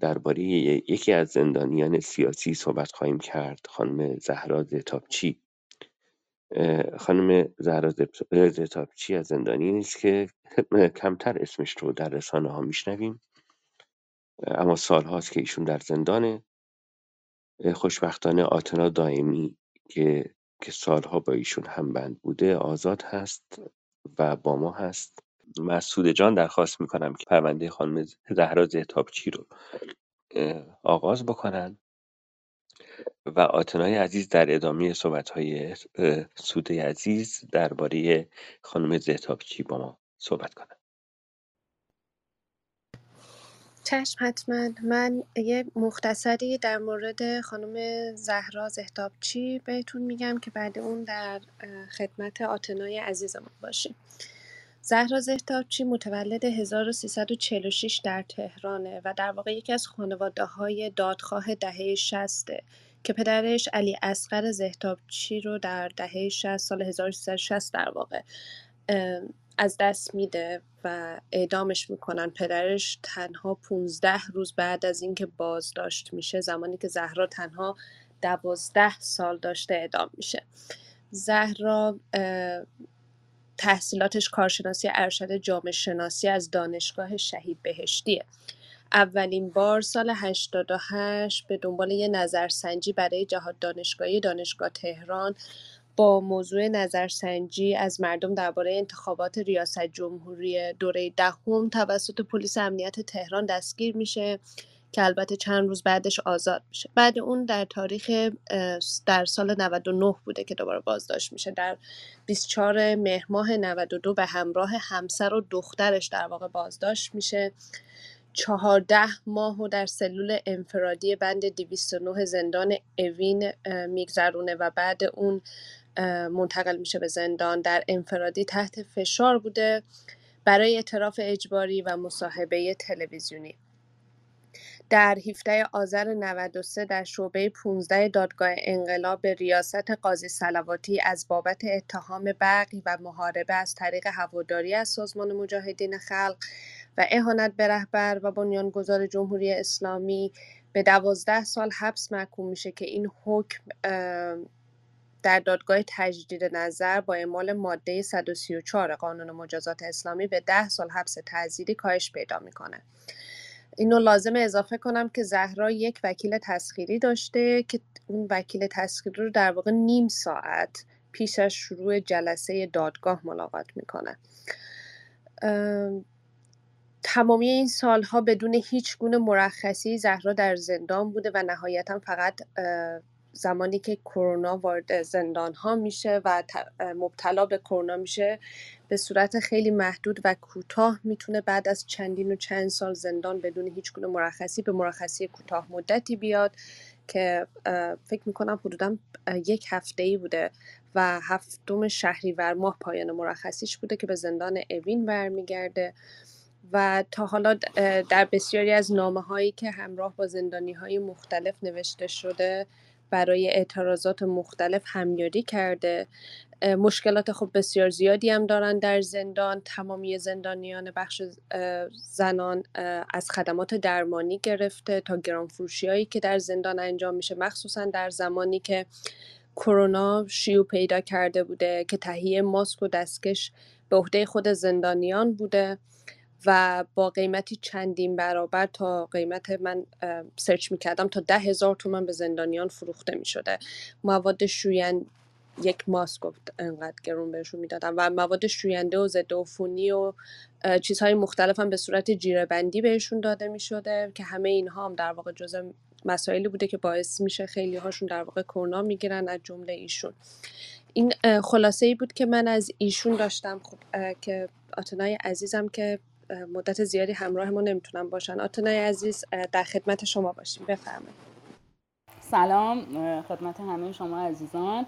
درباره یکی از زندانیان سیاسی صحبت خواهیم کرد خانم زهرا زتابچی. خانم زهرا زتابچی از زندانی نیست که کمتر اسمش رو در رسانه ها میشنویم. اما سال هاست که ایشون در زندانه. خوشبختانه آتنا دائمی که که سالها با ایشون همبند بوده آزاد هست و با ما هست. مسعود جان درخواست می‌کنم که پرونده خانم زهرا زهتابچی رو آغاز بکنن و آتنای عزیز در ادامه صحبت های سوده عزیز درباره خانم زهتابچی با ما صحبت کنن. چشم حتما. من یه مختصری در مورد خانم زهرا زهتابچی بهتون میگم که بعد اون در خدمت آتنای عزیزمون باشیم زهرا زهتابچی متولد 1346 در تهرانه و در واقع یکی از خانواده های دادخواه دهه 60 که پدرش علی اصغر زهتابچی رو در دهه 60 سال 1360 در واقع از دست میده و اعدامش می‌کنن. پدرش تنها 15 روز بعد از اینکه بازداشت میشه زمانی که زهرا تنها دوازده سال داشته اعدام میشه. زهرا تحصیلاتش کارشناسی ارشد جامعه شناسی از دانشگاه شهید بهشتیه اولین بار سال 88 به دنبال یه نظرسنجی برای جهاد دانشگاهی دانشگاه تهران با موضوع نظرسنجی از مردم درباره انتخابات ریاست جمهوری دوره دهم توسط پلیس امنیت تهران دستگیر میشه. که البته چند روز بعدش آزاد میشه. بعد اون در تاریخ در سال 99 بوده که دوباره بازداشت میشه. در 24 مهر ماه 92 به همراه همسر و دخترش در واقع بازداشت میشه. چهارده ماه و در سلول انفرادی بند 209 زندان اوین میگذرونه و بعد اون منتقل میشه به زندان در انفرادی تحت فشار بوده برای اعتراف اجباری و مصاحبه تلویزیونی. در 17 آذر 93 در شعبه 15 دادگاه انقلاب به ریاست قاضی سلواتی از بابت اتهام بقی و محاربه از طریق هواداری از سازمان مجاهدین خلق و اهانت به رهبر و بنیانگذار جمهوری اسلامی به دوازده سال حبس محکوم میشه که این حکم در دادگاه تجدید نظر با اعمال ماده 134 قانون مجازات اسلامی به ده سال حبس تعزیری کاهش پیدا می‌کنه. اینو لازم اضافه کنم که زهرا یک وکیل تسخیری داشته که اون وکیل تسخیری رو در واقع نیم ساعت پیش از شروع جلسه دادگاه ملاقات می‌کنه. تمامی این سالها بدون هیچ گونه مرخصی زهرا در زندان بوده و نهایتا فقط زمانی که کرونا وارد زندان ها میشه و مبتلا به کرونا میشه به صورت خیلی محدود و کوتاه می‌تونه بعد از چندین و چند سال زندان بدون هیچ گونه مرخصی به مرخصی کوتاه مدتی بیاد که فکر می‌کنم حدودا یک هفته ای بوده و هفتم شهریور ماه پایان مرخصیش بوده که به زندان اوین برمیگرده و تا حالا در بسیاری از نامه هایی که همراه با زندانی های مختلف نوشته شده برای اعتراضات مختلف همیاری کرده. مشکلات خب بسیار زیادی هم دارن در زندان. تمامی زندانیان بخش زنان از خدمات درمانی گرفته تا گرانفروشی هایی که در زندان انجام میشه. مخصوصا در زمانی که کرونا شیوع پیدا کرده بوده که تهیه ماسک و دستکش به عهده خود زندانیان بوده. و با قیمتی چندین برابر تا قیمت من سرچ می‌کردم تا ده هزار تومن به زندانیان فروخته می‌شده. مواد شوین یک ماسک گفت انقدر گرون بهشون می‌دادم و مواد شوینده و ضد عفونی و چیزهای مختلف هم به صورت جیره بندی بهشون داده می‌شده که همه اینها هم در واقع جزء مسائلی بوده که باعث میشه خیلی هاشون در واقع کرونا می‌گیرن از جمله ایشون. این خلاصه ای بود که من از ایشون داشتم. خب که آتنای عزیزم که مدت زیادی همراه ما نمی‌تونن باشن. آتنای عزیز در خدمت شما باشیم. بفرمایید. سلام خدمت همه شما عزیزان.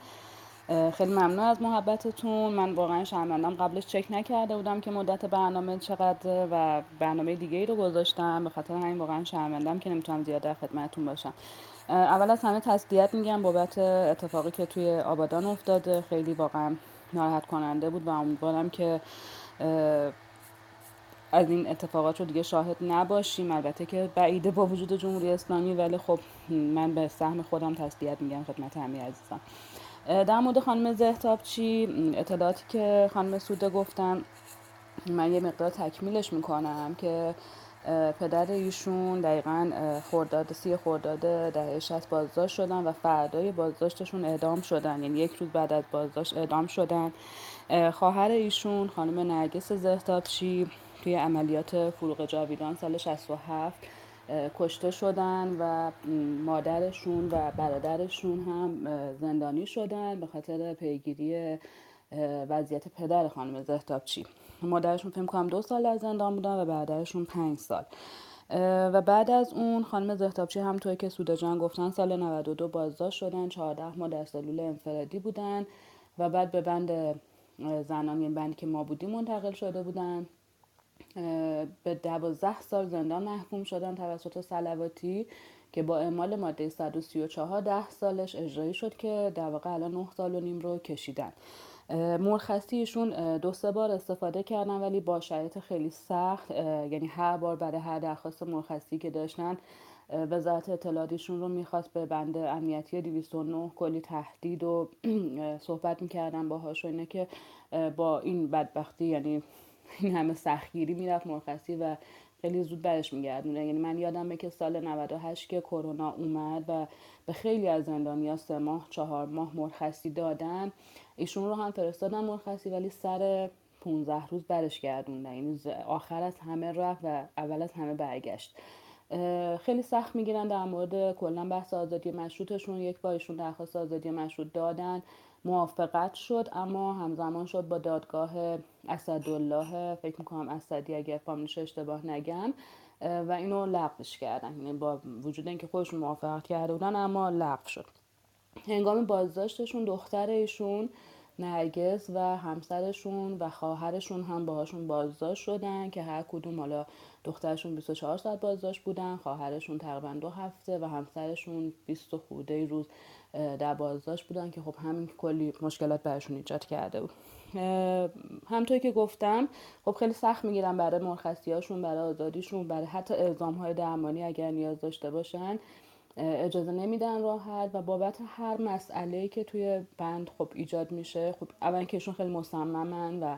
خیلی ممنون از محبتتون. من واقعا شرمندم قبلش چک نکرده بودم که مدت برنامه چقدر و برنامه دیگه ای رو گذاشتم. به خاطر همین واقعا شرمندم که نمی‌تونم زیاد در خدمتتون باشم. اول از همه تسلیت میگم بابت اتفاقی که توی آبادان افتاده. خیلی واقعا ناراحت کننده بود و امیدوارم که از این اتفاقات رو دیگه شاهد نباشیم. البته که بعیده با وجود جمهوری اسلامی ولی خب من به سهم خودم تسلیت میگم خدمت همه عزیزان. در مورد خانم زهتابچی اطلاعاتی که خانم سوده گفتن من یه مقدار تکمیلش می‌کنم که پدر ایشون دقیقا خورداد سی خورداد دهه 60 بازداشت شدن و فردای بازداشتشون اعدام شدن. یعنی یک روز بعد از بازداشت اعدام شدن. خواهر ایشون خانم نرگس زهتابچی توی عملیات فروغ جاویدان سال 67 کشته شدن و مادرشون و برادرشون هم زندانی شدن به خاطر پیگیری وضعیت پدر خانم زهتابچی. مادرشون فکر کنم دو سال از زندان بودن و برادرشون پنج سال. و بعد از اون خانم زهتابچی هم توی که سوده جان گفتن سال 92 بازداشت شدن 14 ماه در سلول انفرادی بودن و بعد به بند زنان یعنی بندی که ما بودیم منتقل شده بودن. به دوازده سال زندان محکوم شدن توسط سلواتی که با اعمال ماده 134 ده سالش اجرایی شد که در واقع الان 9 سال و نیم رو کشیدن. مرخصیشون دو سه بار استفاده کردن ولی با شرایط خیلی سخت یعنی هر بار برای هر درخواست مرخصی که داشتن وزارت اطلاعاتیشون رو می‌خواست به بند امنیتی 209 کلی تهدید و صحبت می‌کردن باهاش اینه که با این بدبختی یعنی این همه سختگیری می‌رفت مرخصی و خیلی زود برش میگردونه یعنی من یادمه که سال 98 که کرونا اومد و به خیلی از زندانیا سه ماه چهار ماه مرخصی دادن ایشون رو هم فرستادن مرخصی ولی سر 15 روز برش گردوندن. یعنی آخر از همه رفت و اول از همه برگشت. خیلی سخت می‌گیرن در مورد کلا بحث آزادی مشروطشون. یک بار ایشون درخواست آزادی مشروط دادن. موافقت شد اما همزمان شد با دادگاه اسدالله. فکر می‌کنم اسدی اگر فامیلش اشتباه نگم. و اینو لغوش کردن. یعنی با وجود اینکه خودشون موافقت کرده بودن اما لغو شد. هنگام بازداشتشون دختر ایشون نرگس و همسرشون و خواهرشون هم باهاشون بازداشت شدن که هر کدوم حالا دخترشون 24 ساعت بازداشت بودن خواهرشون تقریبا دو هفته و همسرشون 20 خورده روز در بازداشت بودن که خب همین کلی مشکلات برشون ایجاد کرده بود. همطوری که گفتم خب خیلی سخت می‌گیرن برای مرخصیاشون برای آزادیشون برای حتی اعزام های درمانی اگر نیاز داشته باشن. اجازه نمیدن راحت و بابت هر مسئله که توی بند خب ایجاد میشه خب اول که ایشون خیلی مصممن و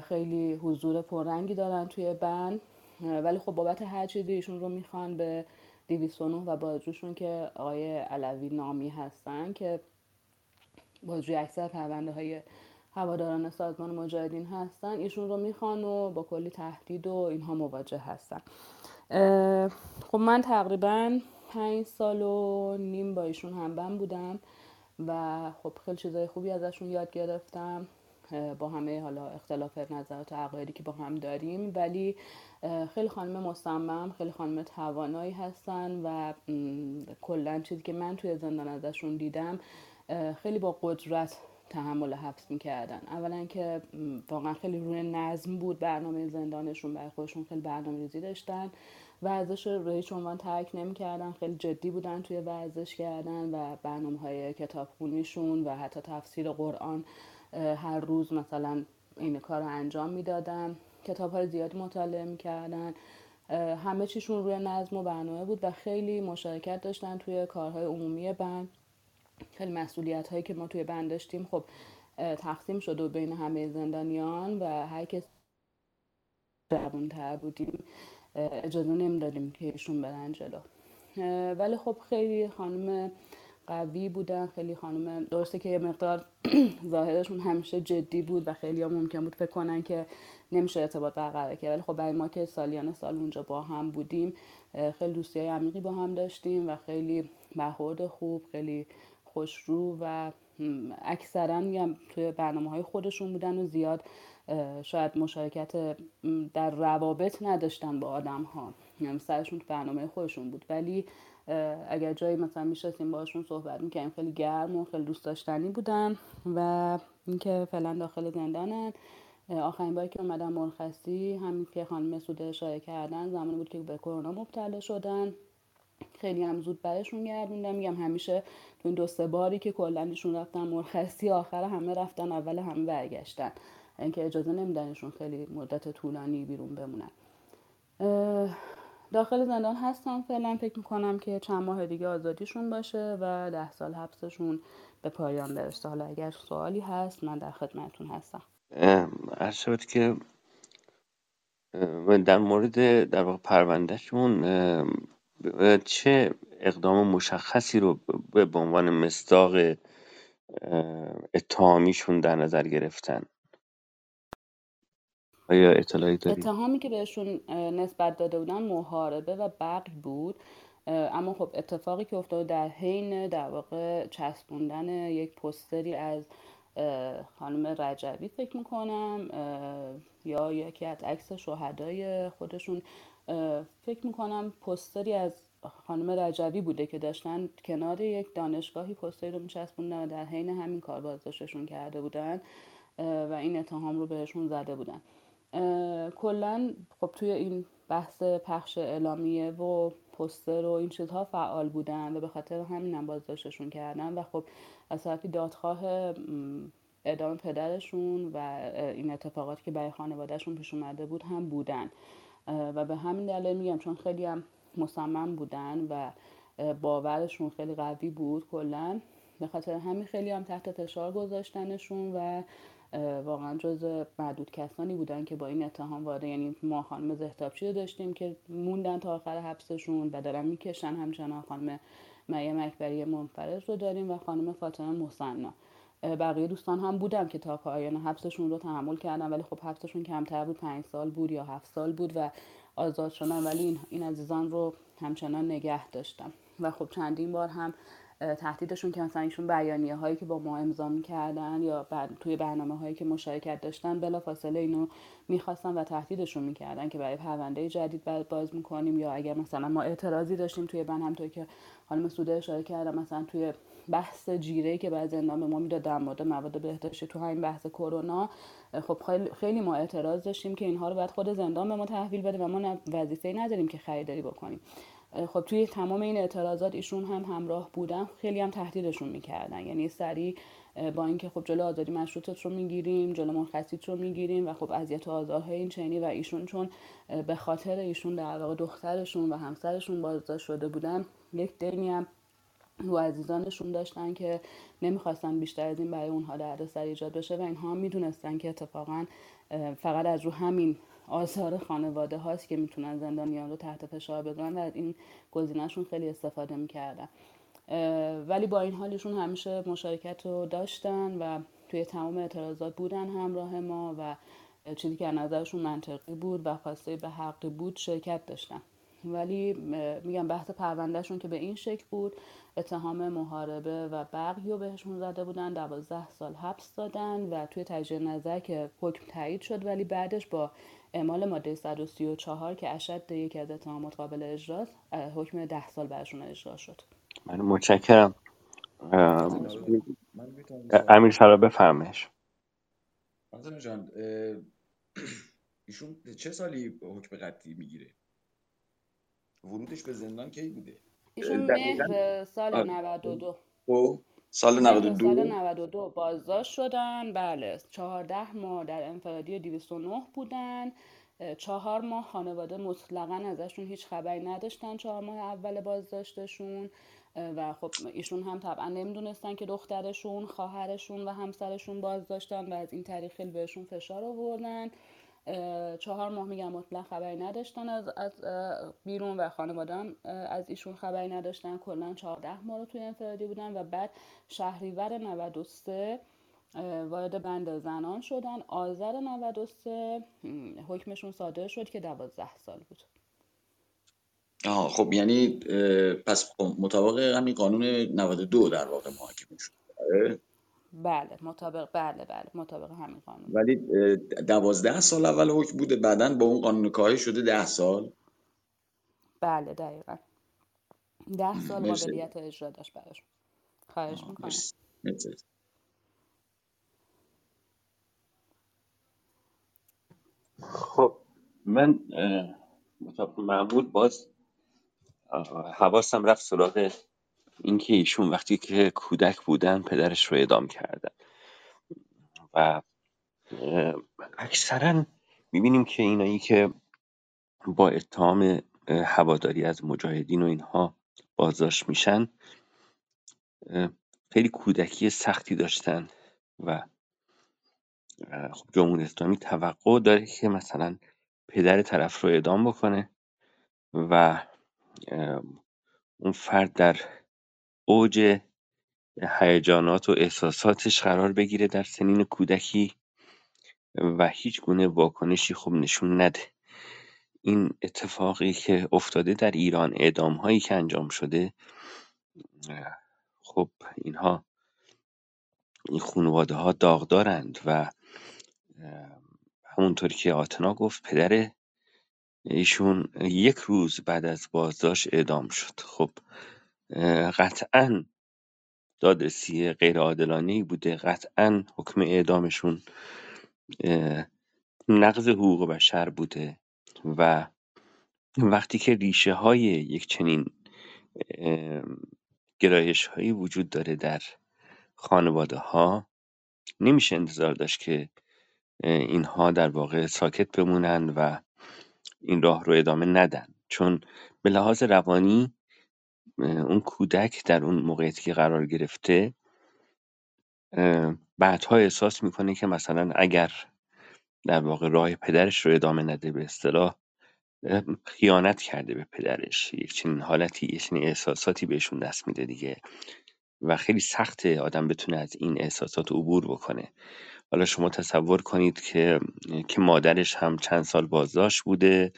خیلی حضور پررنگی دارن توی بند. ولی خب بابت هر چیزی ایشون رو می‌خوان به 209 و بازجوشون که آقای علوی نامی هستن که بازجوی اکثر پرونده های هواداران سازمان مجاهدین هستن ایشون رو می‌خوان و با کلی تهدید و اینها مواجه هستن. خب من تقریبا پنج سال و نیم با ایشون همبن بودم و خب خیلی چیزای خوبی ازشون یاد گرفتم. با همه حالا اختلاف نظرات و عقایدی که با هم داریم. ولی خیلی خانم مصمم خیلی خانم توانایی هستن و کلا چیزی که من توی زندان ازشون دیدم خیلی با قدرت تحمل حبس می‌کردن. اولا که واقعا خیلی روی نظم بود برنامه زندانشون برای خودشون خیلی برنامه ریزی داشتن ورزش رو هیچ عنوان ترک نمی‌کردن خیلی جدی بودن توی ورزش کردن و برنامه های کتابخونیشون و حتی تفسیر قرآن هر روز مثلا این کار رو انجام می‌دادن کتاب های زیادی مطالعه می‌کردن. همه چیشون روی نظم و برنامه بود و خیلی مشارکت داشتن توی کارهای عمومی بند. خیلی مسئولیت هایی که ما توی بند داشتیم خب تقسیم شده بین همه زندانیان و هر کس جوانتر بودیم. اجازه نمی‌دادیم که ایشون برن جلو. ولی خب خیلی خانم قوی بودن. خیلی خانم درسته که یه مقدار ظاهرشون همیشه جدی بود و خیلی هم ممکن بود فکر کنن که نمیشه ارتباط برقرار کرد. ولی خب برای ما که سالیان سال اونجا با هم بودیم خیلی دوستی های عمیقی با هم داشتیم و خیلی برخورد خوب خیلی خوشرو و اکثرا میگم توی برنامه های خودشون بودن و زیاد شاید مشارکت در روابط نداشتن با آدم ها یعنی سرشون برنامه خودشون بود. ولی اگر جایی مثلا میشستیم باشون صحبت می‌کنیم خیلی گرم و خیلی دوست داشتنی بودن و اینکه فعلا داخل زندانن. آخرین باری که اومدن مرخصی همین که خانم مسعود اشاره کردن زمانی بود که به کرونا مبتلا شدن. خیلی هم زود برشون گردوندم. میگم همیشه تو این دو سه باری که کلا رفتن مرخصی آخر همه رفتن اول همه برگشتن. اینکه اجازه نمیدنشون خیلی مدت طولانی بیرون بمونن. داخل زندان هستم. فعلا فکر می‌کنم که چند ماه دیگه آزادیشون باشه و ده سال حبسشون به پایان برسه. حالا اگر سوالی هست من در خدمتتون هستم. عرض شد که در مورد در واقع پروندهشون چه اقدام مشخصی رو به عنوان مصداق اتهامیشون در نظر گرفتن؟ آیا اطلاعی داری؟ اتهامی که بهشون نسبت داده بودن محاربه و بقی بود. اما خب اتفاقی که افتاد در حین در واقع چسبوندن یک پستری از خانم رجبی فکر می‌کنم یا یکی از عکس شهدای خودشون. فکر می‌کنم پستری از خانم رجبی بوده که داشتن کنار یک دانشگاهی پستری رو میچسبوندن و در حین همین کار بازداشتشون کرده بودن و این اتهام رو بهشون زده بودن. کلا خب توی این بحث پخش اعلامیه و پستر و این چیزها فعال بودن و به خاطر همین هم بازداشتشون کردن و خب از طرفی دادخواه اعدام پدرشون و این اتفاقاتی که برای خانوادهشون پیش اومده بود هم بودن. و به همین دلیل میگم چون خیلی هم مصمم بودن و باورشون خیلی قوی بود کلا به خاطر همین خیلی هم تحت فشار گذاشتنشون و واقعا جز معدود کسانی بودن که با این اتهام وارد یعنی ما خانم زهتابچی رو داشتیم که موندن تا آخر حبسشون و دارن می‌کشن همچنان. خانم مریم اکبری منفرد رو داریم و خانم فاطمه مصنا بقیه دوستان هم بودم که تا پایان حبسشون رو تحمل کردن ولی خب حبسشون کمتر بود پنج سال بود یا هفت سال بود و آزاد شدن. ولی این, این عزیزان رو همچنان نگه داشتم. و خب چندین بار هم تهدیدشون که مثلا ایشون بیانیه هایی که با ما امضا می‌کردن یا توی برنامه هایی که مشارکت داشتن بلا فاصله اینو می‌خواستن و تهدیدشون می‌کردن که برای پرونده جدید باز می‌کنیم یا اگر مثلا ما اعتراضی داشتیم توی بن هم توی که خانم سوده اشاره کردم مثلا توی بحث جیره که بعد زندان به ما می‌داد در مورد مواد بهداشتی تو همین بحث کرونا خب خیلی ما اعتراض داشتیم که اینها رو باید خود زندان به ما تحویل بده و ما وظیفه نداریم که خریداری بکنیم. خب توی تمام این اعتراضات ایشون هم همراه بودن خیلی هم تهدیدشون می‌کردن. یعنی سریع با اینکه خب جلو آزادی مشروطت رو می‌گیریم جلو مرخصیت رو می‌گیریم و خب اذیت و آزارهای این چنینی و ایشون چون به خاطر ایشون در واقع دخترشون و همسرشون بازداشت شده بودن یک دینی هم و عزیزانشون داشتن که نمی‌خواستن بیشتر از این برای اونها دردسر ایجاد بشه و اینها می‌دونستن که اتفاقا فقط از رو همین آثار خانواده هاست که می‌تونن زندانیان رو تحت فشار بذارن و از این گزینهشون خیلی استفاده می‌کردن. ولی با این حالشون همیشه مشارکت رو داشتن و توی تمام اعتراضات بودن همراه ما و چیزی که نظرشون منطقی بود و خواسته به حقی بود شرکت داشتن. ولی میگم بحث پروندهشون که به این شکل بود اتهام محاربه و بقی رو بهشون زده بودن دوازده سال حبس دادن و توی تجدید نظر که حکم تایید شد ولی بعدش با اعمال ماده 134 که اشد یکی از اتهامات قابل اجراست حکم ده سال برشون اجرا شد. من متشکرم. امیر شرا بفرمش جان ایشون چه سالی حکم قطعی می‌گیره؟ ورودش به زندان کی بوده؟ ایشون مهر سال 92 خب. سال 92 سال 92 بازداشت شدن. بله 14 ماه در انفرادی 209 بودن. چهار ماه خانواده مطلقا ازشون هیچ خبری نداشتن. چهار ماه اول بازداشتشون. و خب ایشون هم طبعا نمی‌دونستن که دخترشون خواهرشون و همسرشون بازداشتن و از این طریق خیلی بهشون فشار آوردن. چهار ماه میگم مطلق خبری نداشتن از, از بیرون و خانوادم از ایشون خبری نداشتن. کلا 14 ماه رو توی انفرادی بودن و بعد شهریور 93 وارد بند زنان شدن. آذر 93 حکمشون صادر شد که 12 سال بود. آها خب یعنی پس مطابق همین قانون 92 در واقع محاکمه شد آره؟ بله مطابق بله بله مطابق همین قانون. ولی دوازده سال اول حکم بوده بعدا با اون قانون کاهی شده ده سال. بله دقیقا. ده سال قابلیت اجرا داشت براش. خواهش می‌کنم. خب من معمول باز حواسم رفت سراغ اینکه ایشون وقتی که کودک بودن پدرش رو اعدام کردن. و اکثرا می‌بینیم که اینایی که با اتهام هواداری از مجاهدین و اینها بازداشت میشن خیلی کودکی سختی داشتن و خب جمهوری اسلامی توقع داره که مثلا پدر طرف رو اعدام بکنه و اون فرد در اوج هیجانات و احساساتش قرار بگیره در سنین کودکی و هیچ گونه واکنشی خب نشون نده. این اتفاقی که افتاده در ایران اعدام هایی که انجام شده خب اینها این خانواده ها داغدارند و همونطور که آتنا گفت پدر ایشون یک روز بعد از بازداشت اعدام شد. خب قطعا دادرسی غیر عادلانه بوده. قطعا حکم اعدامشون نقض حقوق بشر بوده. و وقتی که ریشه های یک چنین گرایش هایی وجود داره در خانواده ها نمیشه انتظار داشت که اینها در واقع ساکت بمونن و این راه رو ادامه ندن. چون به لحاظ روانی اون کودک در اون موقعیتی که قرار گرفته بعدها احساس می‌کنه که مثلا اگر در واقع راه پدرش رو ادامه نده به اصطلاح خیانت کرده به پدرش یک چنین حالتی یک چنین احساساتی بهشون دست میده دیگه و خیلی سخته آدم بتونه از این احساسات عبور بکنه. حالا شما تصور کنید که که مادرش هم چند سال بازداشت بوده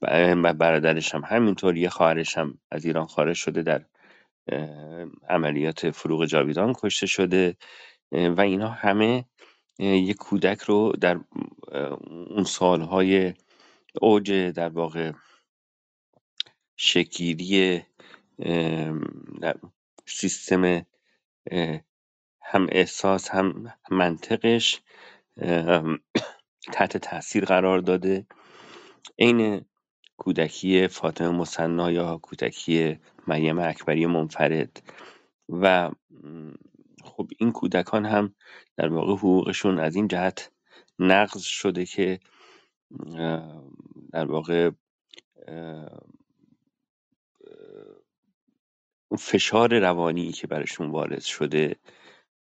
برادرش هم همینطور یه خواهرش هم از ایران خارج شده در عملیات فروغ جاویدان کشته شده. و اینا همه یک کودک رو در اون سالهای اوج در واقع شکیری سیستم هم احساس هم منطقش تحت تاثیر قرار داده. عین کودکی فاطمه مصنا یا کودکی مریم اکبری منفرد. و خب این کودکان هم در واقع حقوقشون از این جهت نقض شده که در واقع فشار روانی که برشون وارد شده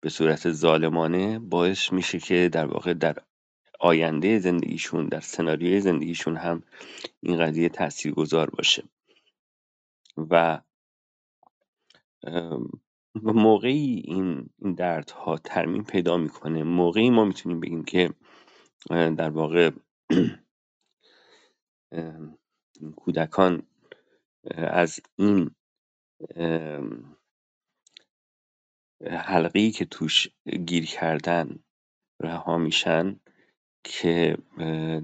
به صورت ظالمانه باعث میشه که در واقع در آینده زندگیشون در سناریوی زندگیشون هم این قضیه گذار باشه. و موقعی این دردها ترمیم پیدا می‌کنه. موقعی ما می‌تونیم بگیم که در واقع کودکان از این حلقه‌ای که توش گیر کردن رها میشن که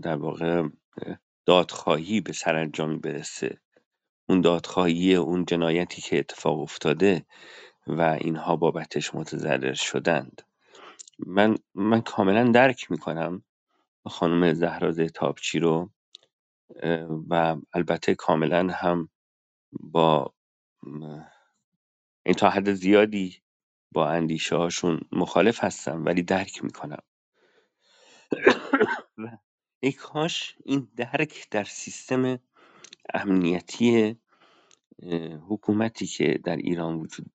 در واقع دادخواهی به سرانجامی برسه. اون دادخواهی اون جنایتی که اتفاق افتاده و اینها بابتش متضرر شدند. من من کاملا درک می‌کنم خانم زهرا تابچی رو و البته کاملا هم با این تا حد زیادی با اندیشه هاشون مخالف هستم ولی درک می‌کنم. ای کاش این درک در سیستم امنیتی حکومتی که در ایران وجود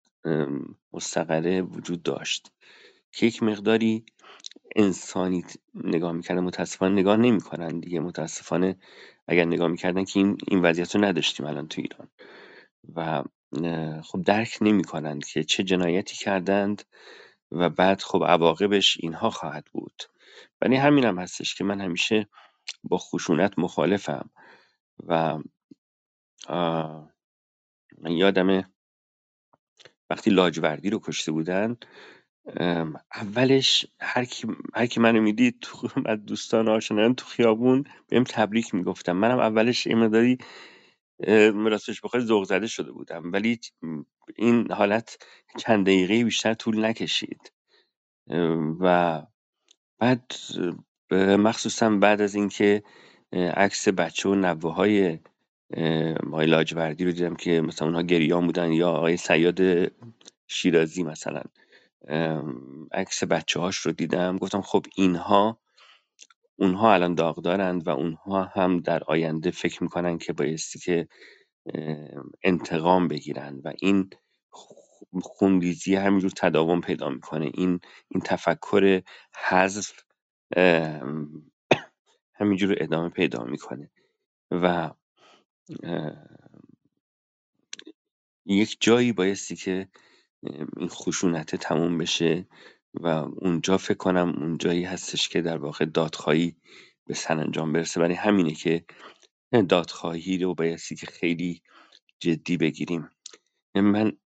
مستقره وجود داشت که یک مقداری انسانی نگاه می‌کردن متاسفانه نگاه نمی‌کنن دیگه. متاسفانه اگر نگاه می‌کردن که این, این وضعیت رو نداشتیم الان تو ایران. و خب درک نمی‌کنند که چه جنایتی کردند و بعد خب عواقبش اینها خواهد بود. ولی هم هستش که من همیشه با خشونت مخالفم و من یادمه وقتی لاجوردی رو کشته بودن اولش هر کی, هر کی منو می‌دید تو از دوستان آشنایان تو خیابون بهم تبریک می‌گفتم. منم اولش این مداری راستش بخوای ذوق زده شده بودم. ولی این حالت چند دقیقه بیشتر طول نکشید. و بعد مخصوصا بعد از اینکه عکس بچه و نوه های آقای لاجوردی رو دیدم که مثلا اونها گریان بودن یا آقای سیاد شیرازی مثلا. عکس بچه هاش رو دیدم. گفتم خب اینها اونها الان داغدارند و اونها هم در آینده فکر می‌کنن که بایستی که انتقام بگیرن. و این خونریزی همینجور تداوم پیدا می‌کنه. این این تفکر حذف همینجور ادامه پیدا می‌کنه. و یک جایی بایستی که این خشونت تموم بشه و اونجا فکر کنم اون جایی هستش که در واقع دادخواهی به سرانجام برسه. برای همینه که دادخواهی رو بایستی که خیلی جدی بگیریم. من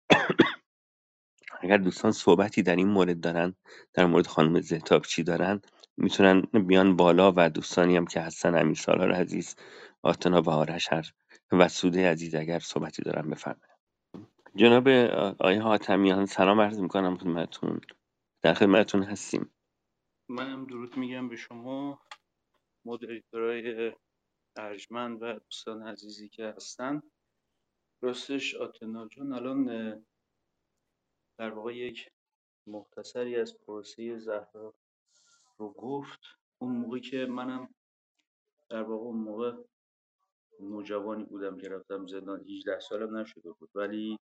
اگر دوستان صحبتی در این مورد دارن در مورد خانم زهتابچی دارن می‌تونن بیان بالا و دوستانی هم که هستن امیر سالار عزیز آتنا و آرش هر و سوده عزیز اگر صحبتی دارن بفرمایید. جناب آقای حاتمیان سلام عرض می‌کنم خدمتتون. در خدمتتون هستیم. منم درود میگم به شما. مدیریتورای ارجمند و دوستان عزیزی که هستن. راستش آتنا جان الان در واقع یک مختصری از پروسه زهرا رو گفت. اون موقعی که منم در واقع اون موقع نوجوانی بودم که رفتم زندان 18 سالم نشده بود. ولی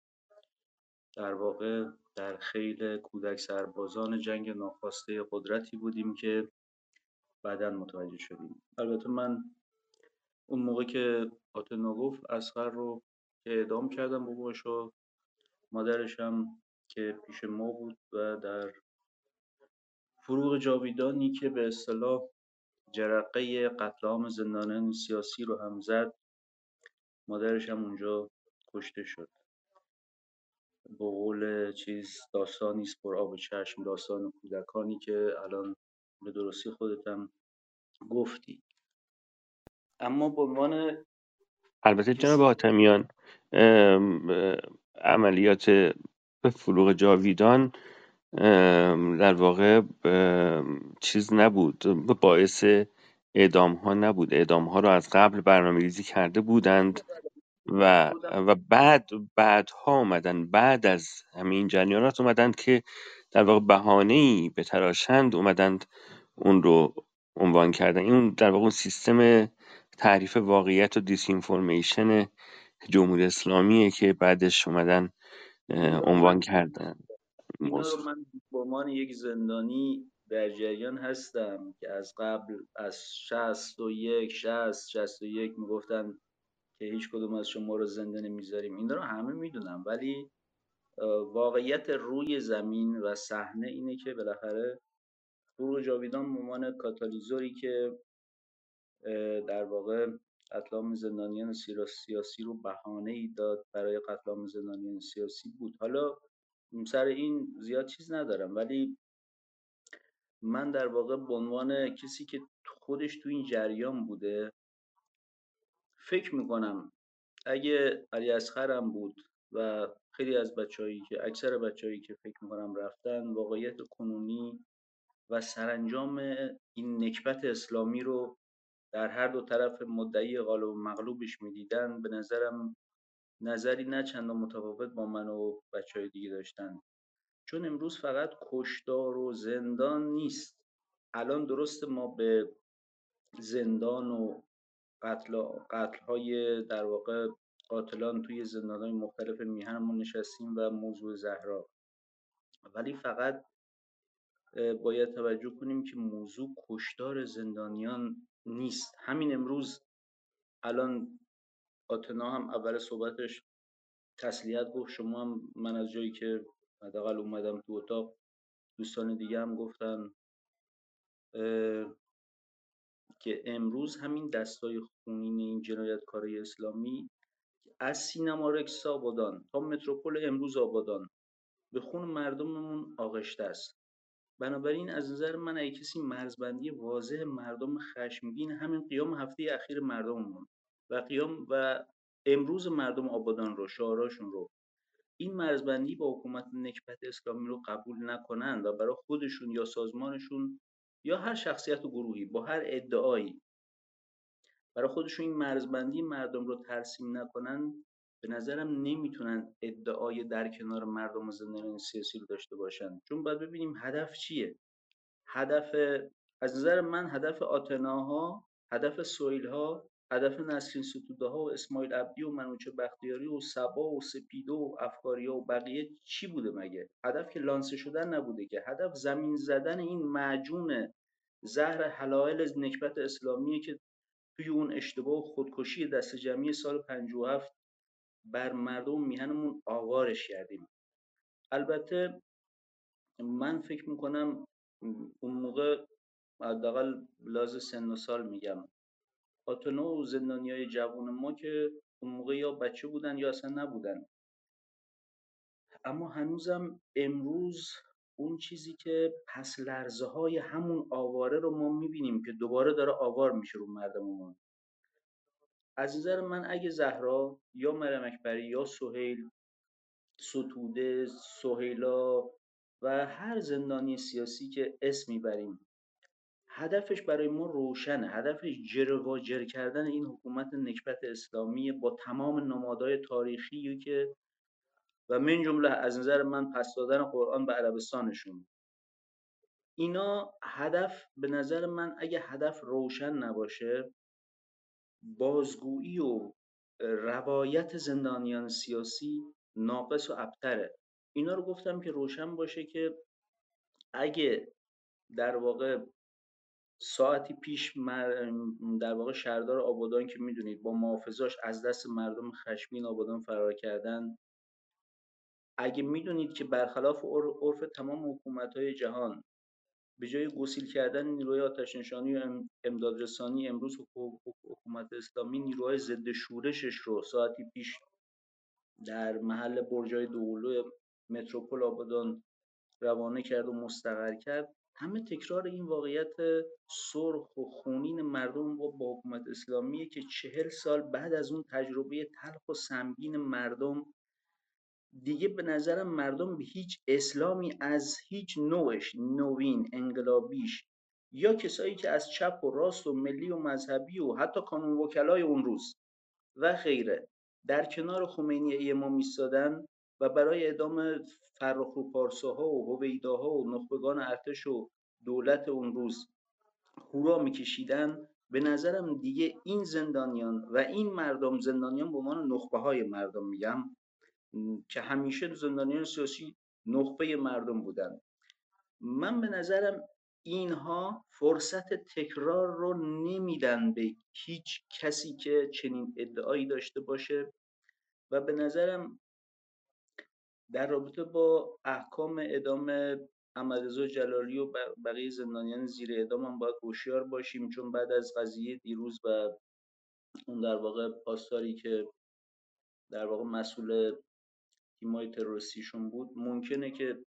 در واقع در خیل کودک سربازان جنگ ناخواسته قدرتی بودیم که بعدا متوجه شدیم. البته من اون موقع که آتنا گفت اسخر رو که اعدام کردم باباش و مادرش هم که پیش ما بود و در فروغ جاویدانی که به اصطلاح جرقه قتل عام زندانیان سیاسی رو هم زد مادرش هم اونجا کشته شد. به قول چیز داستانی است پر آب چشم داستان کودکانی که الان به درستی خودتم گفتی. اما به عنوان البته جناب آتمیان عملیات فروغ جاویدان در واقع چیز نبود باعث اعدام ها نبود. اعدام ها رو از قبل برنامه ریزی کرده بودند و و بعد بعدها اومدن بعد از همین جریانات اومدند که در واقع بهانه ای به تراشند اومدند اون رو عنوان کردن. این در واقع سیستم تعریف واقعیت و دیس جمهوری اسلامیه که بعدش اومدن عنوان کردن. اینا رو من به عنوان یک زندانی در جریان هستم که از قبل از شست و یک شست شست و یک می‌گفتن که هیچ کدوم از شما رو زنده نمی‌ذاریم. اینا رو همه می‌دونم ولی واقعیت روی زمین و صحنه اینه که بالاخره فرو جاویدان عنوان کاتالیزوری که در واقع قتل زندانیان سیاسی رو بهانه ای داد برای قتل زندانیان سیاسی بود. حالا سر این زیاد چیز ندارم ولی من در واقع به عنوان کسی که خودش تو این جریان بوده فکر می‌کنم اگه علی اصغرم بود و خیلی از بچههایی که اکثر بچههایی که فکر می‌کنم رفتن واقعیت کنونی و سرانجام این نکبت اسلامی رو در هر دو طرف مدعی غالب و مغلوبش می‌دیدن به نظرم نظری نه چندان متفاوت با من و بچه های دیگه داشتن. چون امروز فقط کشدار و زندان نیست. الان درست ما به زندان و قتل, قتل های در واقع قاتلان توی زندان های مختلف میهنمون نشستیم و موضوع زهرا. ولی فقط باید توجه کنیم که موضوع کشدار زندانیان نیست. همین امروز الان آتنا هم اول صحبتش تسلیت گفت شما هم من از جایی که حداقل اومدم تو اتاق دوستان دیگه هم گفتن که امروز همین دستای خونین این جنایتکارای اسلامی از سینما رکس آبادان تا متروپول امروز آبادان به خون مردممون آغشته است. بنابراین از نظر من اگه کسی مرزبندی واضح مردم خشمگین همین قیام هفته اخیر مردممون و قیام و امروز مردم آبادان رو شعاراشون رو. این مرزبندی با حکومت نکبت اسلامی رو قبول نکنند و برای خودشون یا سازمانشون یا هر شخصیت و گروهی با هر ادعایی. برای خودشون این مرزبندی مردم رو ترسیم نکنن به نظرم نمی‌تونن ادعای در کنار مردم و زندانیان سیاسی رو داشته باشن. چون باید ببینیم هدف چیه. هدف از نظر من هدف آتناها هدف سویلها هدف نسرین ستوده ها و اسماعیل عبدی و منوچه بختیاری و سبا و سپیدو و افکاریا و بقیه چی بوده مگه؟ هدف که لانسه شدن نبوده که. هدف زمین زدن این معجون زهر حلایل نکبت اسلامیه که توی اون اشتباه و خودکشی دست جمعی سال 57 بر مردم میهنمون آوارش کردیم. البته من فکر می‌کنم اون موقع حداقل لحاظ سن و سال میگم. آتونو و های جوان ما که اون موقع یا بچه بودن یا اصلا نبودن. اما هنوزم امروز اون چیزی که پس لرزه های همون آواره رو ما می‌بینیم که دوباره داره آوار میشه رو مردممون. از نظر من اگه زهرا یا مریم اکبری یا سهیل ستوده سهیلا و هر زندانی سیاسی که اسم می‌بریم هدفش برای ما روشنه. هدفش جر کردن این حکومت نکبت اسلامی با تمام نمادهای تاریخی که و من جمله از نظر من پس دادن قرآن به عربستانشون. اینا هدف به نظر من اگه هدف روشن نباشه بازگویی و روایت زندانیان سیاسی ناقص و ابتره. اینا رو گفتم که روشن باشه که اگه در واقع ساعتی پیش در واقع شهردار آبادان که می‌دونید با محافظاش از دست مردم خشمین آبادان فرار کردن اگه می‌دونید که برخلاف عرف تمام حکومت های جهان به جای گسیل کردن نیروی آتش نشانی و امداد رسانی امروز حکومت اسلامی نیروهای ضد شورشش رو ساعتی پیش در محل برجای دولو متروپول آبادان روانه کرد و مستقر کرد. همه تکرار این واقعیت سرخ و خونین مردم با, با حکومت اسلامیه که چهل سال بعد از اون تجربه تلخ و سنگین مردم دیگه به نظرم مردم به هیچ اسلامی از هیچ نوعش نوین انقلابیش یا کسایی که از چپ و راست و ملی و مذهبی و حتی کانون وکلای اون روز و غیره در کنار خمینی ما میستادن و برای اعدام فرخ و پارساها و هویداها و نخبگان ارتش و دولت اون روز هورا میکشیدن به نظرم دیگه این زندانیان و این مردم زندانیان به عنوان نخبه های مردم میگم که همیشه زندانیان سیاسی نخبه مردم بودن. من به نظرم اینها فرصت تکرار رو نمیدن به هیچ کسی که چنین ادعایی داشته باشه و به نظرم در رابطه با احکام اعدام احمدرضا جلالی و بقیه زندانیان زیر اعدام هم باید هوشیار باشیم چون بعد از قضیه دیروز و اون در واقع پاسداری که در واقع مسئول تیمای تروریستیشون بود. ممکنه که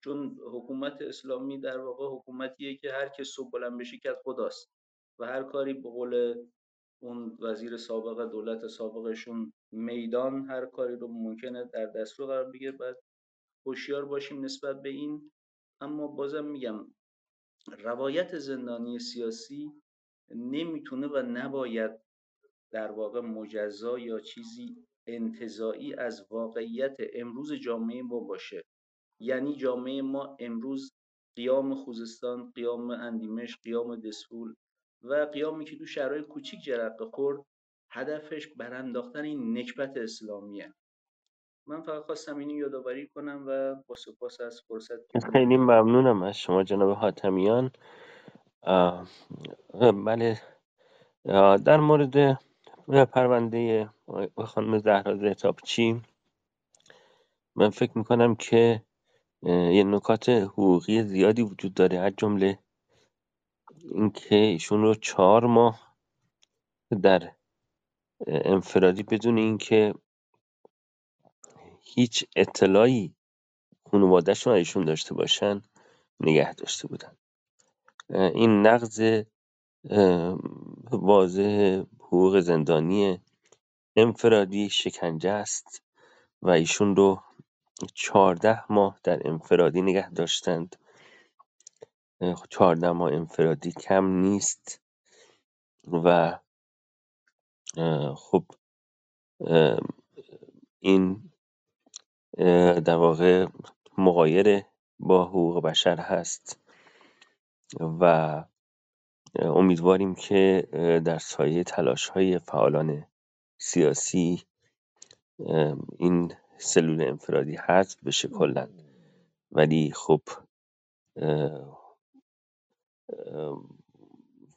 چون حکومت اسلامی در واقع حکومتیه که هر که صبح بلند بشه که خداست و هر کاری به قول اون وزیر سابق دولت سابقشون میدان هر کاری رو ممکنه در دستور قرار بگیره باید هوشیار باشیم نسبت به این. اما بازم میگم روایت زندانی سیاسی نمی‌تونه و نباید در واقع مجزا یا چیزی انتظایی از واقعیت امروز جامعه ما باشه. یعنی جامعه ما امروز قیام خوزستان قیام اندیمش قیام دسفول و قیامی که تو شهرهای کوچیک جرقه خورد هدفش برانداختن این نکبت اسلامیه. من فقط خواستم اینو یادآوری کنم و با سپاس از فرصت خیلی ممنونم از شما جناب حاتمیان. بله. در مورد پرونده خانم زهرا زهتابچی من فکر می‌کنم که یه نکات حقوقی زیادی وجود داره از جمله اینکه ایشون رو چهار ماه در انفرادی بدون اینکه هیچ اطلاعی خانوادهشون ایشون داشته باشن نگه داشته بودن. این نقض واضح حقوق زندانی انفرادی شکنجه است و ایشون رو چهارده ماه در انفرادی نگه داشتند. چهارده ماه انفرادی کم نیست و خب این در واقع مغایر با حقوق بشر هست و امیدواریم که در سایه تلاش های فعالان سیاسی این سلول انفرادی حذف بشه کلا. ولی خب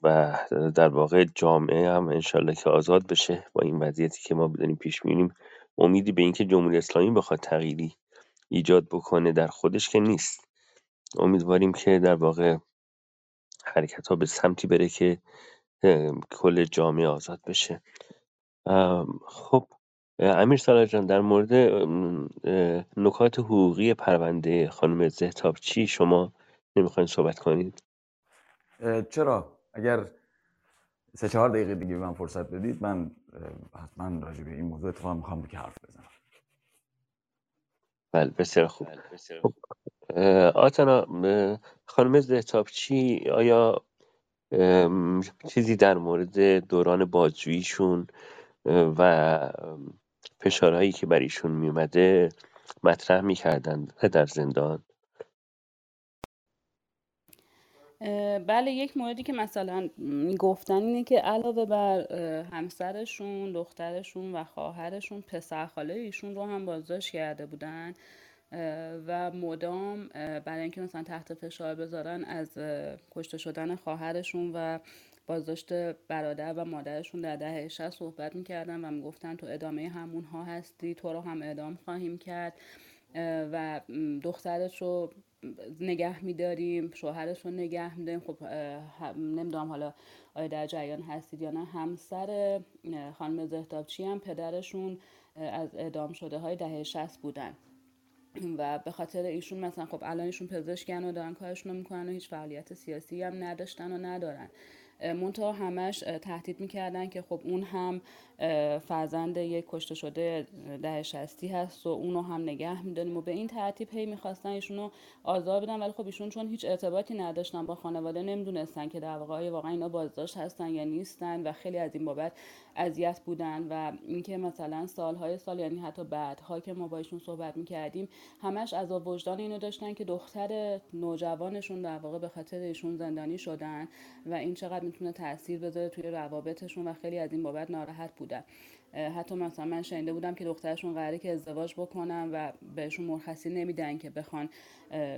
و در واقع جامعه هم انشالله که آزاد بشه با این وضعیتی که ما داریم پیش می‌بینیم. امیدی به اینکه جمهوری اسلامی بخواد تغییری ایجاد بکنه در خودش که نیست. امیدواریم که در واقع حرکت ها به سمتی بره که کل جامعه آزاد بشه. خب امیر سالار جان در مورد نکات حقوقی پرونده خانم زهتابچی شما نمی‌خواین صحبت کنید؟ چرا؟ اگر سه چهار دقیقه دیگه به من فرصت بدید من حتما راجع به این موضوع اتفاق می‌خوام که حرف بزنم. بله بسیار خوب. خب آتنا خانم زهتابچی آیا چیزی در مورد دوران بازجوییشون و فشارهایی که بر ایشون میومده مطرح می‌کردن در زندان؟ بله یک موردی که مثلا می‌گفتن اینه که علاوه بر همسرشون دخترشون و خواهرشون پسر خاله ایشون رو هم بازداشت کرده بودن. و مدام برای اینکه مثلا تحت فشار بذارن از کشته شدن خواهرشون و بازداشت برادر و مادرشون در دهه 60 صحبت می‌کردن و می‌گفتن تو ادامه همون ها هستی تو رو هم ادام خواهیم کرد و دخترش رو نگه میداریم شوهرش رو نگه میداریم. خب نمی‌دونم حالا آیا در جریان هستید یا نه. همسر خانم زهتابچی هم؟ پدرشون از اعدام شده های دهه 60 بودن. و به خاطر ایشون مثلا خب الان ایشون پزشکن و دارن کارشون رو می‌کنن و هیچ فعالیت سیاسی هم نداشتن و ندارن. منتها همش تهدید می‌کردن که خب اون هم فرزند یک کشته شده ده شستی هست و اونو هم نگه میداریم و به این ترتیب هی می‌خواستن ایشونو آزار بدن. ولی خب ایشون چون هیچ ارتباطی نداشتن با خانواده نمی‌دونستن که در واقع واقعا اینا بازداشت هستن یا نیستن و خیلی از این بابت اذیت بودن و اینکه مثلا سالهای سال یعنی حتی بعدها که ما با ایشون صحبت می‌کردیم همش از وجدان اینو داشتن که دختر نوجوانشون در واقع به خاطر ایشون زندانی شدن و این چقدر می‌تونه تاثیر بذاره توی روابطشون و خیلی از این بابت ناراحت بودن. حتی مثلا من شنیده بودم که دخترشون قراره که ازدواج بکنن و بهشون مرخصی نمیدن که بخوان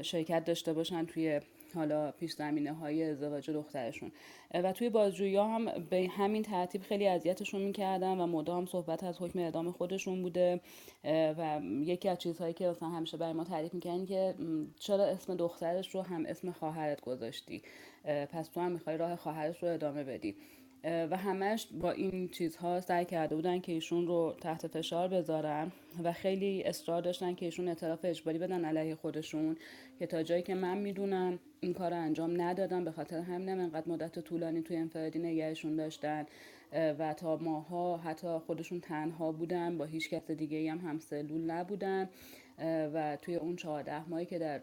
شرکت داشته باشن توی حالا پیش زمینه های ازدواج دخترشون. و توی بازجویی هم به همین ترتیب خیلی اذیتشون می‌کردن و مدام صحبت از حکم اعدام خودشون بوده و یکی از چیزهایی که مثلا همیشه برای ما تعریف می‌کنن که چرا اسم دخترش رو هم اسم خواهرت گذاشتی؟ پس تو هم می‌خوای راه خواهرش رو ادامه بدی. و همش با این چیزها سعی کرده بودن که ایشون رو تحت فشار بذارن و خیلی اصرار داشتن که ایشون اعتراف اجباری بدن علیه خودشون که تا جایی که من می‌دونم این کار رو انجام ندادن به خاطر همینم انقدر مدت طولانی توی انفرادی نگهشون داشتن. و تا ماها حتی خودشون تنها بودن با هیچ کس دیگه هم همسلول نبودن. و توی اون چهارده ماهی که در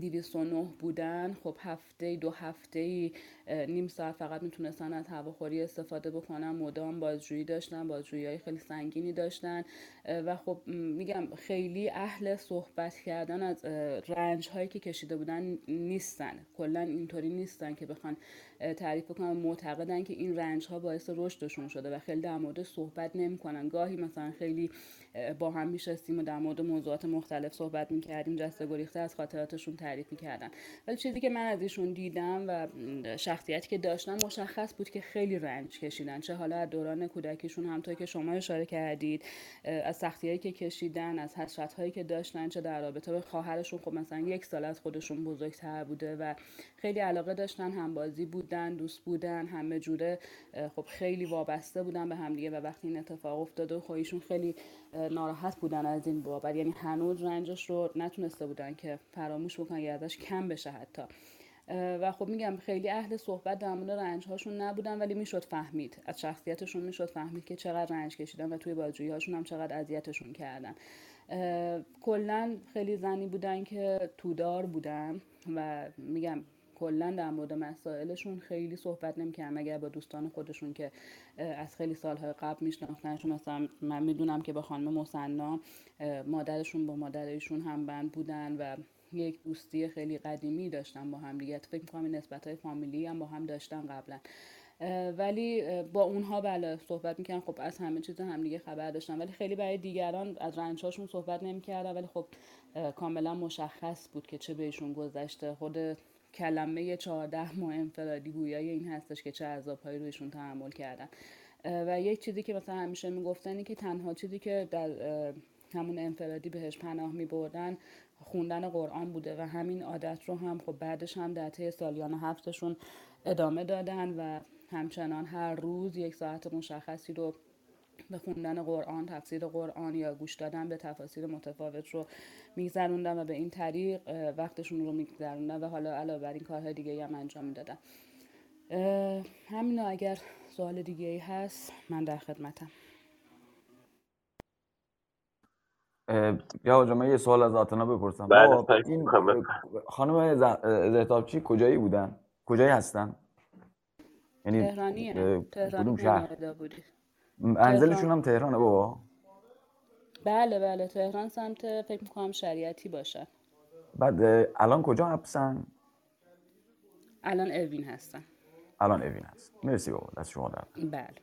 209 بودن. خب هفته دو هفته نیم ساعت فقط می‌تونستن از هواخوری استفاده بکنن مدام بازجویی داشتن بازجویی های خیلی سنگینی داشتن. و خب میگم خیلی اهل صحبت کردن از رنج هایی که کشیده بودن نیستن. کلا اینطوری نیستن که بخوان تعریف بکنن معتقدن که این رنج ها باعث رشدشون شده و خیلی در مورد صحبت نمی‌کنن. گاهی مثلا خیلی با هم میشستیم و در مورد موضوعات مختلف صحبت می‌کردیم جسته گریخته از خاطراتشون تعریف می‌کردن. ولی چیزی که من از ایشون دیدم و شخصیتی که داشتن مشخص بود که خیلی رنج کشیدن. چه حالا از دوران کودکیشون همطور که شما اشاره کردید از سختیهایی که کشیدن از هایی که داشتن چه در رابطه به خواهرشون. خب مثلا یک سال از خودشون بزرگتر بوده و خیلی علاقه داشتن همبازی بودن دوست بودن همه جوره خب خیلی وابسته بودن به همدیگه و وقتی این اتفاق افتاده خب ایشون خیلی ناراحت بودن از این بابت. یعنی هنوز رنجش رو نتونسته بودن که فراموش بکنن یا ازش کم بشه حتی. و خب میگم خیلی اهل صحبت در مورد رنج هاشون نبودن ولی می‌شد فهمید. از شخصیتشون می‌شد فهمید که چقدر رنج کشیدن و توی بازجویی هاشون هم چقدر اذیتشون کردن. کلا خیلی زنی بودن که تودار بودن و میگم کلا در مورد مسائلشون خیلی صحبت نمی‌کردن. اگر با دوستان خودشون که از خیلی سالهای قبل میشناختنشون مثلا من می‌دونم که با خانم مسنا مادرشون با مادرشون هم بند بودن و یک دوستی خیلی قدیمی داشتن با هم دیگه. فکر می‌کنم نسبت های فامیلی هم با هم داشتن قبلا. ولی با اونها بله صحبت می‌کردن. خب از همه چیز هم دیگه خبر داشتن. ولی خیلی برای دیگران از رنجهاشون صحبت نمی‌کردن. ولی خب کاملا مشخص بود که چه بهشون گذشته. خود کلمه چهارده ماه انفرادی گویای این هستش که چه عذابهایی رویشون تحمل کردن. و یک چیزی که مثلا همیشه می‌گفتن که تنها چیزی که در همون انفرادی بهش پناه می بردن خوندن قرآن بوده و همین عادت رو هم خب بعدش هم در طی سالیان هفتشون ادامه دادن و همچنان هر روز یک ساعت مشخصی رو به خوندن قرآن تفسیر قرآن یا گوش دادن به تفاسیر متفاوت رو میگذروندن و به این طریق وقتشون رو میگذروندن و حالا علاوه بر این کارهای دیگه هم انجام می‌دادن. همین اگر سوال دیگه ای هست من در خدمتم. یا آقا من یه سوال از آتنا بپرسم. بله، این خانم زهتابچی کجایی بودن؟ کجایی هستن؟ یعنی تهرانیه. تهران شهر؟ بودی. منزلشون هم تهرانه بابا. بله بله. تهران سمت فکر می‌کنم شریعتی باشن. بعد الان کجا حبسن؟ الان اوین هستن. الان اوین هست. مرسی بابا دست شما در بله.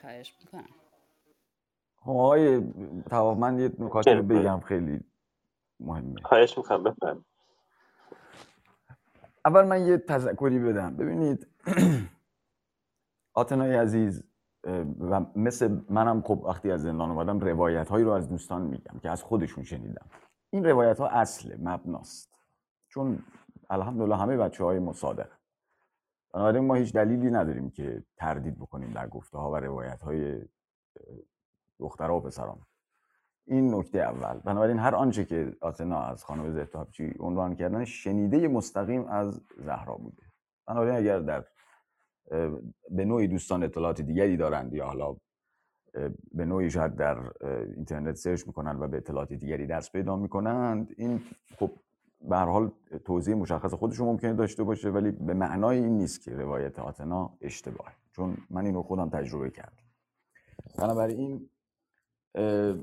خواهش می‌کنم. آقای تواف من یه نکاتی رو بگم خیلی مهمه. خواهش می‌کنم بفرم اول من یه تذکری بدم. ببینید آتنای عزیز و مثل منم خب وقتی از زندان اومدم روایت هایی رو از دوستان میگم که از خودشون شنیدم. این روایت ها اصل مبناست. چون الحمدلله همه بچه های مصادق بنابراین ما هیچ دلیلی نداریم که تردید بکنیم در گفته ها و روایت های دخترها و پسران این نکته اول. بنابراین هر آنچه که آتنا از خانم زهتابچی عنوان کردن شنیده مستقیم از زهرا بوده. بنابراین اگر در به نوعی دوستان اطلاعات دیگری دارند یا حالا به نوعی شاید در اینترنت سرچ می‌کنن و به اطلاعات دیگری دست پیدا می‌کنند این خب به هر حال توضیح مشخص خودشون ممکنه داشته باشه ولی به معنای این نیست که روایت آتنا اشتباه چون من اینو خودم تجربه کردم. بنابراین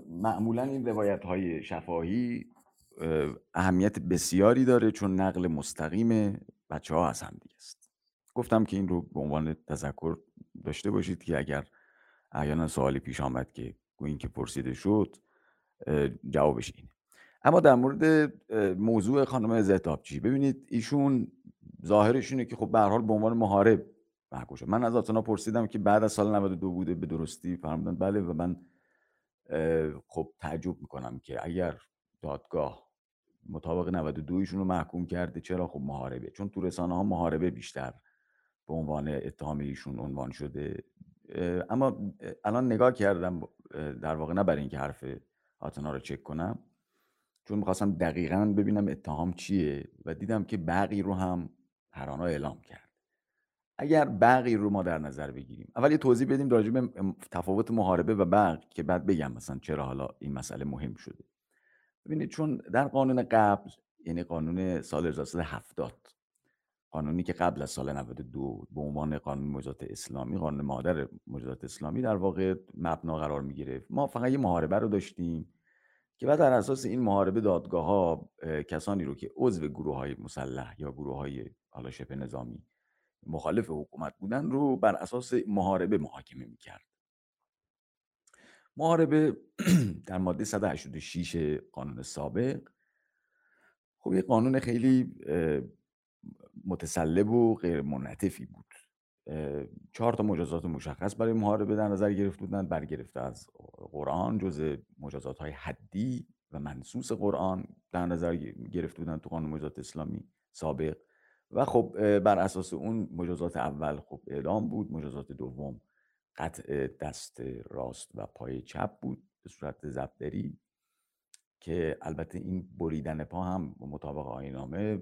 معمولا این روایت های شفاهی اهمیت بسیاری داره چون نقل مستقیم بچه ها از هم دیگه است. گفتم که این رو به عنوان تذکر داشته باشید که اگر احیانا سوالی پیش آمد که گویین که پرسیده شد جوابش اینه. اما در مورد موضوع خانم زهتابچی ببینید ایشون ظاهرش اینه که خب به حال به عنوان محارب محکوم من از آتنا پرسیدم که بعد از سال 92 بوده به درستی فرمودن بله و من خب تعجب می‌کنم که اگر دادگاه مطابق 92 ایشون رو محکوم کرده چرا خب محاربه؟ چون تو رسانه ها محاربه بیشتر به عنوان اتهام ایشون عنوان شده. اما الان نگاه کردم در واقع نه برای اینکه حرف آتنا رو چک کنم چون می‌خواستم دقیقا ببینم اتهام چیه و دیدم که بقی رو هم هرانا اعلام کرد. اگر بقی رو ما در نظر بگیریم اول یه توضیح بدیم راجع به تفاوت محاربه و بق که بعد بگم مثلا چرا حالا این مسئله مهم شده. ببینید چون در قانون قبل یعنی قانون سال 1970 قانونی که قبل از سال 92 به عنوان قانون مجازات اسلامی قانون مادر مجازات اسلامی در واقع مبنا قرار می گرفت ما فقط یه محاربه رو داشتیم که بعد در اساس این محاربه دادگاه ها کسانی رو که عضو گروه های مسلح یا گروه های حالا شبه نظامی مخالف حکومت بودن رو بر اساس محاربه محاکمه می‌کرد. محاربه در ماده 186 قانون سابق خب یه قانون خیلی متسلب و غیر منعطفی بود. چهار تا مجازات مشخص برای محاربه در نظر گرفته بودند برگرفته از قرآن جز مجازات های حدی و منصوص قرآن در نظر گرفته بودند تو قانون مجازات اسلامی سابق. و خب بر اساس اون مجازات اول خب اعدام بود مجازات دوم قطع دست راست و پای چپ بود به صورت زبدری که البته این بریدن پا هم مطابق آینامه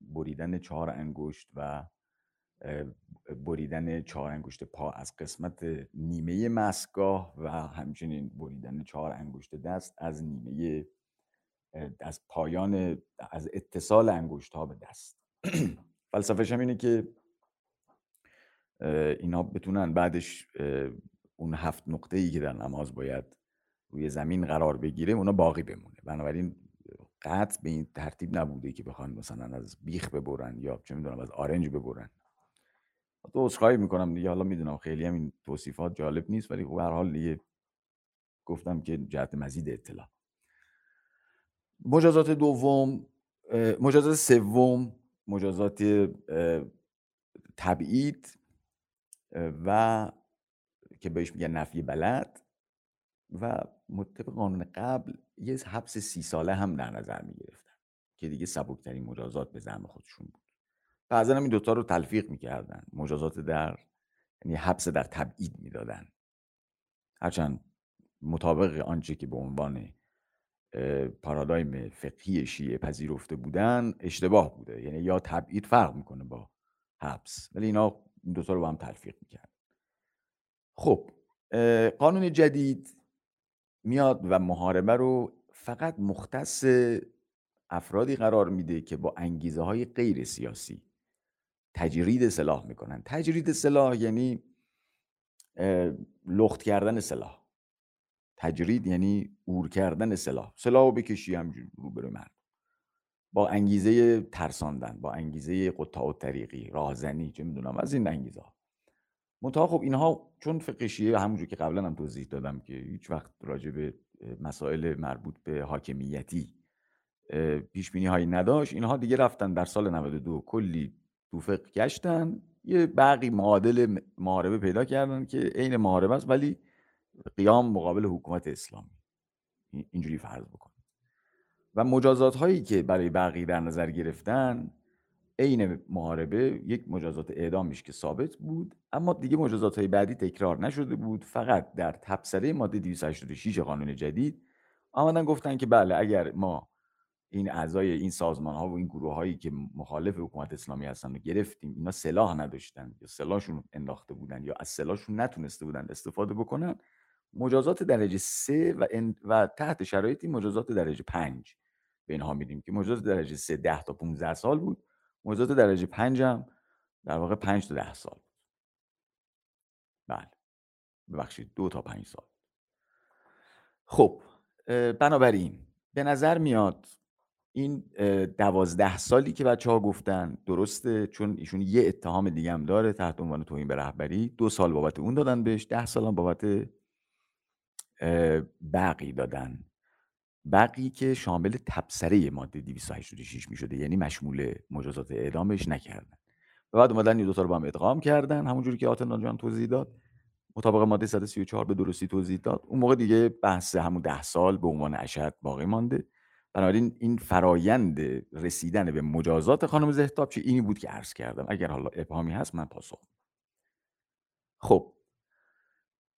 بریدن چهار انگشت و بریدن چهار انگشت پا از قسمت نیمه مسگاه و همچنین بریدن چهار انگشت دست از نیمه از پایان از اتصال انگشت ها به دست. فلسفهش هم اینه که اینا بتونن بعدش اون هفت نقطه ای که در نماز باید روی زمین قرار بگیره اونا باقی بمونه. بنابراین قطع به این ترتیب نبوده که بخوان مثلا از بیخ ببرن یا چه می‌دونم از آرنج ببرن. تو عذرخواهی می‌کنم دیگه حالا می‌دونم خیلی هم این توصیفات جالب نیست ولی خب هر حال دیگه گفتم که جهت مزید اطلاع. مجازات دوم مجازات سوم مجازات تبعید و که بهش میگن نفی بلد و مطبق قانون قبل یه حبس سی ساله هم در نظر می‌گرفتن که دیگه سبکترین مجازات به زعم خودشون بود. بعضا هم این دوتا رو تلفیق می‌کردن مجازات در یعنی حبس در تبعید می‌دادن. هرچند مطابق آنچه که به عنوان پارادایم فقهی شیعه پذیرفته بودن اشتباه بوده. یعنی یا تبعید فرق می‌کنه با حبس ولی اینا این دوتا رو با هم تلفیق می‌کرد خب قانون جدید میاد و محاربه رو فقط مختص افرادی قرار میده که با انگیزه های غیر سیاسی تجرید سلاح می‌کنن. تجرید سلاح یعنی لخت کردن سلاح. تجرید یعنی اور کردن سلاح. سلاح رو بکشی همجور رو من با انگیزه ترساندن با انگیزه قطاع و طریقی راهزنی چه می‌دونم از این انگیزه ها منتها خب اینها چون فقه شیعه همونجور که قبلا هم توضیح دادم که هیچ وقت راجع به مسائل مربوط به حاکمیتی پیش بینی هایی نداشت اینها دیگه رفتن در سال 92 کلی توفق گشتن یه بقی معادل محاربه پیدا کردن که عین محاربه است ولی قیام مقابل حکومت اسلامی. اینجوری فرض بکن. و مجازات هایی که برای بقی در نظر گرفتن عین محاربه یک مجازات اعدامش که ثابت بود اما دیگه مجازات های بعدی تکرار نشده بود. فقط در تبصره ماده 286 قانون جدید آمدن گفتن که بله اگر ما این اعضای این سازمان ها و این گروه هایی که مخالف حکومت اسلامی هستن رو گرفتیم اینا سلاح نداشتن یا سلاحشون انداخته بودن یا از سلاحشون نتونسته بودن استفاده بکنن مجازات درجه سه و, و تحت شرایطی مجازات درجه پنج به اینها میدیم که مجازات درجه سه ده تا 15 سال بود مجازات درجه پنج هم در واقع پنج تا ده سال بله. ببخشید دو تا پنج سال. خب بنابراین به نظر میاد این دوازده سالی که بچه ها گفتن درسته چون ایشون یه اتهام دیگه هم داره تحت عنوان توهین به رهبری دو سال بابت اون دادن بهش ده سال هم بابت بقی دادن. بقی که شامل تبصره ماده 286 می شده یعنی مشمول مجازات اعدامش نکردن. و بعد اومدن این دوتا رو با هم ادغام کردن همونجوری که آتنا جان توضیح داد مطابق ماده 134 به درستی توضیح داد. اون موقع دیگه بحث همون ده سال به عنوان اشد باقی مانده. بنابراین این فرایند رسیدن به مجازات خانم زهتاب چه اینی بود که عرض کردم. اگر حالا ابهامی هست من پاسخ خب.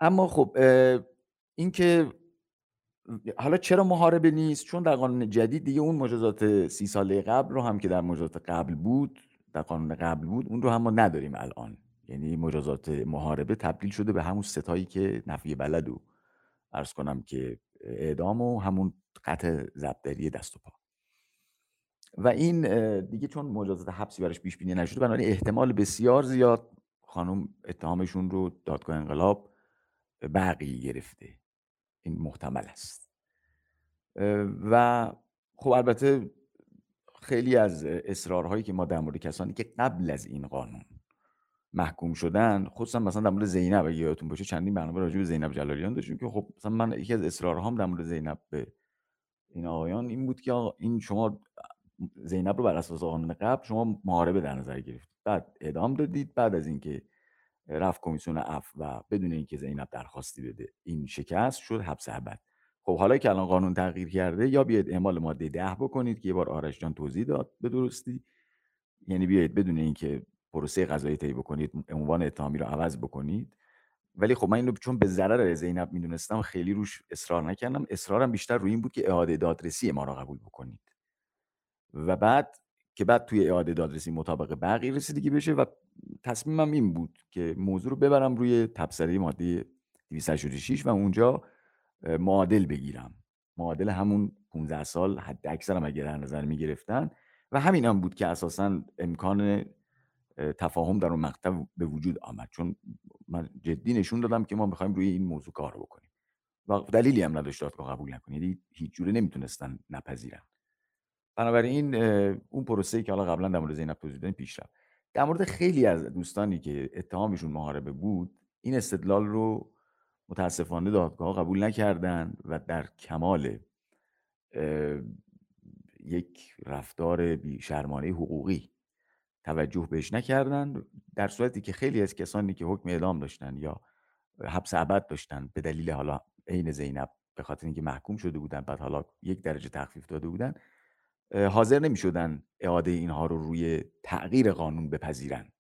اما خب اینکه حالا چرا محاربه نیست؟ چون در قانون جدید دیگه اون مجازات سی ساله قبل رو هم که در مجازات قبل بود در قانون قبل بود اون رو هم ما نداریم الان. یعنی مجازات محاربه تبدیل شده به همون ستایی که نفی بلد و ارز کنم که اعدام و همون قطع زبدری دست و پا. و این دیگه چون مجازات حبسی برش پیش بینی نشده بنابراین احتمال بسیار زیاد خانم اتهامشون رو دادگاه انقلاب بقی گرفته. این محتمل است. و خب البته خیلی از اصرارهایی که ما در مورد کسانی که قبل از این قانون محکوم شدن خصوصا مثلا در مورد زینب اگه یادتون باشه چندین برنامه راجع به زینب جلالیان داشتیم که خب مثلا من یکی از اصرارهام در مورد زینب به این آقایان این بود که این شما زینب رو بر اساس قانون قبل شما محاربه در نظر گرفتید بعد اعدام دادید بعد از اینکه رفت کمیسیون اف و بدون اینکه زینب درخواستی بده این شکست شد حبس ابد. خب حالا که الان قانون تغییر کرده یا بیاید اعمال ماده ده بکنید که یه بار آرش جان توضیح داد به درستی. یعنی بیاید بدون اینکه پروسه قضایی طی بکنید عنوان اتهامی رو عوض بکنید. ولی خب من اینو چون به ضرر زینب می‌دونستم خیلی روش اصرار نکردم. اصرارم بیشتر روی این بود که اعاده دادرسی ما را قبول بکنید. و بعد که بعد توی اعاده دادرسی مطابق بقیه رسیدگی بشه و تصمیمم این بود که موضوع رو ببرم روی تبصره ماده 286 و اونجا معادل بگیرم. معادل همون 15 سال حد اکثرم اگر در نظر می گرفتن و همین هم بود که اساسا امکان تفاهم در اون مقطع به وجود آمد. چون من جدی نشون دادم که ما می‌خوایم روی این موضوع کار بکنیم. و دلیلی هم نداشت دادگاه قبول نکنه یعنی هیچ جوره نمی‌تونستن نپذیرن. بنابراین اون پروسه‌ای که حالا قبلا در مورد زینب توضیح دادیم پیش رفت در مورد خیلی از دوستانی که اتهامشون محاربه بود این استدلال رو متاسفانه دادگاه قبول نکردند و در کمال یک رفتار بی شرمانه حقوقی توجه بهش نکردن در صورتی که خیلی از کسانی که حکم اعدام داشتن یا حبس ابد داشتن به دلیل حالا عین زینب به خاطر اینکه محکوم شده بودن بعد حالا یک درجه تخفیف داده بودن حاضر نمی شدن اعاده اینها رو روی تغییر قانون بپذیرن.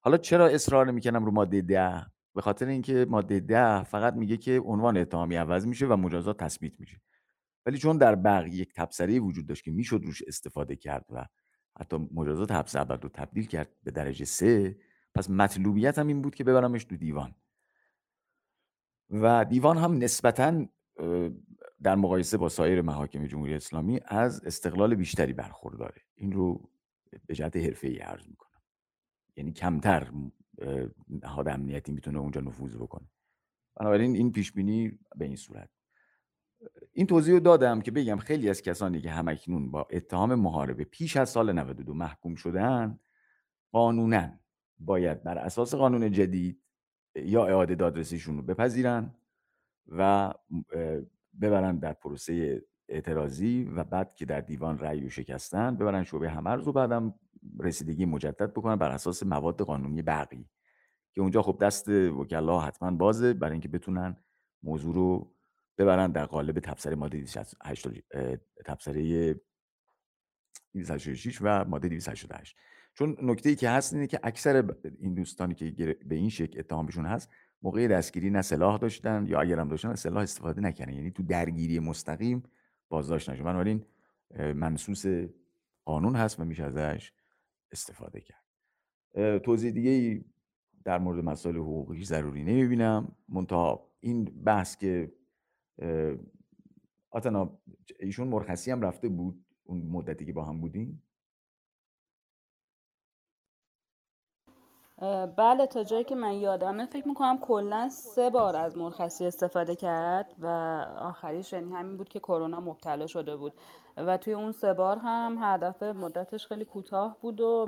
حالا چرا اصرار نمی‌کنم رو ماده ده؟ به خاطر اینکه ماده ده فقط میگه که عنوان اتهامی عوض میشه و مجازات تثبیت میشه. ولی چون در بقیه یک تبصره وجود داشت که می‌شد روش استفاده کرد و حتی مجازات حبس ابد رو تبدیل کرد به درجه سه پس مطلوبیت هم این بود که ببرمش تو دیوان. و دیوان هم نسبتا در مقایسه با سایر محاکم جمهوری اسلامی از استقلال بیشتری برخورداره. این رو به جهت حرفه ای عرض می‌کنم. یعنی کمتر نهاد امنیتی می‌تونه اونجا نفوذ بکنه. بنابراین این پیش بینی به این صورت. این توضیح رو دادم که بگم خیلی از کسانی که همکنون با اتهام محاربه پیش از سال 92 محکوم شدن قانونا باید بر اساس قانون جدید یا اعاده دادرسیشون رو بپذیرن و ببرن در پروسه اعتراضی و بعد که در دیوان رأی و شکستن ببرن شعبه همرز و بعدم رسیدگی مجدد بکنن بر اساس مواد قانونی بقی که اونجا خب دست وکلا حتما بازه برای اینکه بتونن موضوع رو ببرن در قالب تبصره ماده 268 تبصره 286 و ماده 288 چون نکته ای که هست اینه که اکثر این دوستانی که به این شکل اتهامشون هست موقع دستگیری نه سلاح داشتن یا اگر هم داشتن سلاح استفاده نکنن یعنی تو درگیری مستقیم بازداشت نشون بنابراین منصوص قانون هست و میشه ازش استفاده کرد. توضیح دیگه در مورد مسائل حقوقی ضروری نمی‌بینم. منتها این بحث که آتنا ایشون مرخصی هم رفته بود اون مدتی که با هم بودیم؟ بله تا جایی که من یادمه فکر می‌کنم کلا سه بار از مرخصی استفاده کرد و آخریش یعنی همین بود که کرونا مبتلا شده بود. و توی اون سه بار هم هدف مدتش خیلی کوتاه بود و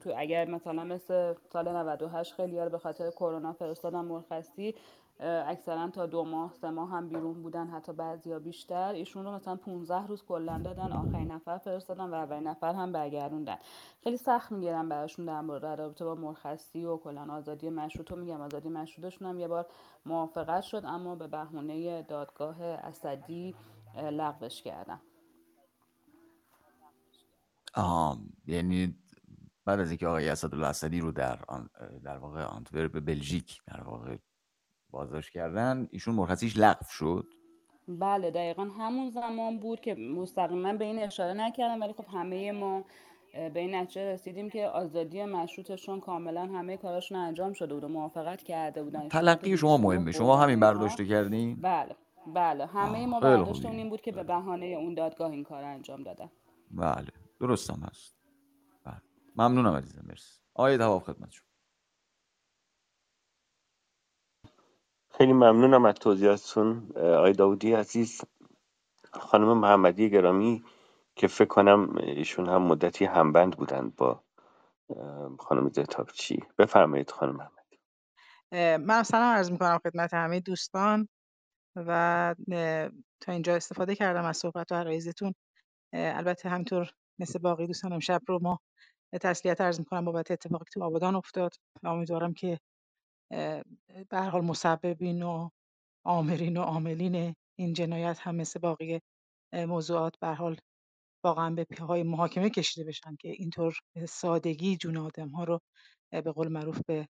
تو اگر مثلا مثل سال 98 خیلی به خاطر کرونا فرستادن مرخصی اکثرا تا دو ماه سه ماه هم بیرون بودن حتی بعضیا بیشتر. ایشون رو مثلا 15 روز کلا دادن آخرین نفر فرستادن و اولین نفر هم برگردوندن. خیلی سخت می‌گیرن براشون در مورد رابطه با مرخصی و کلا آزادی مشروط. میگم آزادی مشروطشون هم یه بار موافقت شد اما به بهونه دادگاه اسدی لغوش کردن. یعنی بعد از اینکه آقای اسدالله اسدی رو در در واقع آنتورپ بلژیک در واقع بازداشت کردن ایشون مرخصیش لغو شد. بله دقیقا همون زمان بود که مستقیما به این اشاره نکردم ولی خب همه ما به این نتیجه رسیدیم که آزادی مشروطشون کاملا همه کاراشون انجام شده بود و موافقت کرده بودن. تلقی شما مهمه. شما همین برداشته کردین؟ بله بله. همه ما برداشتمون این بود که به بهانه اون دادگاه این کار انجام دادن. بله درستم هست. بله. ممنونم عزیزم مرسی. آقای دواب خدمت شما خیلی ممنونم از توضیحاتتون آقای داودی عزیز. خانم محمدی گرامی که فکر کنم ایشون هم مدتی همبند بودند با خانم زتابچی بفرمایید خانم محمدی. من سلام عرض می‌کنم خدمت همه دوستان و تا اینجا استفاده کردم از صحبت و عرایزتون. البته همینطور مثل باقی دوستان امشب رو ما تسلیت عرض می‌کنم بابت اتفاقی تو آبادان افتاد و امیدوارم که به حال مسببین و آمرین و عاملین این جنایت هم مثل باقی موضوعات به حال واقعا به های محاکمه کشیده بشن که اینطور سادگی جون آدم ها رو به قول معروف به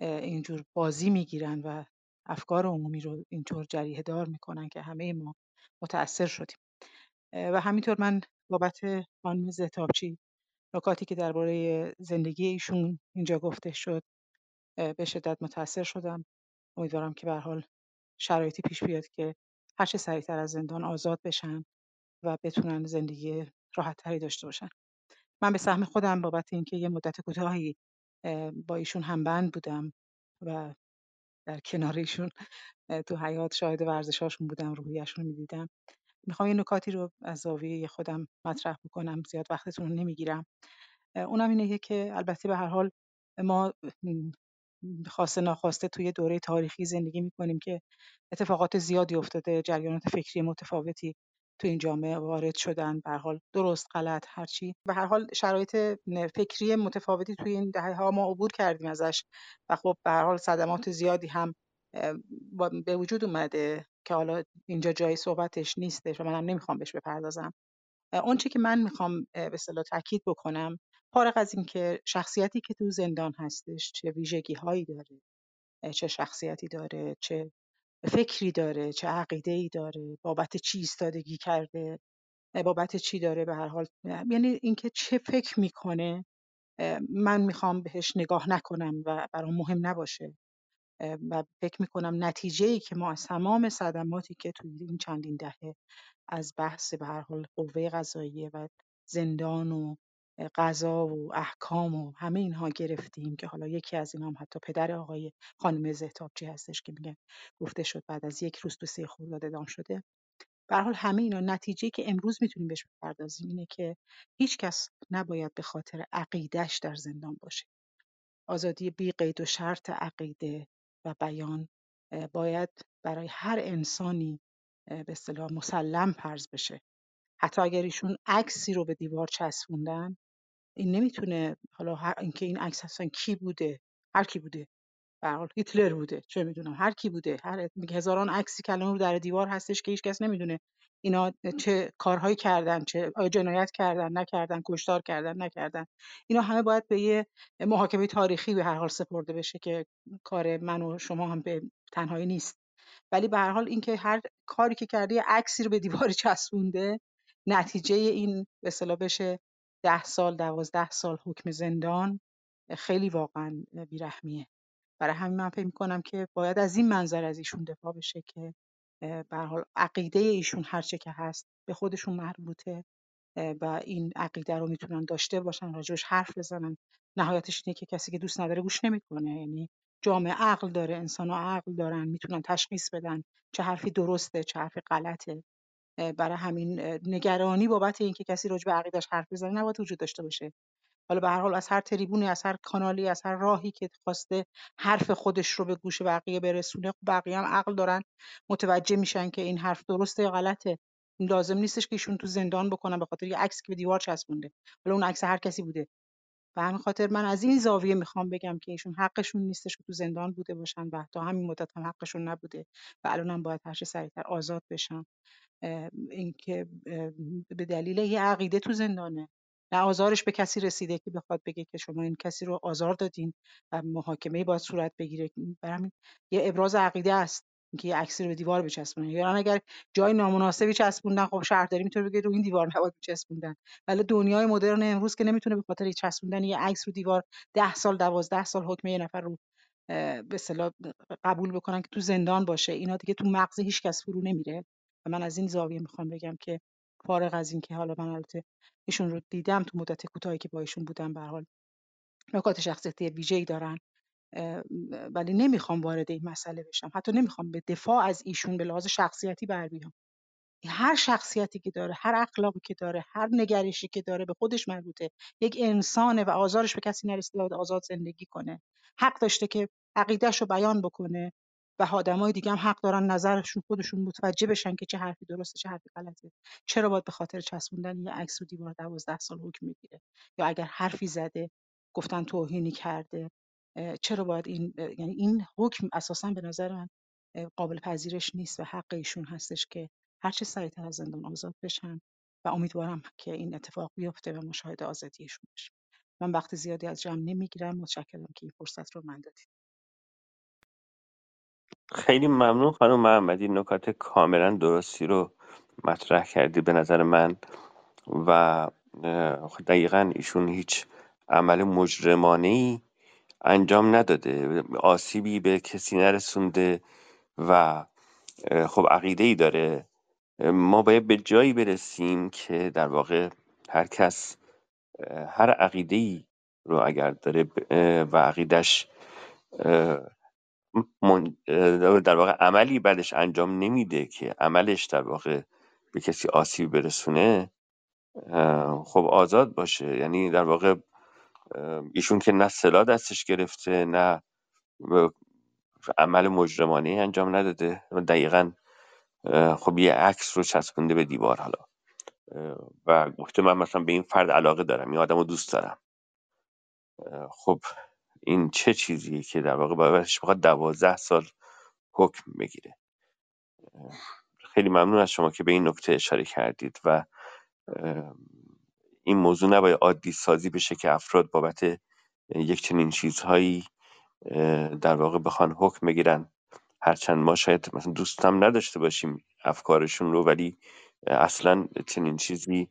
اینجور بازی می‌گیرن و افکار عمومی رو اینطور جریه دار می‌کنن که همه ما متاثر شدیم. و همینطور من بابت خانم زتابچی نکاتی که درباره زندگی ایشون اینجا گفته شد به شدت متاثر شدم. امیدوارم که به حال شرایطی پیش بیاد که هر چه سریعتر از زندان آزاد بشن و بتونن زندگی راحت تری داشته باشن. من به سهم خودم بابت اینکه یه مدت کوتاهی با ایشون همبند بودم و در کنار ایشون تو حیات شاهد ورزشاشون بودم روحیشون رو می‌دیدم. می‌خوام یه نکاتی رو از زاویه خودم مطرح بکنم زیاد وقتتون رو نمی‌گیرم. اونم اینه که البته به هر حال ما خواسته ناخواسته توی دوره تاریخی زندگی می‌کنیم که اتفاقات زیادی افتاده جریانات فکری متفاوتی تو این جامعه وارد شدن به حال درست غلط هرچی به هر حال شرایط فکری متفاوتی توی این دهه ها ما عبور کردیم ازش و خب به هر حال صدمات زیادی هم به وجود اومده که حالا اینجا جای صحبتش نیستش و منم نمی‌خوام بهش بپردازم. اون چی که من می‌خوام به اصطلاح تاکید بکنم فارغ از اینکه شخصیتی که تو زندان هستش چه ویژگی هایی داره چه شخصیتی داره چه فکری داره چه عقیده ای داره بابت چی ایستادگی کرده بابت چی داره به هر حال یعنی اینکه چه فکر می‌کنه من می‌خوام بهش نگاه نکنم و برام مهم نباشه و فکر می‌کنم نتیجه ای که ما از تمام صدماتی که توی این چندین دهه از بحث به هر حال قوه قضاییه و زندان و قضا و احکام و همه اینها گرفتیم که حالا یکی از اینها هم حتی پدر آقای خانم زهتابچی هستش که میگه گفته شد بعد از یک روز تو سه خرداد اعدام شده. به حال همه اینا نتیجه که امروز می‌تونیم بهش بپردازیم اینه که هیچ کس نباید به خاطر عقیدش در زندان باشه. آزادی بی قید و شرط عقیده و بیان باید برای هر انسانی به اصطلاح مسلم فرض بشه. حتی اگر ایشون عکسی رو به دیوار چسبوندن این نمی‌تونه حالا هر اینکه این عکس اصلا کی بوده هر کی بوده به حال هیتلر بوده چه می‌دونم هر کی بوده هر هزاران عکسی که الان رو در دیوار هستش که هیچ کس نمی‌دونه اینا چه کارهایی کردن چه جنایت کردن نکردن کشتار کردن نکردن. اینا همه باید به یه محاکمه تاریخی به هر حال سپرده بشه که کار من و شما هم به تنهایی نیست. ولی به هر حال اینکه هر کاری که کرده عکسی رو به دیوار چسبونده نتیجه این به بشه ده سال دوازده سال حکم زندان خیلی واقعا بیرحمیه. برای همین من فکر می‌کنم که باید از این منظر از ایشون دفاع بشه که به حال عقیده ایشون هرچه که هست به خودشون مربوطه و این عقیده رو می‌تونن داشته باشن راجبش حرف بزنن. نهایتش اینه که کسی که دوست نداره گوش نمی‌کنه. یعنی جامعه عقل داره انسان عقل دارن می‌تونن تشخیص بدن چه حرفی درسته چه حرفی غلطه. برای همین نگرانی بابت اینکه کسی راجع به عقیدش حرف بزنه نباید وجود داشته باشه. حالا به هر حال از هر تریبونی از هر کانالی از هر راهی که خواسته حرف خودش رو به گوش بقیه برسونه خب بقیه هم عقل دارن متوجه میشن که این حرف درسته یا غلطه. لازم نیستش که ایشون تو زندان بکنن به خاطر یه عکسی که به دیوار چسبونده. حالا اون عکس هر کسی بوده. به همین خاطر من از این زاویه می‌خوام بگم که ایشون حقشون نیستش که تو زندان بوده باشن و تا همین مدت هم حقشون نبوده و الان هم باید هر سریعتر آزاد بشن. اینکه به دلیل یه عقیده تو زندانه. نه آزارش به کسی رسیده که بخواد بگه که شما این کسی رو آزار دادین و محاکمه باید صورت بگیره. برای یه ابراز عقیده است. اینکه یه عکسی رو به دیوار بچسبونن. یا اگر جای نامناسبی چسبوندن خب شهرداری می‌تونه بگه رو این دیوار نباید بچسبوندن. ولی دنیای مدرن امروز که نمی‌تونه به خاطر چسبوندن یه عکس رو دیوار ده سال دوازده سال حکم یه نفر رو به اصطلاح قبول بکنن که تو زندان باشه اینا دیگه تو مغز هیچ کس فرو نمیره. و من از این زاویه می‌خوام بگم که فارغ از اینکه حالا من البته ایشون رو دیدم تو مدت کوتاهی که با ایشون بودم به حال نکات شخصیتی ویژه‌ای دارن. ولی نمی‌خوام وارد این مسئله بشم. حتی نمی‌خوام به دفاع از ایشون به لحاظ شخصیتی بر بیام. هر شخصیتی که داره هر اخلاقی که داره هر نگرشی که داره به خودش مربوطه یک انسانه و آزارش به کسی نرسیده باید آزاد زندگی کنه. حق داشته که عقیدهش بیان بکنه و آدمای دیگه هم حق دارن نظرشون خودشون متوجه بشن که چه حرفی درسته چه حرفی غلطه. چرا باید به خاطر چسبوندن یه عکس و دیوار 12 سال حکم می‌گیره؟ یا اگر حرفی زده گفتن توهینی کرده. چرا باید این یعنی این حکم اساسا به نظر من قابل پذیرش نیست و حق ایشون هستش که هر چه سریعتر از زندان آزاد بشن و امیدوارم که این اتفاق بیفته و مشاهده آزادیشون بشه. من وقت زیادی از جمع نمی‌گیرم. متشکرم که این فرصت رو من دادید. خیلی ممنون خانم محمدی. نکات کاملا درستی رو مطرح کردی به نظر من و دقیقا ایشون هیچ عمل مجرمانه ای انجام نداده آسیبی به کسی نرسونده و خب عقیده ای داره. ما باید به جایی برسیم که در واقع هر کس هر عقیده ای رو اگر داره و عقیدش در واقع عملی بعدش انجام نمیده که عملش در واقع به کسی آسیب برسونه خب آزاد باشه. یعنی در واقع ایشون که نه سلا دستش گرفته نه عمل مجرمانه انجام نداده دقیقا خب یه عکس رو چسبونده به دیوار حالا. و گفته من مثلا به این فرد علاقه دارم این آدم رو دوست دارم. خب این چه چیزیه که در واقع باید بخواد دوازده سال حکم بگیره؟ خیلی ممنون از شما که به این نکته اشاره کردید و این موضوع نباید عادی سازی بشه که افراد بابت یک چنین چیزهایی در واقع بخوان حکم بگیرن. هرچند ما شاید مثلا دوستم نداشته باشیم افکارشون رو ولی اصلا چنین چیزی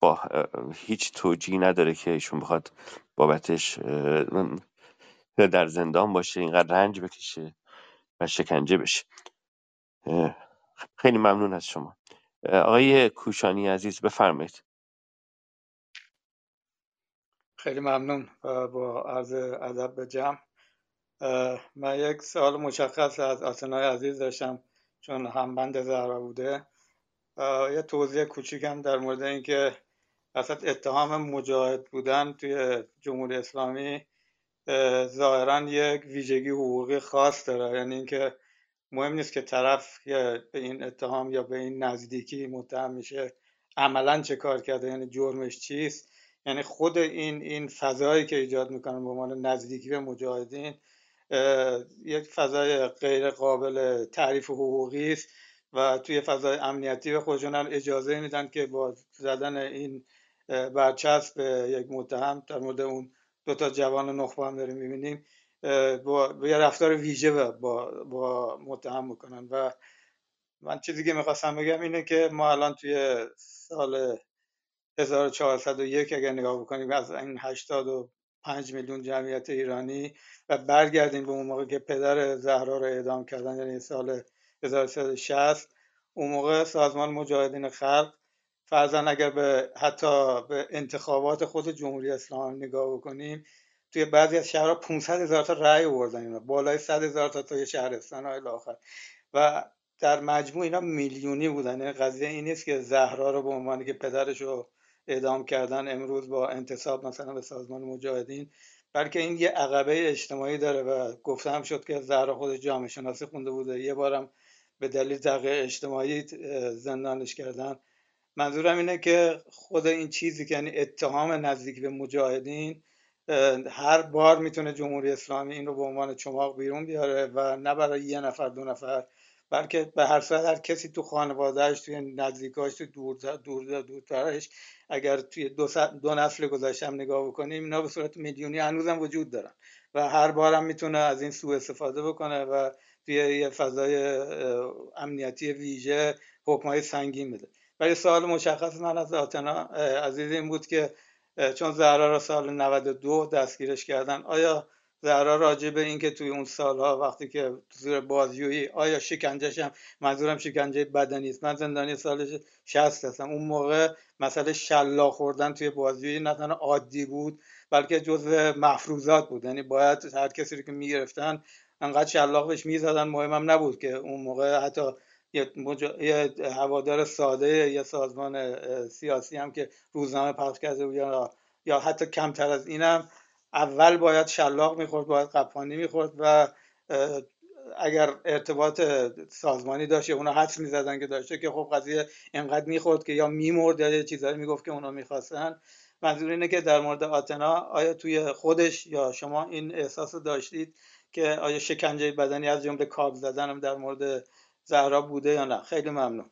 با هیچ توجیهی نداره که ایشون بخواد بابتش در زندان باشه اینقدر رنج بکشه و شکنجه بشه. خیلی ممنون از شما. آقای کوشانی عزیز بفرمایید. خیلی ممنون با عرض ادب به جمع. من یک سوال مشخص از آسنای عزیز داشتم چون همبند زهرا بوده. یه توضیح کوچیکم در مورد اینکه اصلا اتهام مجاهد بودن توی جمهوری اسلامی ظاهرا یک ویژگی حقوقی خاص داره. یعنی اینکه مهم نیست که طرف به این اتهام یا به این نزدیکی متهم میشه عملا چه کار کرده یعنی جرمش چیست. یعنی خود این این فضایی که ایجاد می‌کنن به عنوان نزدیکی به مجاهدین یک فضای غیر قابل تعریف حقوقی است و توی فضای امنیتی به خودشون اجازه میدن که با زدن این برچسب به یک متهم در مورد اون دو تا جوان نخبه هم داریم می‌بینیم با, با یه رفتار ویژه با, با متهم می‌کنن. و من چیزی که می‌خواستم بگم اینه که ما الان توی سال 1401 اگر نگاه بکنیم از این 85 میلیون جمعیت ایرانی و برگردیم به اون موقع که پدر زهرا رو اعدام کردن یعنی سال 1360 اون موقع سازمان مجاهدین خلق فرزن اگر به حتی به انتخابات خود جمهوری اسلامی نگاه بکنیم توی بعضی از شهرها 500 هزار تا رأی آوردن اینا بالای 100 هزار تا توی شهرستان های آخر و در مجموع اینا میلیونی بودن یعنی قضیه این نیست که زهرا رو به عنوانی که پدرش رو اعدام کردن امروز با انتصاب مثلا به سازمان مجاهدین بلکه این یه عقبه اجتماعی داره و گفتم شد که زهرا خود جامعه شناسی خونده بوده. یه بارم به دلیل تغییر اجتماعی زندانش کردن. منظورم اینه که خود این چیزی که یعنی اتهام نزدیک به مجاهدین هر بار می‌تونه جمهوری اسلامی این رو به عنوان چماق بیرون بیاره و نه برای یه نفر دو نفر بلکه به هر صورت هر کسی تو خانوادهش توی نزدیکاش تو دور دور دورترش اگر توی دو, دو نسل گذشته نگاه بکنیم اینا به صورت میلیونی هنوزم وجود دارن. و هر بارم می‌تونه از این سوء استفاده بکنه و توی یه فضای امنیتی ویژه حکمای سنگین بده. ولی سوال مشخص من از آتنا عزیز این بود که چون زهرا را سال 92 دستگیرش کردن آیا زهرا راجع به اینکه توی اون سالها وقتی که زیر بازجویی آیا شکنجهش هم منظورم شکنجه بدنی است من زندانی سال 60 هستم. اون موقع مسئله شلا خوردن توی بازجویی نه تنها عادی بود بلکه جزء مفروضات بود. یعنی باید هر کسی رو که می‌گرفتن انقدر شلاق بهش می‌زدن مهمم نبود که اون موقع حتی یه, یه هوادار ساده یه سازمان سیاسی هم که روزنامه پخش کرده بود یا حتی کمتر از اینم اول باید شلاق می‌خورد باید قپانی می‌خورد و اگر ارتباط سازمانی داشت یا اونا حدس می‌زدن که داشته که خب قضیه انقدر می‌خورد که یا میمرد یا چیزایی می‌گفت که اونا می‌خواستن. منظور اینه که در مورد آتنا آیا توی خودش یا شما این احساس داشتید که آیا شکنجه بدنی از جمله کاب زدن در مورد زهرا بوده یا نه؟ خیلی ممنون.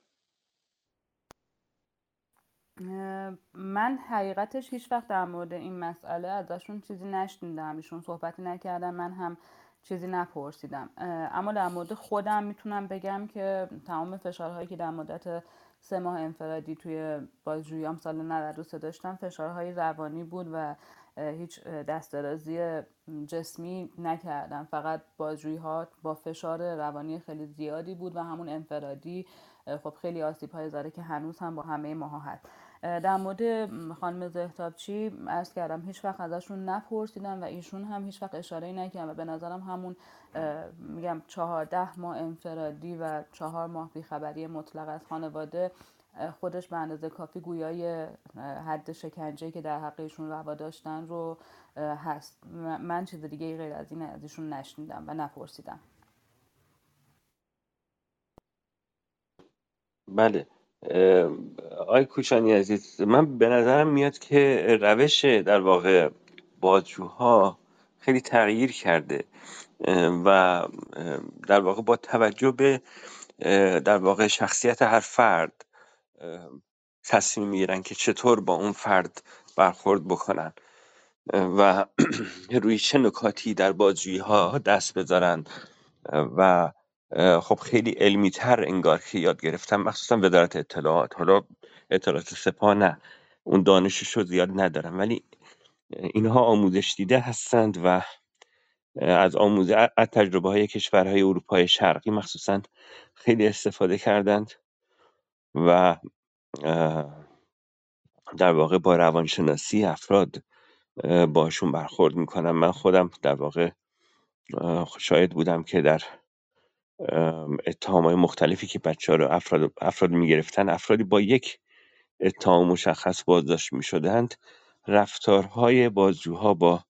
من حقیقتش هیچ وقت در مورد این مسئله ازشون چیزی نشنیدم ایشون صحبتی نکردم من هم چیزی نپرسیدم. اما در مورد خودم می‌تونم بگم که تمام فشارهایی که در مدت سه ماه انفرادی توی بازجوییام سال 93 داشتم فشارهای روانی بود و هیچ دسترازی جسمی نکردم فقط بازجویی ها با فشار روانی خیلی زیادی بود و همون انفرادی خب خیلی آسیب های زده که هنوز هم با همه ماها هست. در مورد خانم زهتابچی ارز کردم هیچ وقت ازشون نپرسیدم و ایشون هم هیچ وقت اشاره نکردم و به نظرم همون میگم چهارده ماه انفرادی و چهار ماه بیخبری مطلق از خانواده خودش به اندازه کافی گویای حد شکنجه که در حق ایشون روا داشتن رو هست. من چیز دیگه غیر از این از ایشون نشنیدم و نپرسیدم. بله. آی کوچانی عزیز من به نظرم میاد که روش در واقع بازجوها خیلی تغییر کرده و در واقع با توجه به در واقع شخصیت هر فرد تصمیم می‌گیرن که چطور با اون فرد برخورد بکنن و روی چه نکاتی در بازجویی ها دست بذارن و خب خیلی علمی تر انگار که یاد گرفتم مخصوصا وزارت اطلاعات. حالا اطلاعات سپاه نه اون دانشش رو زیاد ندارم. ولی اینها آموزش دیده هستند و از آموزه از تجربه های کشورهای اروپای شرقی مخصوصا خیلی استفاده کردند و در واقع با روانشناسی افراد باشون برخورد می‌کنم. من خودم در واقع شاید بودم که در اتهام های مختلفی که بچه ها رو افراد, افراد می‌گرفتن افرادی با یک اتهام مشخص بازداشت می‌شدند. رفتارهای بازجوها با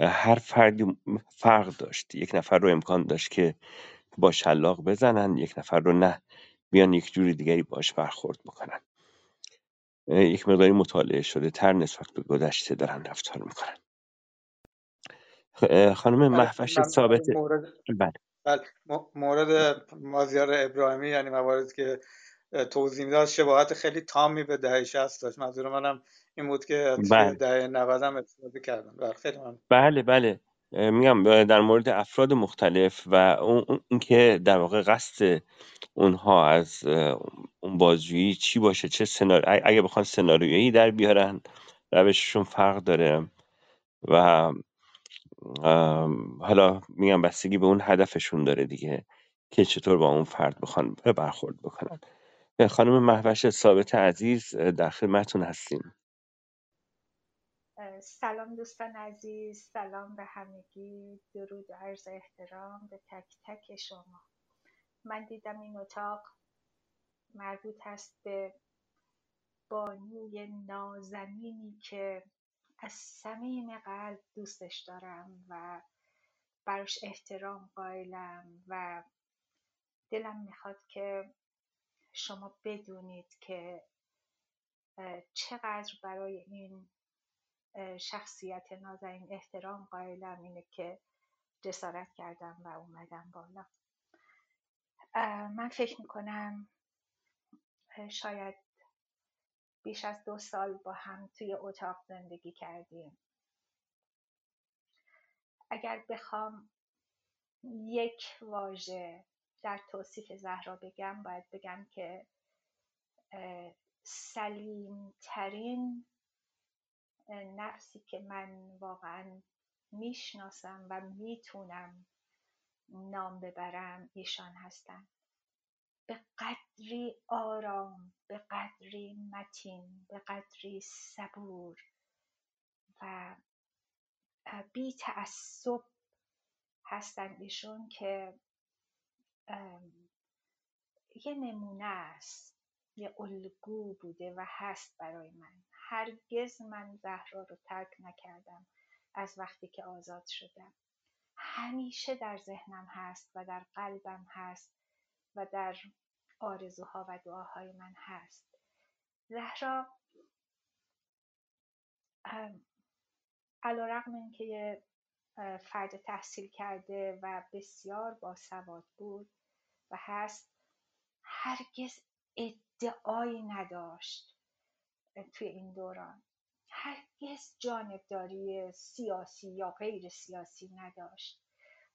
هر فردی فرق داشت. یک نفر رو امکان داشت که با شلاق بزنن یک نفر رو نه. بیان یک جوری دیگری باش برخورد بکنن. یک مقداری مطالعه شده تر نسبت به گذشته دارن رفتار می‌کنن. خانم بله، محوش ثابت بله. بله. مورد مازیار ابراهیمی یعنی مواردی که توضیح می‌داد شباهت خیلی تامی به دهه 60 داشت. منظور منم این بود که بله. دهه 90 هم استفاده کردم بله خیلی من بله بله. میگم در مورد افراد مختلف و اون که در واقع قصد اونها از اون بازجویی چی باشه چه سناریو اگه بخوان سناریویی در بیارن روششون فرق داره. و حالا میگم بستگی به اون هدفشون داره دیگه که چطور با اون فرد بخوان برخورد بکنن. خانم محوش ثابت عزیز در خدمتون هستیم. سلام دوستان عزیز سلام به همگی درود و عرض احترام به تک تک شما. من دیدم این اتاق مربوط هست به بانوی نازنینی که از صمیم قلب دوستش دارم و براش احترام قائلم و دلم می‌خواد که شما بدونید که چقدر برای این شخصیت نازنین احترام قائلم اینه که جسارت کردم و اومدم بالا. من فکر می‌کنم شاید بیش از دو سال با هم توی اتاق زندگی کردیم. اگر بخوام یک واژه در توصیف زهرا بگم باید بگم که سلیم ترین نفسی که من واقعا می‌شناسم و می‌تونم نام ببرم ایشان هستند به قدری آرام به قدری متین به قدری صبور و بی تعصب هستن ایشون که یه نمونه است یه الگو بوده و هست برای من. هرگز من زهرا رو ترک نکردم از وقتی که آزاد شدم. همیشه در ذهنم هست و در قلبم هست و در آرزوها و دعاهای من هست. زهرا علا رقم این که یه فرد تحصیل کرده و بسیار باسواد بود و هست هرگز ادعایی نداشت توی این دوران. هرگز جانبداری سیاسی یا غیر سیاسی نداشت.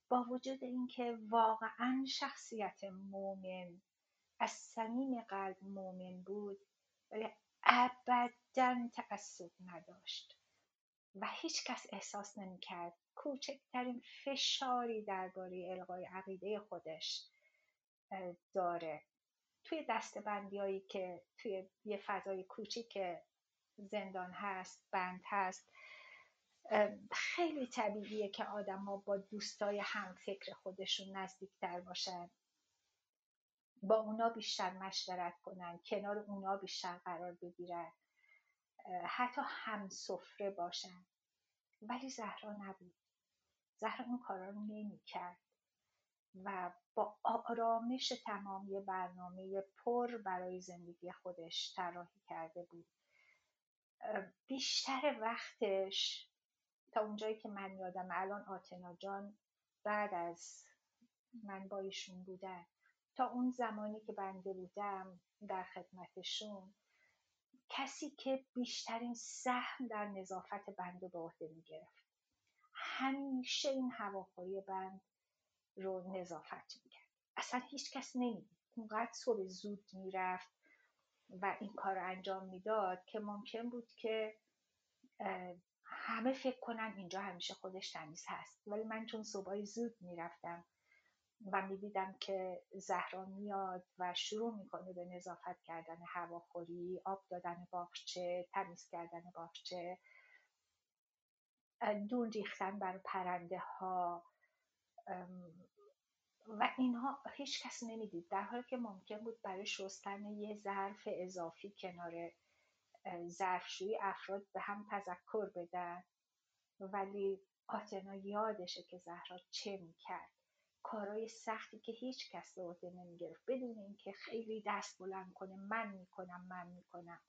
با وجود اینکه واقعا شخصیت مؤمن از صمیم قلب مؤمن بود ولی ابدا تعصب نداشت و هیچ کس احساس نمی‌کرد کوچکترین فشاری درباره القای عقیده خودش داره. توی دستبندی هایی که توی یه فضای کوچیک زندان هست بند هست خیلی طبیعیه که آدم ها با دوستای هم فکر خودشون نزدیکتر باشن. با اونا بیشتر مشورت کنن کنار اونا بیشتر قرار بگیرن. حتی هم سفره باشن. ولی زهرا نبود. زهرا اون کارا رو نمی کرد و با آرامش تمامی برنامه پر برای زندگی خودش طراحی کرده بود. بیشتر وقتش تا اونجایی که من یادم الان آتنا جان بعد از من با ایشون بودن. تا اون زمانی که بنده بودم در خدمتشون کسی که بیشترین سهم در نظافت بند به عهده می‌گرفت همیشه این هواخوری بند رو نظافت می‌کرد اصلا هیچ کس نمی‌دید اونقدر صبح زود می‌رفت و این کار رو انجام می‌داد که ممکن بود که همه فکر کنن اینجا همیشه خودش تمیز هست. ولی من چون صبح زود می‌رفتم و می‌دیدم که زهرا میاد و شروع می‌کنه به نظافت کردن هواخوری آب دادن باغچه تمیز کردن باغچه دون ریختن بر پرنده ها و اینها هیچ کس نمی‌دید. در حالی که ممکن بود برای شستن یه ظرف اضافی کنار ظرفشویی افراد به هم تذکر بدن ولی آتنا یادشه که زهرا چه می‌کرد. کارهای سختی که هیچ کس به عهده نمی‌گرفت. بدون اینکه خیلی دست بلند کنه من می‌کنم من می‌کنم.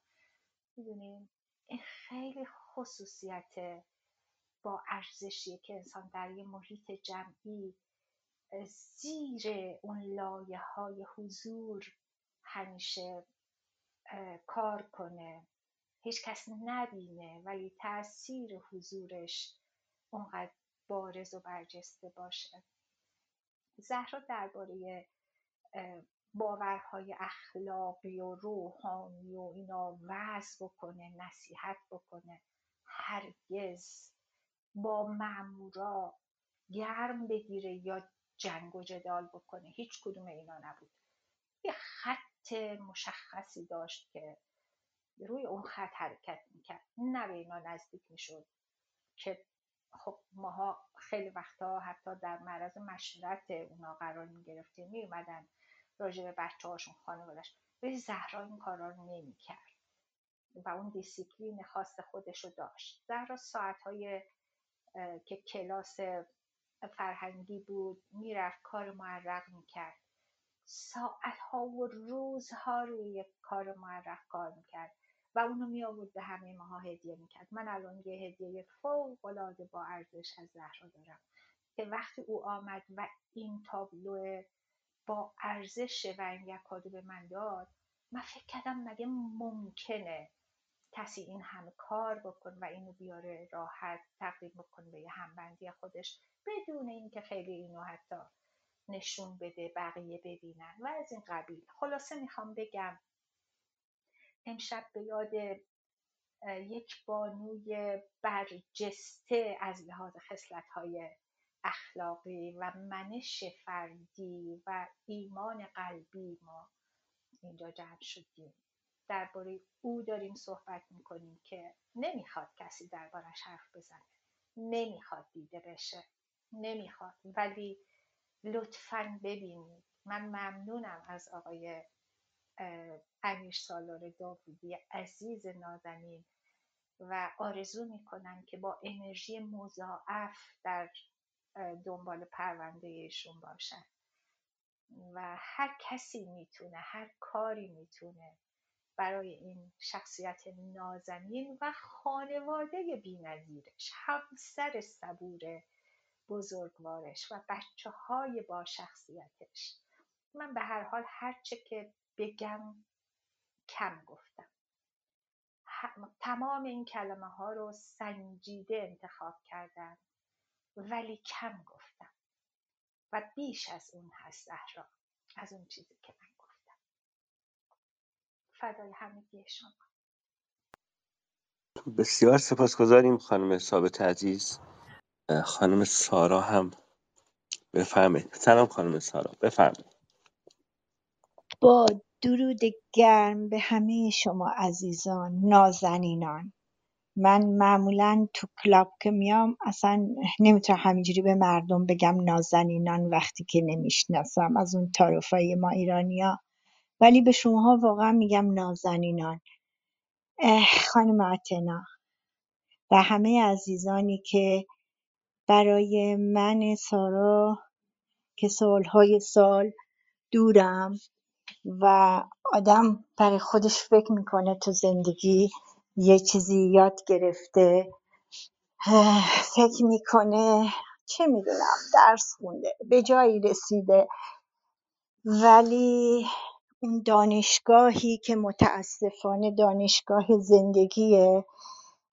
می‌دونیم این خیلی خصوصیت با ارزشیه که انسان در یه محیط جمعی زیر اون لایه های حضور همیشه کار کنه. هیچ کس نبینه ولی تاثیر حضورش اونقدر بارز و برجسته باشه. زهرا درباره باورهای اخلاقی و روحانی و اینا وعظ بکنه نصیحت بکنه هرگز با مامورا گرم بگیره یا جنگ و جدال بکنه. هیچ کدوم اینا نبود. یه خط مشخصی داشت که روی اون خط حرکت می‌کرد. نه به اینا نزدیک می‌شد که خب ماها خیلی وقتا حتی در معرض مشورت اونا قرار می‌گرفتیم میومدن راجع به بچه هاشون خانوادش ولی زهرا این کارا رو نمی‌کرد و اون دیسیپلین خاص خودش رو داشت. زهرا ساعت های که کلاس فرهنگی بود می‌رفت کار معرق می‌کرد. ساعت ها و روزها روی کار معرق کار می‌کرد. و اونو می آورد به همه ماها هدیه می‌کرد. من الان یه هدیه فوق العاده با ارزش از زهرا دارم که وقتی او آمد و این تابلو با ارزش و این یکادو به من داد من فکر کردم مگه ممکنه کسی این همه کار بکن و اینو بیاره راحت تقدیم بکن به یه همبندی خودش بدون اینکه خیلی اینو حتی نشون بده بقیه ببینن و از این قبیل. خلاصه می‌خوام بگم امشب به یاد یک بانوی برجسته از لحاظ خصلت های اخلاقی و منش فردی و ایمان قلبی ما اینجا جمع شدیم. درباره او داریم صحبت می‌کنیم که نمی‌خواد کسی دربارش حرف بزنه. نمی‌خواد دیده بشه. نمی‌خواد. ولی لطفا ببینید. من ممنونم از آقای امیر سالار داوودی عزیز نازنین و آرزو می‌کنم که با انرژی مضاعف در دنبال پرونده ایشون باشن. و هر کسی می‌تونه هر کاری می‌تونه برای این شخصیت نازنین و خانواده بینظیرش همسر صبور بزرگوارش و بچه های با شخصیتش. من به هر حال هرچه که بگم کم گفتم. تمام این کلمه ها رو سنجیده انتخاب کردم ولی کم گفتم. و بیش از اون هست زهرا از اون چیزی که من گفتم. فدای همگی شما. بسیار سپاسگزاریم خانم ثابت عزیز. خانم سارا هم بفهمه سلام خانم سارا بفرمایید. با درود گرم به همه شما عزیزان نازنینان. من معمولا تو کلاب که میام اصلا نمی‌تونم همینجوری به مردم بگم نازنینان وقتی که نمی‌شناسم از اون تعارفای ما ایرانیا ولی به شماها واقعا میگم نازنینان. خانم آتنا و همه عزیزانی که برای من سارا که سالهای سال دورم. و آدم برای خودش فکر می‌کنه تو زندگی یه چیزی یاد گرفته فکر می‌کنه چه می‌دونم درس خونده به جایی رسیده. ولی اون دانشگاهی که متاسفانه دانشگاه زندگیه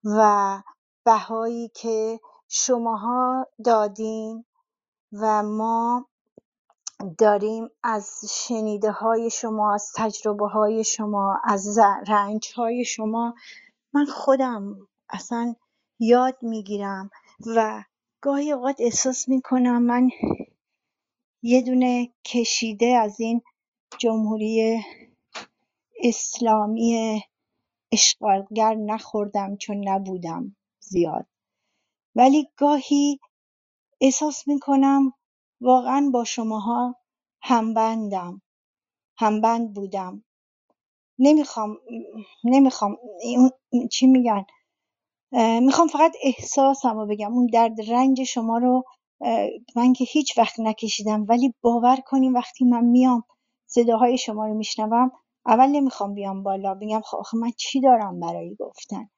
و بهایی که شماها دادین و ما داریم از شنیده های شما از تجربه های شما از رنج های شما. من خودم اصلا یاد می‌گیرم و گاهی اوقات احساس می‌کنم من یه دونه کشیده از این جمهوری اسلامی اشغالگر نخوردم چون نبودم زیاد. ولی گاهی احساس می‌کنم واقعا با شماها همبندم همبند بودم. نمی‌خوام نمی‌خوام چی میگن می‌خوام فقط احساسم رو بگم. اون درد رنج شما رو من که هیچ وقت نکشیدم ولی باور کنیم وقتی من میام صداهای شما رو میشنوم اول نمی‌خوام بیام بالا بگم خب من چی دارم برای گفتن؟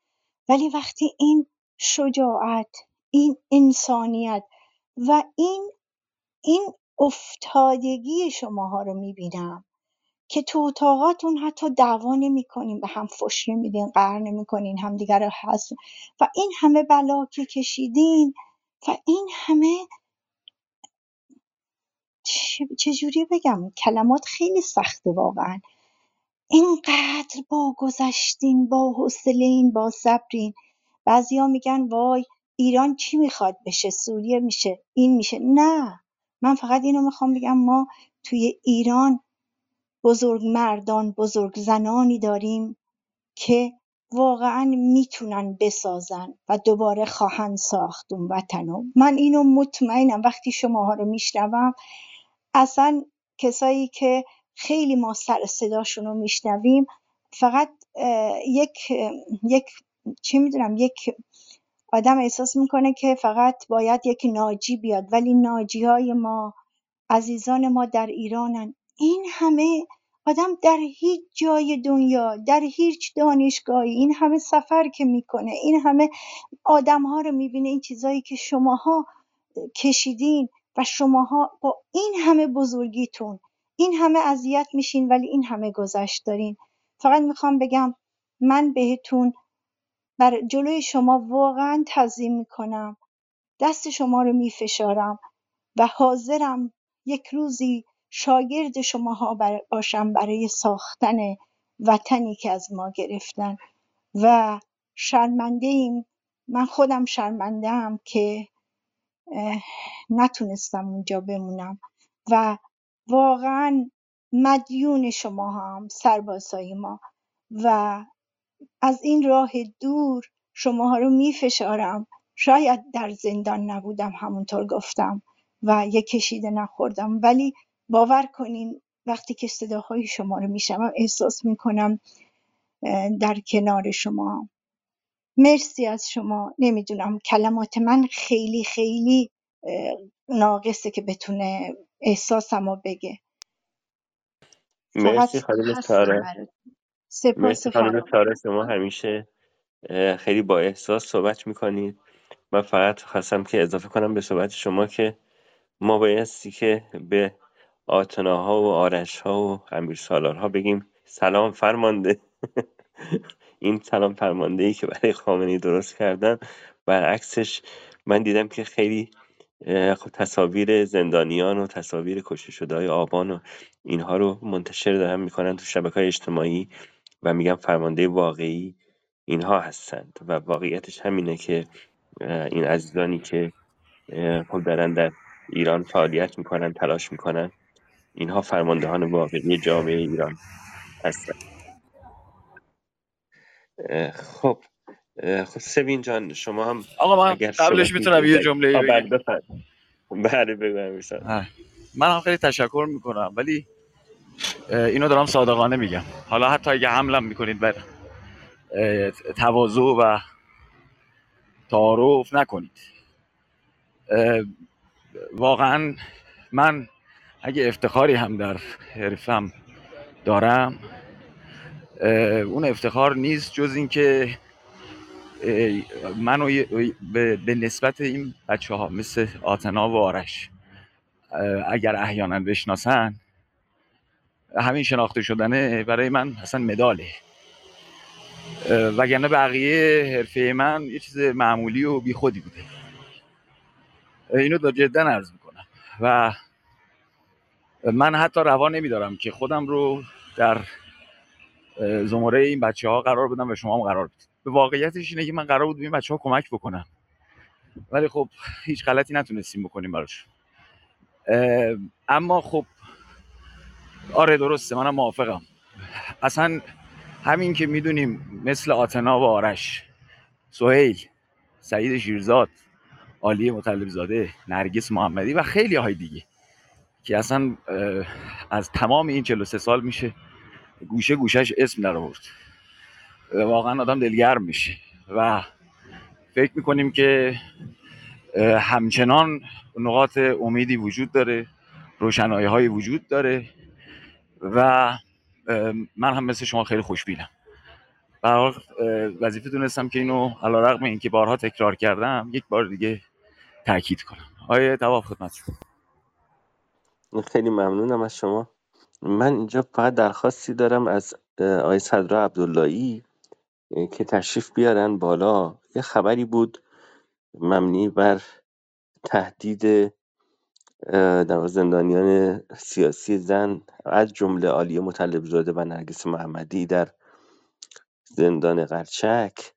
ولی وقتی این شجاعت این انسانیت و این این افتادگی شماها رو می‌بینم که تو اتاقاتون حتی دعوا نمی‌کنین به هم فش نمیدین قهر نمی‌کنین همدیگه رو هست و این همه بلا که کشیدین و این همه چجوری بگم؟ کلمات خیلی سخته واقعا. اینقدر با گذشتین با حوصلین با صبرین. بعضیا میگن وای ایران چی می‌خواد بشه؟ سوریه میشه این میشه. نه. من فقط اینو می‌خوام بگم ما توی ایران بزرگ مردان بزرگ زنانی داریم که واقعا می‌تونن بسازن و دوباره خواهند ساخت اون وطنو من اینو مطمئنم وقتی شماها رو میشنوم اصلا کسایی که خیلی ما سر صداشون رو میشنویم فقط یک یک چی می‌دونم یک آدم احساس می‌کنه که فقط باید یک ناجی بیاد ولی ناجی های ما عزیزان ما در ایرانن. این همه آدم در هیچ جای دنیا در هیچ دانشگاهی این همه سفر که می‌کنه این همه آدم ها رو می‌بینه این چیزایی که شماها کشیدین و شماها با این همه بزرگیتون این همه اذیت میشین ولی این همه گذشت دارین. فقط می‌خوام بگم من بهتون بر جلوی شما واقعا تعظیم می‌کنم. دست شما رو میفشارم و حاضرم یک روزی شاگرد شماها باشم برای ساختن وطنی که از ما گرفتن. و شرمنده ایم من خودم شرمنده که نتونستم اونجا بمونم. و واقعا مدیون شما هم سربازای ما. و از این راه دور شماها رو میفشارم. شاید در زندان نبودم همونطور گفتم و یه کشیده نخوردم. ولی باور کنین وقتی که صداهای شما رو میشنوم احساس می‌کنم در کنار شما. مرسی از شما. نمی‌دونم کلمات من خیلی خیلی ناقصه که بتونه احساسم رو بگه مرسی خانم مرسی خانم سارا شما همیشه خیلی با احساس صحبت می‌کنید من فقط خواستم که اضافه کنم به صحبت شما که ما بایستی که به آتناها و آرشها و امیر سالارها بگیم سلام فرمانده. این سلام فرمانده ای که برای خامنی درست کردن. برعکسش من دیدم که خیلی خب تصاویر زندانیان و تصاویر کشته شده های آبان و اینها رو منتشر دارن می‌کنن تو شبکه های اجتماعی. و میگن فرمانده واقعی اینها هستند و واقعیتش همینه که این عزیزانی که خب دارن در ایران فعالیت می‌کنن تلاش می‌کنن اینها فرماندهان واقعی جامعه ایران هستن خب خب سوین جان شما هم آقا من قبلش می‌تونم یه جمله بگم. بله بگم من هم خیلی تشکر می‌کنم ولی اینو دارم صادقانه میگم. حالا حتی اگه حملم می‌کنید بر تواضع و تعارف نکنید. واقعا من اگه افتخاری هم در حرفم دارم اون افتخار نیست جز اینکه منو به نسبت این بچه ها مثل آتنا و آرش اگر احیانا بشناسن همین شناخته شدنه برای من اصلا مداله. وگرنه بقیه حرفه من یه چیز معمولی و بیخودی بوده. اینو دا جدا عرض می‌کنم. و من حتی روا نمیدارم که خودم رو در زمره این بچه ها قرار بدم و شما هم قرار بدید. به واقعیتش اینه که من قرار بود به این بچه ها کمک بکنم. ولی خب هیچ غلطی نتونستیم بکنیم براش. اما خب آره درسته منم موافقم. اصلا همین که می‌دونیم مثل آتنا و آرش سهیل سعید شیرزاد عالی مطلب زاده نرگس محمدی و خیلی های دیگه که اصلا از تمام این 43 سال میشه گوشه گوشش اسم در آورد. واقعا آدم دلگرم میشه و فکر می‌کنیم که همچنان نقاط امیدی وجود داره روشنایی های وجود داره. و من هم مثل شما خیلی خوشبینم. اه، وظیفه دونستم که اینو علا رقم این که بارها تکرار کردم یک بار دیگه تاکید کنم. آیه تواف خدمت خیلی ممنونم از شما. من اینجا فقط درخواستی دارم از آقای صدرا عبداللهی که تشریف بیارن بالا. یه خبری بود مبنی بر تهدید در زندانیان سیاسی زن از جمله عالیه مطلب زاده و نرگس محمدی در زندان قرچک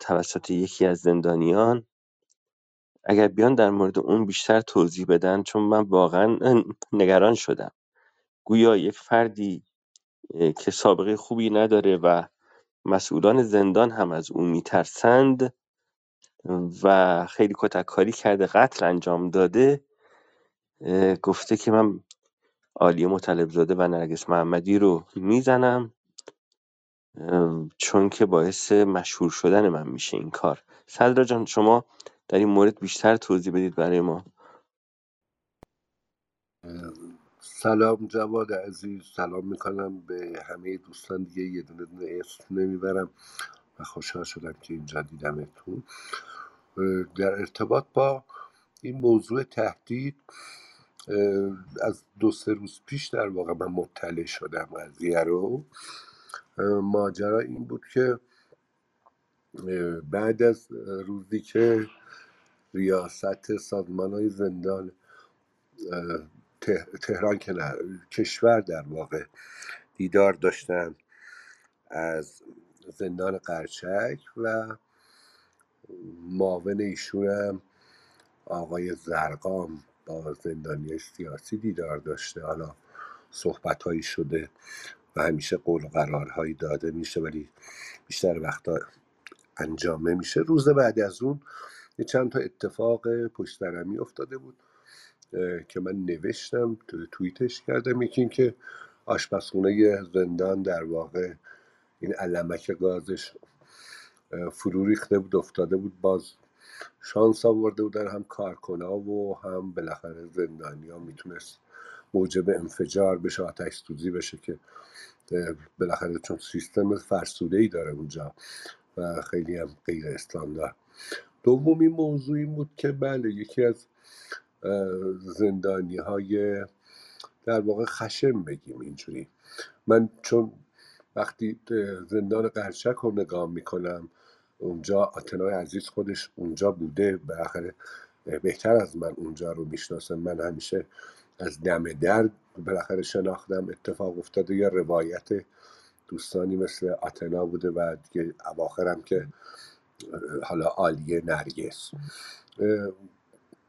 توسط یکی از زندانیان. اگر بیان در مورد اون بیشتر توضیح بدن چون من واقعا نگران شدم. گویا یک فردی که سابقه خوبی نداره و مسئولان زندان هم از او میترسند و خیلی کتککاری کرده قتل انجام داده. گفته که من عالیه مطلب زاده و نرگس محمدی رو می‌زنم چون که باعث مشهور شدن من میشه این کار. صدرا جان شما در این مورد بیشتر توضیح بدید برای ما. سلام جواد عزیز سلام می‌کنم به همه دوستان دیگه. یه دونه اسم نمی‌برم. خوشحال شدم که اینجا دیدمتون. در ارتباط با این موضوع تهدید از دو سه روز پیش در واقع من مطلع شدم قضیه رو. ماجرا این بود که بعد از روزی که ریاست سازمان های زندان تهران که کشور در واقع دیدار داشتن از زندان قرچک و معاون ایشون هم آقای زرقام با زندانی سیاسی دیدار داشته. حالا صحبت هایی شده و همیشه قول و قرارهایی داده میشه ولی بیشتر وقتا انجام نمیشه روز بعد از اون یه چند تا اتفاق پشت سرمی افتاده بود که من نوشتم تو توییتش کردم. یکی این که آشپزخونه زندان در واقع این علمک گازش فرو ریخته بود افتاده بود باز شانس آورده بودن هم کارکنا و هم بالاخره زندانی ها می‌تونست موجب انفجار بشه آتش سوزی بشه که بالاخره چون سیستم فرسوده ای داره اونجا و خیلی هم غیر استاندارد. دومی موضوع این بود که بله یکی از زندانی های در واقع خشم بگیم اینجوری. من چون وقتی زندان قرچک رو نگاه می‌کنم اونجا آتنای عزیز خودش اونجا بوده. بالاخره بهتر از من اونجا رو می‌شناسه. من همیشه از دم در بالاخره شناختم. اتفاق افتاده یا روایت دوستانی مثل آتنا بوده و دیگه اواخرم که حالا عالیه نرگس.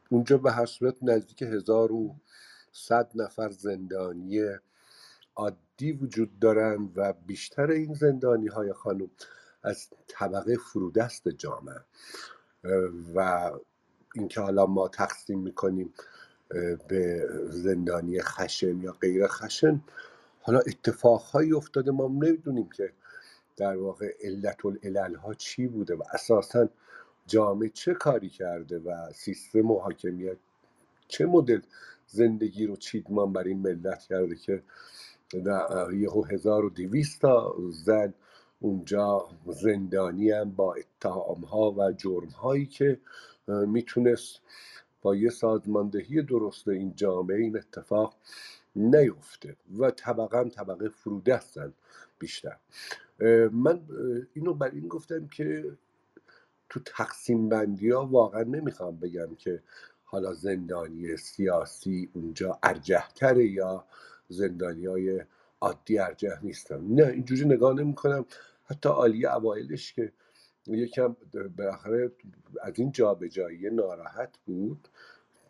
اونجا به هر صورت نزدیک هزار و صد نفر زندانی عادی وجود دارند و بیشتر این زندانی های خانم از طبقه فرودست جامعه. و اینکه حالا ما تقسیم می‌کنیم به زندانی خشن یا غیر خشن حالا اتفاقهایی افتاده ما نمی‌دونیم که در واقع علت العلل ها چی بوده و اساسا جامعه چه کاری کرده و سیستم و حاکمیت چه مدل زندگی رو چیدمان بر این ملت کرده که یهو 1200 تا زن اونجا زندانی هم با اتهام ها و جرم هایی که می‌تونست با یه سازماندهی درست این جامعه این اتفاق نیفته و طبقه هم طبقه فروده هستن بیشتر من اینو بر این گفتم که تو تقسیم بندی ها واقعا نمی‌خوام بگم که حالا زندانی سیاسی اونجا ارجهتره یا زندانی های عادی ارجه نیستن نه اینجوری نگاه نمی کنم حتی عالی اوایلش که یکم بالاخره از این جابجایی ناراحت بود.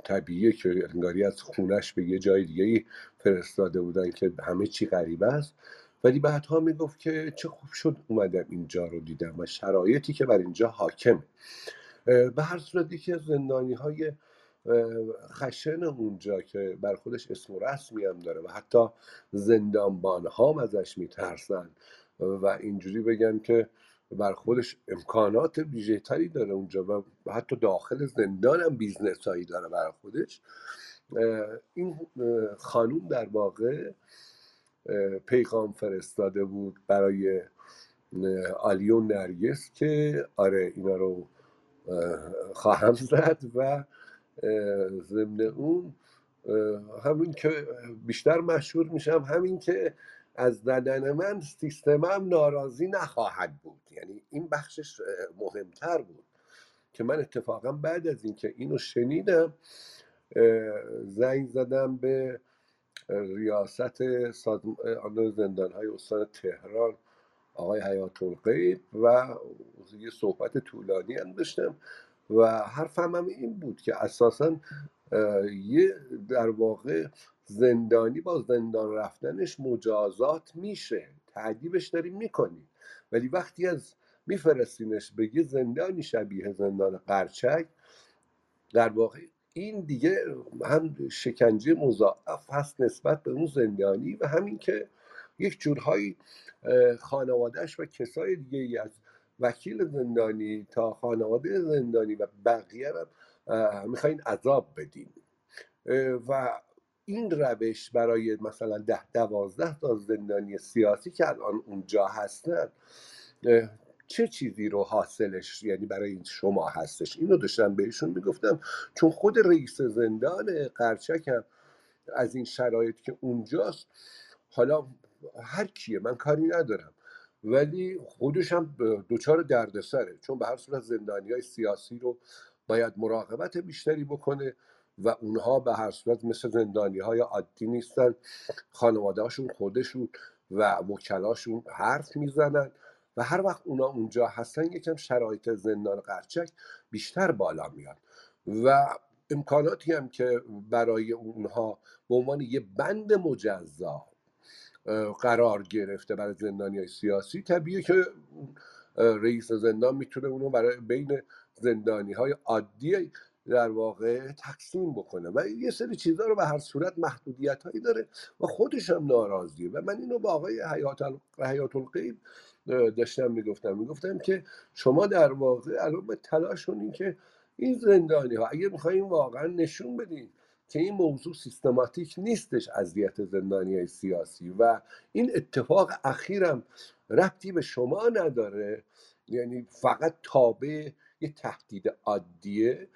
طبیعیه که انگاری از خونش به یه جای دیگه فرستاده بودن که همه چی غریبه است. ولی بعدها می‌گفت که چه خوب شد اومدم اینجا رو دیدم و شرایطی که بر اینجا حاکمه. به هر صورت یکی از زندانی های خشن اونجا که بر خودش اسم و رسمی هم داره و حتی زندانبان ها ازش میترسن و اینجوری بگن که بر خودش امکانات تری داره اونجا و حتی داخل زندان هم business هایی داره بر خودش. این خانوم در واقع پیغام فرستاده بود برای آلیون نرگس که آره اینا رو خواهم زد و ضمن اون همین که بیشتر مشهور میشم همین که از زدن من سیستمم ناراضی نخواهد بود. یعنی این بخشش مهمتر بود که من اتفاقا بعد از اینکه اینو شنیدم زنگ زدم به ریاست سازمان زندان های استان تهران آقای حیات القیب و یه صحبت طولانی هم داشتم. و حرفم هم این بود که اساسا یه در واقع زندانی با زندان رفتنش مجازات میشه تعدیبش داریم می‌کنیم. ولی وقتی از میفرستینش به یه زندانی شبیه زندان قرچک در واقع این دیگه هم شکنجه مضاعف هست نسبت به اون زندانی و همین که یک جورهایی خانوادهش و کسای دیگه از وکیل زندانی تا خانواده زندانی و بقیه هم می‌خواین عذاب بدین. و این روش برای مثلا ده دوازده تا زندانی سیاسی که الان اونجا هستن چه چیزی رو حاصلش؟ یعنی برای شما هستش. اینو داشتم بهشون می‌گفتم. چون خود رئیس زندان قرچک هم از این شرایط که اونجاست حالا هر کیه من کاری ندارم. ولی خودش هم دوچار دردسره چون به هر صورت زندانی های سیاسی رو باید مراقبت بیشتری بکنه و اونها به هر صورت مثل زندانی های عادی نیستن. خانواده هاشون خودشون و وکلاشون حرف می‌زنن و هر وقت اونا اونجا هستن یکم شرایط زندان قرچک بیشتر بالا میاد. و امکاناتی هم که برای اونها به عنوان یه بند مجزا قرار گرفته برای زندانی های سیاسی. طبیعه که رئیس زندان می‌تونه اونو برای بین زندانی های عادی در واقع تقسیم بکنه و یه سری چیزها رو به هر صورت محدودیت هایی داره و خودش هم ناراضیه. و من اینو با آقای حیات القیب داشتم می‌گفتم می‌گفتم که شما در واقع الان به تلاش کنین که این زندانی ها اگه می‌خوایم واقعا نشون بدین که این موضوع سیستماتیک نیستش اذیت زندانی سیاسی و این اتفاق اخیرم ربطی به شما نداره. یعنی فقط تابع یه تهدید عادیه.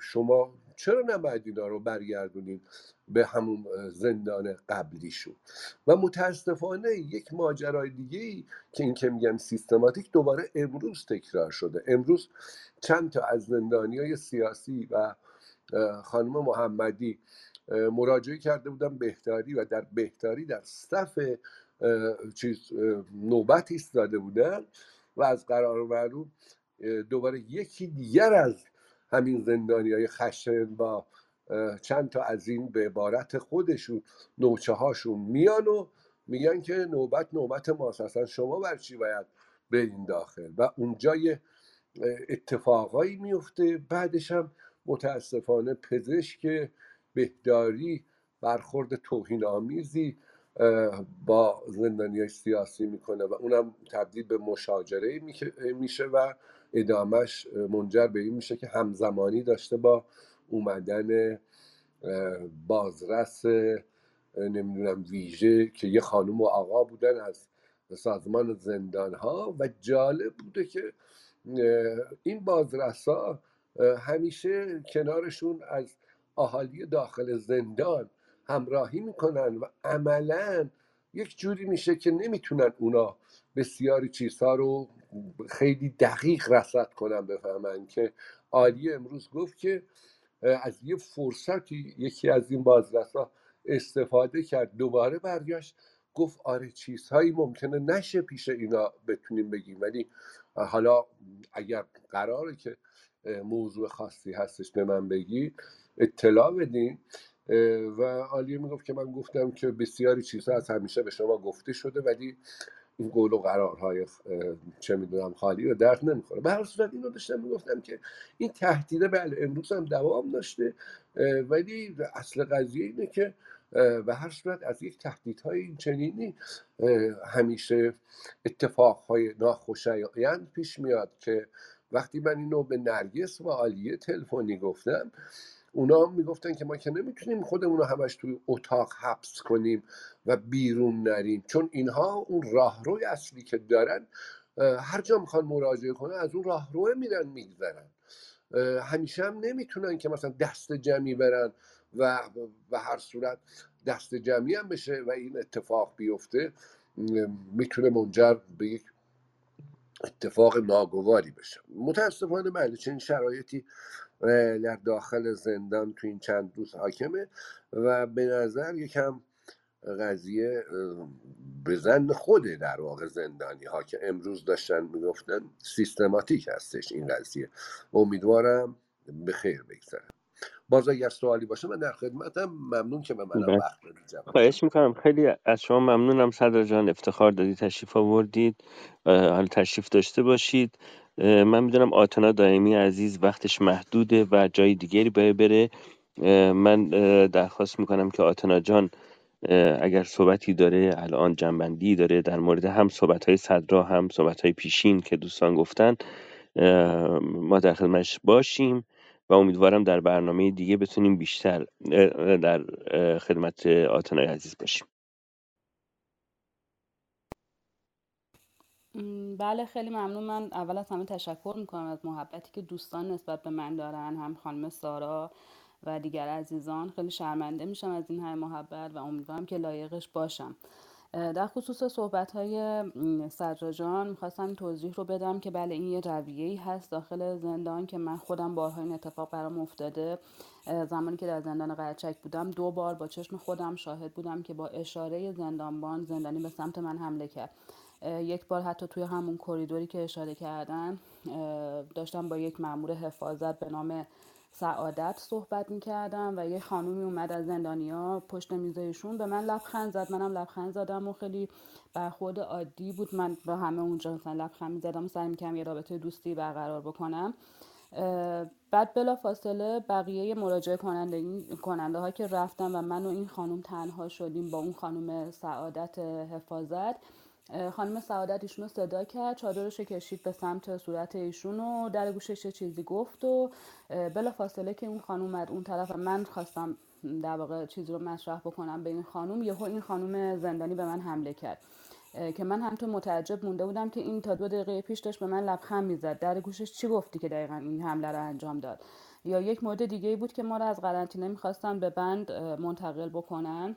شما چرا نباید اینا رو برگردونید به همون زندان قبلیشون؟ و متاسفانه یک ماجرای دیگه ای که این که میگم سیستماتیک دوباره امروز تکرار شده. امروز چند تا از زندانی های سیاسی و خانم محمدی مراجعه کرده بودن بهتاری و در بهتاری در صف چیز نوبت ایستاده بودن و از قرار معلوم دوباره یکی دیگر از همین زندانی های خشن با چند تا از این به عبارت خودشون نوچه هاشون میان و میگن که نوبت نوبت ماست. اصلا شما بر چی باید برین داخل؟ و اونجا اتفاقایی میفته بعدش هم متاسفانه پزشک بهداری برخورد توهین آمیزی با زندانی سیاسی می‌کنه و اونم تبدیل به مشاجره میشه و ادامش منجر به این میشه که همزمانی داشته با اومدن بازرس نمی‌دونم ویژه که یه خانم و آقا بودن از سازمان زندان ها و جالب بوده که این بازرس ها همیشه کنارشون از اهالی داخل زندان همراهی می‌کنن و عملا یک جوری میشه که نمی‌تونن اونا بسیاری چیزها رو خیلی دقیق رسد کنن بفهمن که عالی امروز گفت که از یه فرصتی یکی از این بازرسا استفاده کرد دوباره برگشت گفت آره چیزهایی ممکنه نشه پیش اینا بتونیم بگیم ولی حالا اگر قراره که موضوع خاصی هستش به من بگی اطلاع بدین. و عالیه می‌گفت که من گفتم که بسیاری چیزها از همیشه به شما گفته شده ولی این قول و قرارهای چه می‌دونم خالی رو درد نمی‌خوره به هر صورت اینو داشتم می‌گفتم که این تهدیده بله امروز هم دوام داشته ولی اصل قضیه اینه که به هر صورت از یک تهدیدهای این چنینی همیشه اتفاقهای ناخوشایند پیش میاد که وقتی من اینو به نرگس و عالیه تلفنی گفتم اونا می‌گفتن که ما که نمی‌تونیم خودمون رو همش توی اتاق حبس کنیم و بیرون نریم چون اینها اون راهروی اصلی که دارن هر جا می‌خوان مراجعه کنن از اون راهرو میرن میگذرن. همیشه هم نمی‌تونن که مثلا دست جمعی برن و به هر صورت دست جمعی هم بشه و این اتفاق بیفته می‌تونه منجر به یک اتفاق ناگواری بشه. متاسفانه بله چنین شرایطی در داخل زندان تو این چند روز حاکمه و به نظر یکم قضیه به زن خوده در واقع زندانی ها که امروز داشتن می‌گفتن سیستماتیک هستش این قضیه. امیدوارم به خیر بگذره. باز اگر سوالی باشه من در خدمتم ممنون که به منم بله. وقت بدید خواهش می‌کنم. خیلی از شما ممنونم. صدر جان افتخار دادید تشریف آوردید. حالا تشریف داشته باشید. من می‌دونم آتنا دائمی عزیز وقتش محدوده و جای دیگری باید بره. من درخواست می‌کنم که آتنا جان اگر صحبتی داره الان جنبندی داره در مورد هم صحبت های صدرا هم صحبت های پیشین که دوستان گفتن ما در خدمتش باشیم. و امیدوارم در برنامه دیگه بتونیم بیشتر در خدمت آتنای عزیز باشیم. بله خیلی ممنون. من اول از همه تشکر می‌کنم از محبتی که دوستان نسبت به من دارن هم خانم سارا و دیگر عزیزان. خیلی شرمنده میشم از این های محبت و امیدوارم که لایقش باشم. در خصوص صحبت های صدراجان می‌خواستم توضیح رو بدم که بله این یه رویه هست داخل زندان که من خودم بارها این اتفاق برام افتاده. زمانی که در زندان قرچک بودم دو بار با چشم خودم شاهد بودم که با اشاره زندانبان زندانی به سمت من حمله کرد. یک بار حتی توی همون کریدوری که اشاره کردن داشتم با یک مأمور حفاظت به نام سعادت صحبت می‌کردم و یه خانومی اومد از زندانیا پشت میزایشون. به من لبخند زد. منم لبخند زدم و خیلی برخورد عادی بود. من با همه اونجا مثلا لبخند می‌زدم سعی می‌کردم یه رابطه دوستی برقرار بکنم. بعد بلا فاصله بقیه مراجعه کننده, کننده ها که رفتم و من و این خانم تنها شدیم با اون خانم سعادت حفاظت. خانم سعادت ایشون رو صدا کرد چادرش کشید به سمت صورت ایشون و در گوشش چیزی گفت و بلا فاصله که اون خانم اومد اون طرف من خواستم در واقع چیزی رو مطرح بکنم به این خانم یهو این خانم زندانی به من حمله کرد. که من هم تو متعجب مونده بودم که این تا دو دقیقه پیش داشت به من لبخند می‌زد. در گوشش چی گفتی که دقیقا این حمله رو انجام داد؟ یا یک مورد دیگه بود که ما رو از قرنطینه می‌خواستن به بند منتقل بکنن؟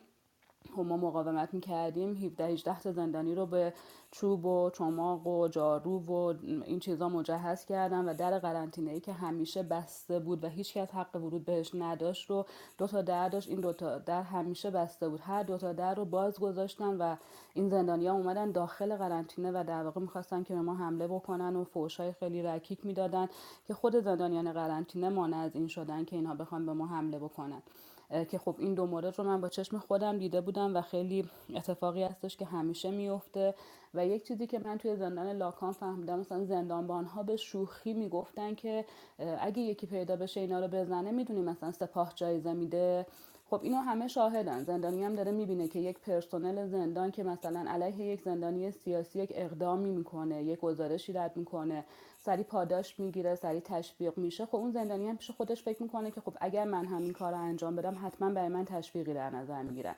ما مقاومت می‌کردیم 17 18 تا زندانی رو به چوب و چماق و جارو و این چیزا مجهز کردن و در قرنطینه ای که همیشه بسته بود و هیچ کس حق ورود بهش نداشت رو دو تا در داشت این دو تا در همیشه بسته بود. هر دو تا در رو باز گذاشتن و این زندانی ها اومدن داخل قرنطینه و در واقع می‌خواستن که به ما حمله بکنن و فوش های خیلی رکیک می‌دادن که خود زندانیان قرنطینه مانع از این شدن که اینها بخوان به ما حمله بکنن. که خب این دو مورد رو من با چشم خودم دیده بودم و خیلی اتفاقی هستش که همیشه میفته. و یک چیزی که من توی زندان لاکان فهمیدم مثلا زندانبان ها به شوخی می‌گفتن که اگه یکی پیدا بشه اینا رو بزنه می‌دونی مثلا سپاه جایزه میده. خب اینو همه شاهدن. زندانی هم داره می‌بینه که یک پرسنل زندان که مثلا علیه یک زندانی سیاسی یک اقدامی می‌کنه یک گزارشی رد می‌کنه. سری پاداش می‌گیره سری تشویق میشه. خب اون زندانی هم پیش خودش فکر می‌کنه که خب اگر من همین کار رو انجام بدم حتما برای من تشویقی در نظر می‌گیرن.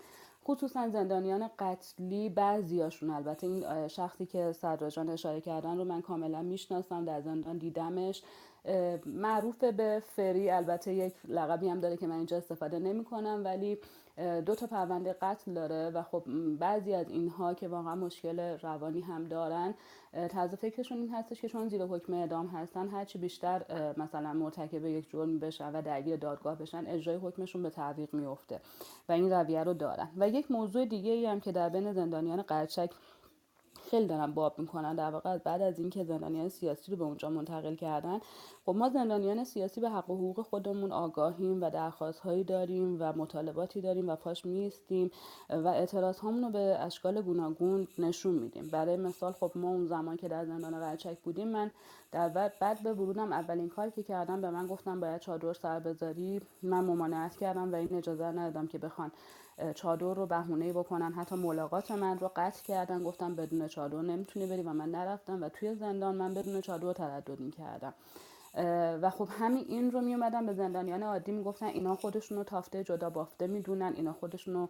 خصوصا زندانیان قتلی بعضیاشون البته این شخصی که صدراجان اشاره کردن رو من کاملا می‌شناسم در زندان دیدمش. معروف به فری البته یک لقبی هم داره که من اینجا استفاده نمی کنم ولی دو تا پرونده قتل داره و خب بعضی از اینها که واقعا مشکل روانی هم دارن طرز فکرشون این هستش که چون زیر حکم اعدام هستن هرچی بیشتر مثلا مرتکب یک جرم بشن و درگیر دادگاه بشن اجرای حکمشون به تعویق میفته و این رویه رو دارن. و یک موضوع دیگه ای هم که در بین زندانیان قرچک خیلی دارن باب می‌کنن. در واقع بعد از اینکه زندانیان سیاسی رو به اونجا منتقل کردن خب ما زندانیان سیاسی به حق و حقوق خودمون آگاهیم و درخواست هایی داریم و مطالباتی داریم و پاش میستیم و اعتراض رو به اشکال گوناگون نشون میدیم. برای مثال خب ما اون زمان که در زندان قرچک بودیم من در بعد به ورودم اولین کاری که کردم به من گفتم باید چادر سر بذاری. من ممانعت کردم و این اجازه ندادم که بخوان چادر رو بهونه بکنن. حتی ملاقات من رو قطع کردن. گفتم بدون چادر نمی‌تونی بری و من نرفتم و توی زندان من بدون چادر تردد می‌کردم. و خب همین این رو میومدن به زندانیان عادی می‌گفتن اینا خودشون رو تافته جدا بافته می‌دونن. اینا خودشون رو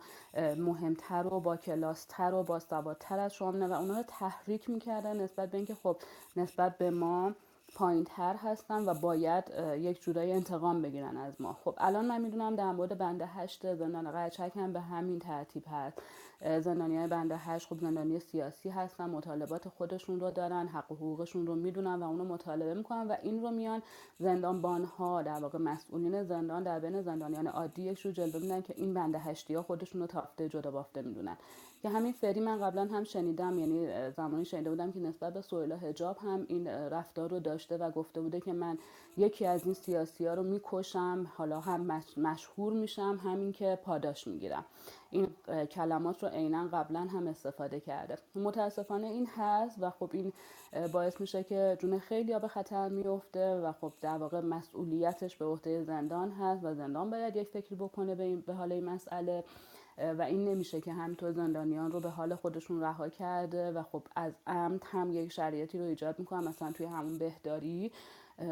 مهمتر و با کلاستر و با سوادتر از شما و اونا رو تحریک می‌کردن نسبت به اینکه خب نسبت به ما پایین تر هستن و باید یک جورایی انتقام بگیرن از ما. خب الان من می‌دونم در مورد بنده هشت زندان قرچک هم به همین ترتیب هست. زندانی های بنده هشت خب زندانی سیاسی هستن مطالبات خودشون رو دارن حق و حقوقشون رو می‌دونن و اونو مطالبه می‌کنن و این رو میان زندانبان ها در واقع مسئولین زندان در بین زندانیان عادی یک رو جلوه میدن که این بنده هشتی ها خودشون رو تافته جدا بافته می‌دونن. که همین فری من قبلا هم شنیدم یعنی زمانی شنیده بودم که نسبت به سویلا حجاب هم این رفتار رو داشته و گفته بوده که من یکی از این سیاسی ها رو می‌کشم حالا هم مشهور میشم همین که پاداش می‌گیرم. این کلمات رو عینا قبلا هم استفاده کرده. متاسفانه این هست و خب این باعث میشه که جون خیلی به خطر میفته و خب در واقع مسئولیتش به عهده زندان هست و زندان باید یک فکری بکنه به, این به حال این مسئله. و این نمیشه که همینطور زندانیان رو به حال خودشون رها کرده و خب از عمد هم یک شرایطی رو ایجاد می‌کنم مثلا توی همون بهداری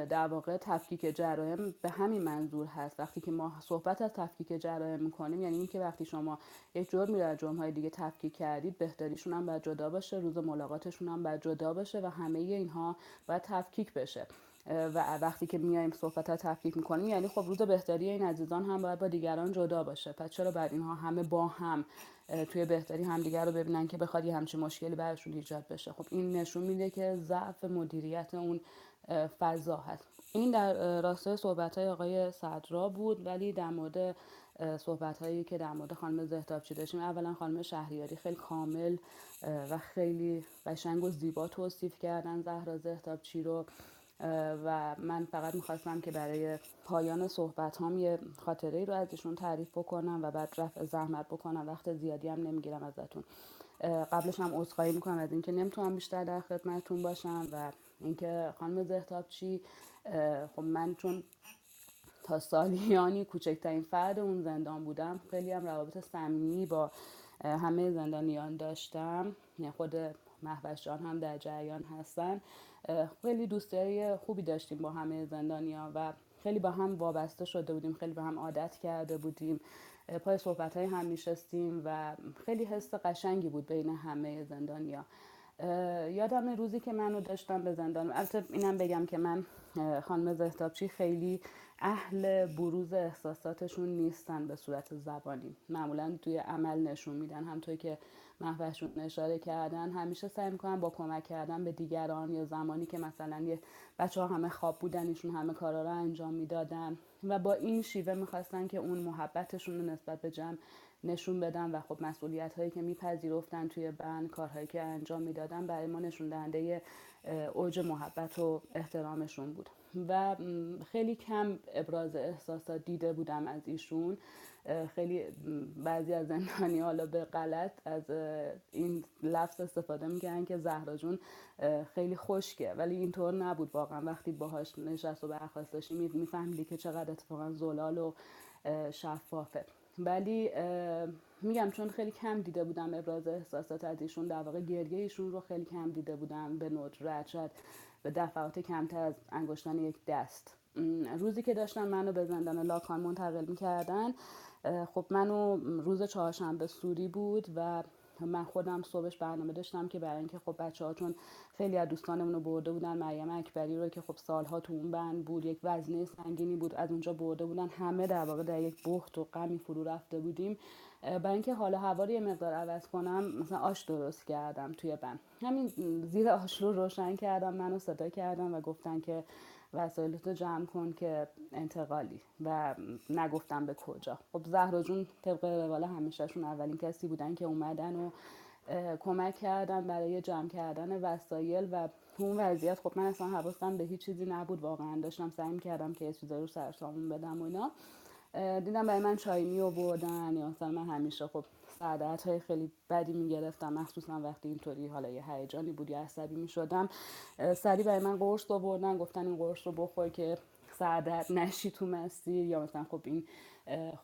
در واقع تفکیک جرایم به همین منظور هست. وقتی که ما صحبت از تفکیک جرایم می‌کنیم یعنی اینکه وقتی شما یک جرمی در جرم های دیگه تفکیک کردید بهداریشون هم باید جدا باشه روز ملاقاتشون هم باید جدا باشه و همه اینها باید تفکیک بشه. و وقتی که میایم صحبت ها تفکیک می‌کنیم یعنی خب روز بهتری این عزیزان هم باید با دیگران جدا باشه. پس چرا بعد اینها همه با هم توی بهتری همدیگر رو ببینن که بخواد یه همچین مشکلی براشون ایجاد بشه؟ خب این نشون میده که ضعف مدیریت اون فضا هست. این در راستای صحبت های آقای صدرا بود ولی در مورد صحبت هایی که در مورد خانم زهتابچی داشتیم اولا خانم شهریاری خیلی کامل و خیلی قشنگ و زیبا توصیف کردن زهرا زهتابچی رو. و من فقط می‌خواستم که برای پایان صحبت هم یه خاطره رو ازشون تعریف بکنم و بعد رفع زحمت بکنم. وقت زیادی هم نمی‌گیرم ازتون. قبلش هم عذرخواهی می‌کنم از اینکه نمی‌تونم بیشتر در خدمتتون باشم و اینکه خانم زهتابچی خب من چون تا سالیانی کوچکترین فرد اون زندان بودم خیلی هم روابط صمیمی با همه زندانیان داشتم. یعنی خود محوش جان هم در جریان هستن. خیلی دوستایی خوبی داشتیم با همه زندانیان و خیلی با هم وابسته شده بودیم خیلی با هم عادت کرده بودیم. پای صحبت های هم میشستیم و خیلی حس قشنگی بود بین همه زندانیا یادم روزی که منو داشتم به زندان البته اینم بگم که من خانم زهتابچی خیلی اهل بروز احساساتشون نیستن به صورت زبانی. معمولا توی عمل نشون میدن. همطور که محوشون اشاره کردن همیشه سعی می‌کنن با کمک کردن به دیگران یا زمانی که مثلا یه بچه ها همه خواب بودن ایشون همه کارا رو انجام می‌دادن و با این شیوه می‌خواستن که اون محبتشون رو نسبت به جمع نشون بدن و خب مسئولیت هایی که میپذیرفتن توی بند کارهایی که انجام می‌دادن برای ما نشون دهنده اوج محبت و احترامشون بود. و خیلی کم ابراز احساسات دیده بودم از ایشون. خیلی بعضی از زندانی حالا به غلط از این لفظ استفاده می‌کنن که زهرا جون خیلی خشکه. ولی اینطور نبود واقعا. وقتی باهاش نشست و برخواست داشتی میفهمیدی که چقدر اتفاقا زلال و شفافه. ولی میگم چون خیلی کم دیده بودم ابراز احساسات از ایشون در واقع گریه ایشون رو خیلی کم دیده بودم به ندرت شاید به دفعات کمتر از انگشتان یک دست. روزی که داشتن منو به زندان لاکان منتقل می‌کردن خب منو روز چهارشنبه سوری بود و من خودم صبحش برنامه داشتم که برای اینکه خب بچه ها چون خیلی از دوستانمون رو برده بودن مریم اکبری رو که خب سالها تو اون بند بود یک وزنه سنگینی بود از اونجا برده بودن همه در واقع در یک بخت و غمی فرو رفته بودیم. برای اینکه حالا هوا رو یه مقدار عوض کنم مثلا آش درست کردم توی بند. همین زیر آش رو روشن کردم منو صدا کردم و گفتن که وسایلتو جمع کن که انتقالی و نگفتم به کجا. خب زهرا جون طبق روال همیشهشون اولین کسی بودن که اومدن و کمک کردن برای جمع کردن وسایل و اون وضعیت خب من اصلا حواسم به هیچ چیزی نبود. واقعا داشتم سعی کردم که یه چیزایی رو سرسامون بدم و اینا. دیدم برای من چای می آوردن یا مثلا من همیشه خب سعادت های خیلی بدی می‌گرفتم. مخصوصا وقتی اینطوری حالا یه هیجانی بود یا عصبی می شدم سری برای من قرص آوردن گفتن این قرص رو بخور که سعادت نشی تو مسیر. یا مثلا خب این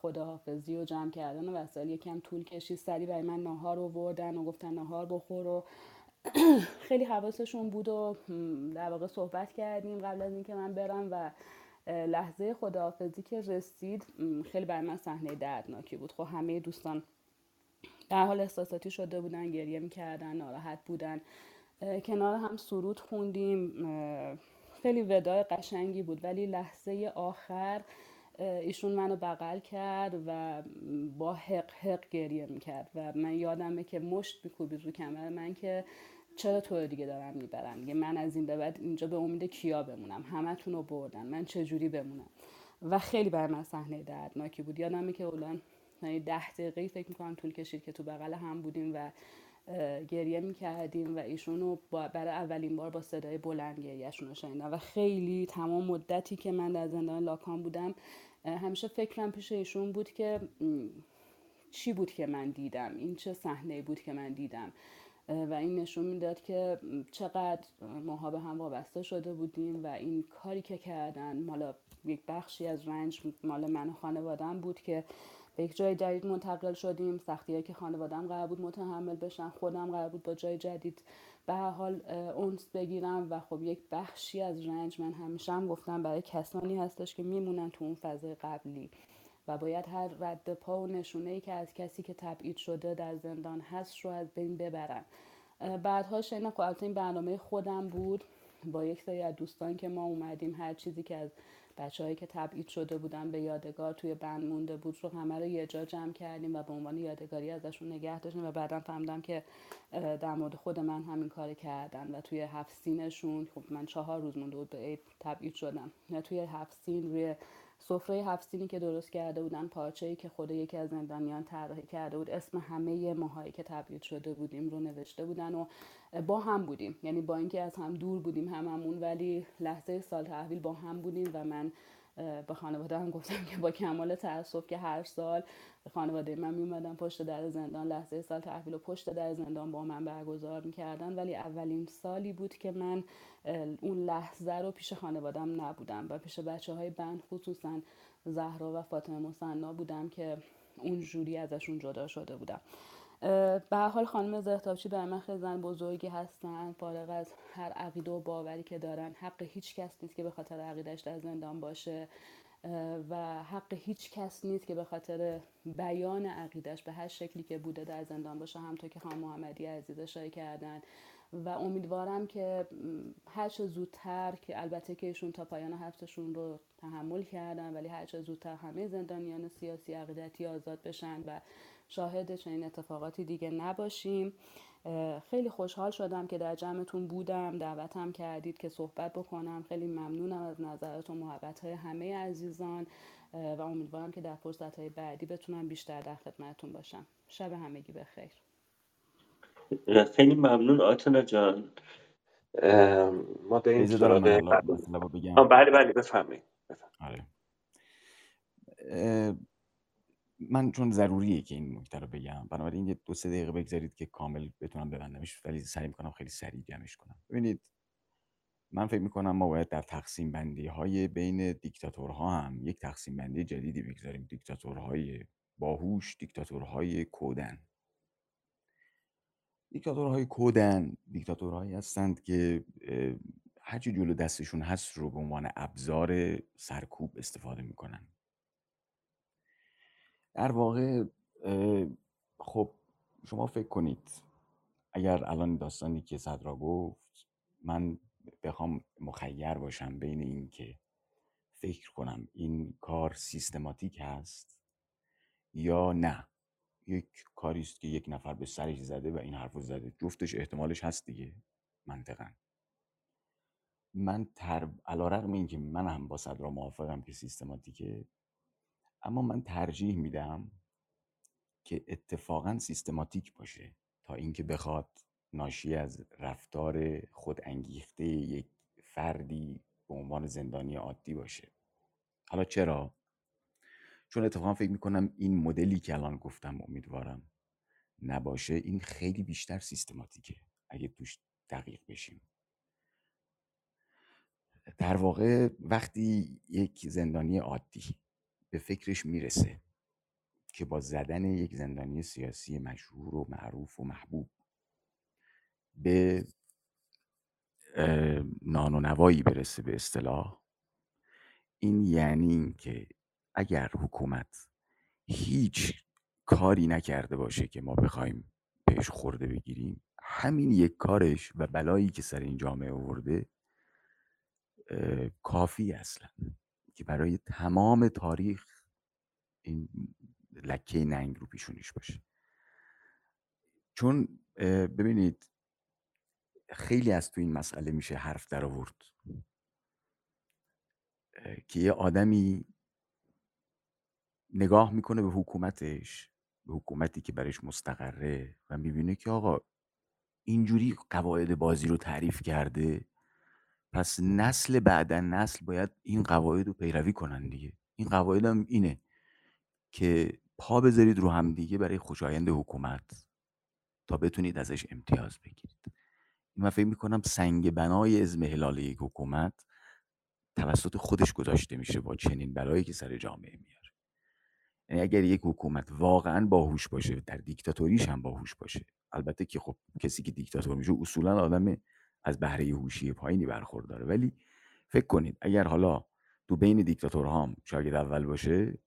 خداحافظی و جمع کردن و وسایل یکم طول کشید. سری برای من ناهار آوردن و گفتن ناهار بخور و خیلی حواسشون بود و در واقع صحبت کردیم قبل از اینکه من برم و لحظه خداحافظی که رسید خیلی برای من صحنه دردناکی بود. خب همه دوستان در حال احساساتی شده بودن گریه می‌کردن ناراحت بودن. کنار هم سرود خوندیم. خیلی ودای قشنگی بود. ولی لحظه آخر ایشون منو بغل کرد و با حق حق گریه می‌کرد. و من یادمه که مشت میکوبید رو کمر من که چرا تو دیگه دارم می‌برن؟ دیگه من از این به بعد اینجا به امید کیا بمونم؟ همتون رو بردن. من چجوری بمونم؟ و خیلی برای من صحنه دردناکی بود. یادمه که اولان یعنی ده دقیقه فکر می‌کنم طول کشید که تو بغل هم بودیم و گریه می‌کردیم و ایشونو برای اولین بار با صدای بلند گریهشون رو شنیدم. و خیلی تمام مدتی که من در زندان لاکان بودم همیشه فکرم پیش ایشون بود که چی بود که من دیدم؟ این چه صحنه بود که من دیدم؟ و این نشون می‌داد که چقدر ماها به هم وابسته شده بودیم و این کاری که کردن مالا یک بخشی از رنج مال من و خانوادم بود که به یک جای جدید منتقل شدیم. سختی که خانوادم قرار بود متحمل بشن خودم قرار بود با جای جدید به هر حال اونس بگیرم و خب یک بخشی از رنج من همیشه هم گفتم برای کسانی هستش که میمونن تو اون فضای قبلی. و باید هر رد پا و نشونه ای که از کسی که تبعید شده در زندان هست رو از بین ببرن. بعدها شنیدم خب این برنامه خودم بود با یک سری از دوستان که ما اومدیم هر چیزی که از بچههایی که تبعید شده بودن به یادگار توی بند مونده بود رو همه رو یه جا جمع کردیم و به عنوان یادگاری ازشون نگه داشتیم و بعدا فهمیدم که در مورد خود من همین کار کردن و توی هفت سینشون خب من چهار روز مونده بود به عید تبعید شدم. و توی هفت سین روی سفره هفت که درست کرده بودن پارچه ای که خود یکی از زندانیان طراحی کرده بود اسم همه ماهایی که تبعید شده بودیم رو نوشته بودن و با هم بودیم. یعنی با اینکه از هم دور بودیم هممون ولی لحظه سال تحویل با هم بودیم و من به خانواده هم گفتم که با کمال تاسف که هر سال خانواده من میومدن پشت در زندان لحظه سال تحویل و پشت در زندان با من برگزار می‌کردن. ولی اولین سالی بود که من اون لحظه رو پیش خانوادم نبودم و پیش بچه های بند خصوصا زهرا و فاطمه مصنا بودم که اون جوری ازشون جدا شده بودم. به حال خانم زهتابچی برای من خیلی زن بزرگی هستن فارغ از هر عقیده و باوری که دارن. حق هیچ کس نیست که به خاطر عقیدش در زندان باشه و حق هیچ کس نیست که به خاطر بیان عقیدش به هر شکلی که بوده در زندان باشه همطور که خانم محمدی عزیز اشاره کردن. و امیدوارم که هر چه زودتر که البته که ایشون تا پایان حبسشون رو تحمل کردن ولی هر چه زودتر همه زندانیان سیاسی عقیدتی آزاد بشن و شاهد چنین اتفاقاتی دیگه نباشیم. خیلی خوشحال شدم که در جمعتون بودم. دعوتم کردید که صحبت بکنم. خیلی ممنونم از نظرات و محبت های همه عزیزان. و امیدوارم که در فرصت های بعدی بتونم بیشتر در خدمتتون باشم. شب همگی بخیر. خیلی ممنون آتنا جان. ما به این سراغ بگم. بله بله بفهمید آره. من چون ضروریه که این نکته رو بگم بنابراین یه دو سه دقیقه بگذارید که کامل بتونم ببندمش ولی سعی می‌کنم خیلی سریع جمعش کنم. ببینید من فکر می‌کنم ما باید در تقسیم بندی های بین دیکتاتورها هم یک تقسیم بندی جدیدی بگذاریم. دیکتاتورهای باهوش دیکتاتورهای کودن. دیکتاتورهای کودن دیکتاتورهایی هستند که هرچی جلو دستشون هست رو به عنوان ابزار سرکوب استفاده می‌کنن. در واقع خب شما فکر کنید اگر الان داستانی که صدرا گفت من بخوام مخیر باشم بین این که فکر کنم این کار سیستماتیک هست یا نه. یک کاری است که یک نفر به سرش زده و این حرف زده. جفتش احتمالش هست دیگه منطقا. من تر علا این که من هم با صدرا موافقم که سیستماتیکه اما من ترجیح میدم که اتفاقا سیستماتیک باشه تا اینکه بخواد ناشی از رفتار خود انگیخته یک فردی به عنوان زندانی عادی باشه. حالا چرا؟ چون اتفاقا فکر می‌کنم این مدلی که الان گفتم امیدوارم نباشه این خیلی بیشتر سیستماتیکه اگه توش دقیق بشیم. در واقع وقتی یک زندانی عادی به فکرش می‌رسه که با زدن یک زندانی سیاسی مشهور و معروف و محبوب به نان و نوایی برسه به اصطلاح این یعنی که اگر حکومت هیچ کاری نکرده باشه که ما بخوایم بهش خورده بگیریم همین یک کارش و بلایی که سر این جامعه آورده کافی اصلا. که برای تمام تاریخ این لکه ننگ رو پیشونیش باشه. چون ببینید خیلی از تو این مسئله میشه حرف در آورد. که یه آدمی نگاه می‌کنه به حکومتش به حکومتی که برش مستقره و می‌بینه که آقا اینجوری قواعد بازی رو تعریف کرده پس نسل بعدا نسل باید این قواعد رو پیروی کنن دیگه. این قواعد هم اینه که پا بذارید رو هم دیگه برای خوشایند حکومت تا بتونید ازش امتیاز بگیرید. من فکر می‌کنم سنگ بنای ازمهلال یک حکومت توسط خودش گذاشته میشه با چنین بلایی که سر جامعه میاره. یعنی اگر یک حکومت واقعا باهوش باشه در دیکتاتوریش هم باهوش باشه البته که خب کسی که دیکتاتور میشه اصولا آدم از بهره هوشی پایینی برخورداره. ولی فکر کنید اگر حالا تو بین دیکتاتورها هم شاگرد اول باشه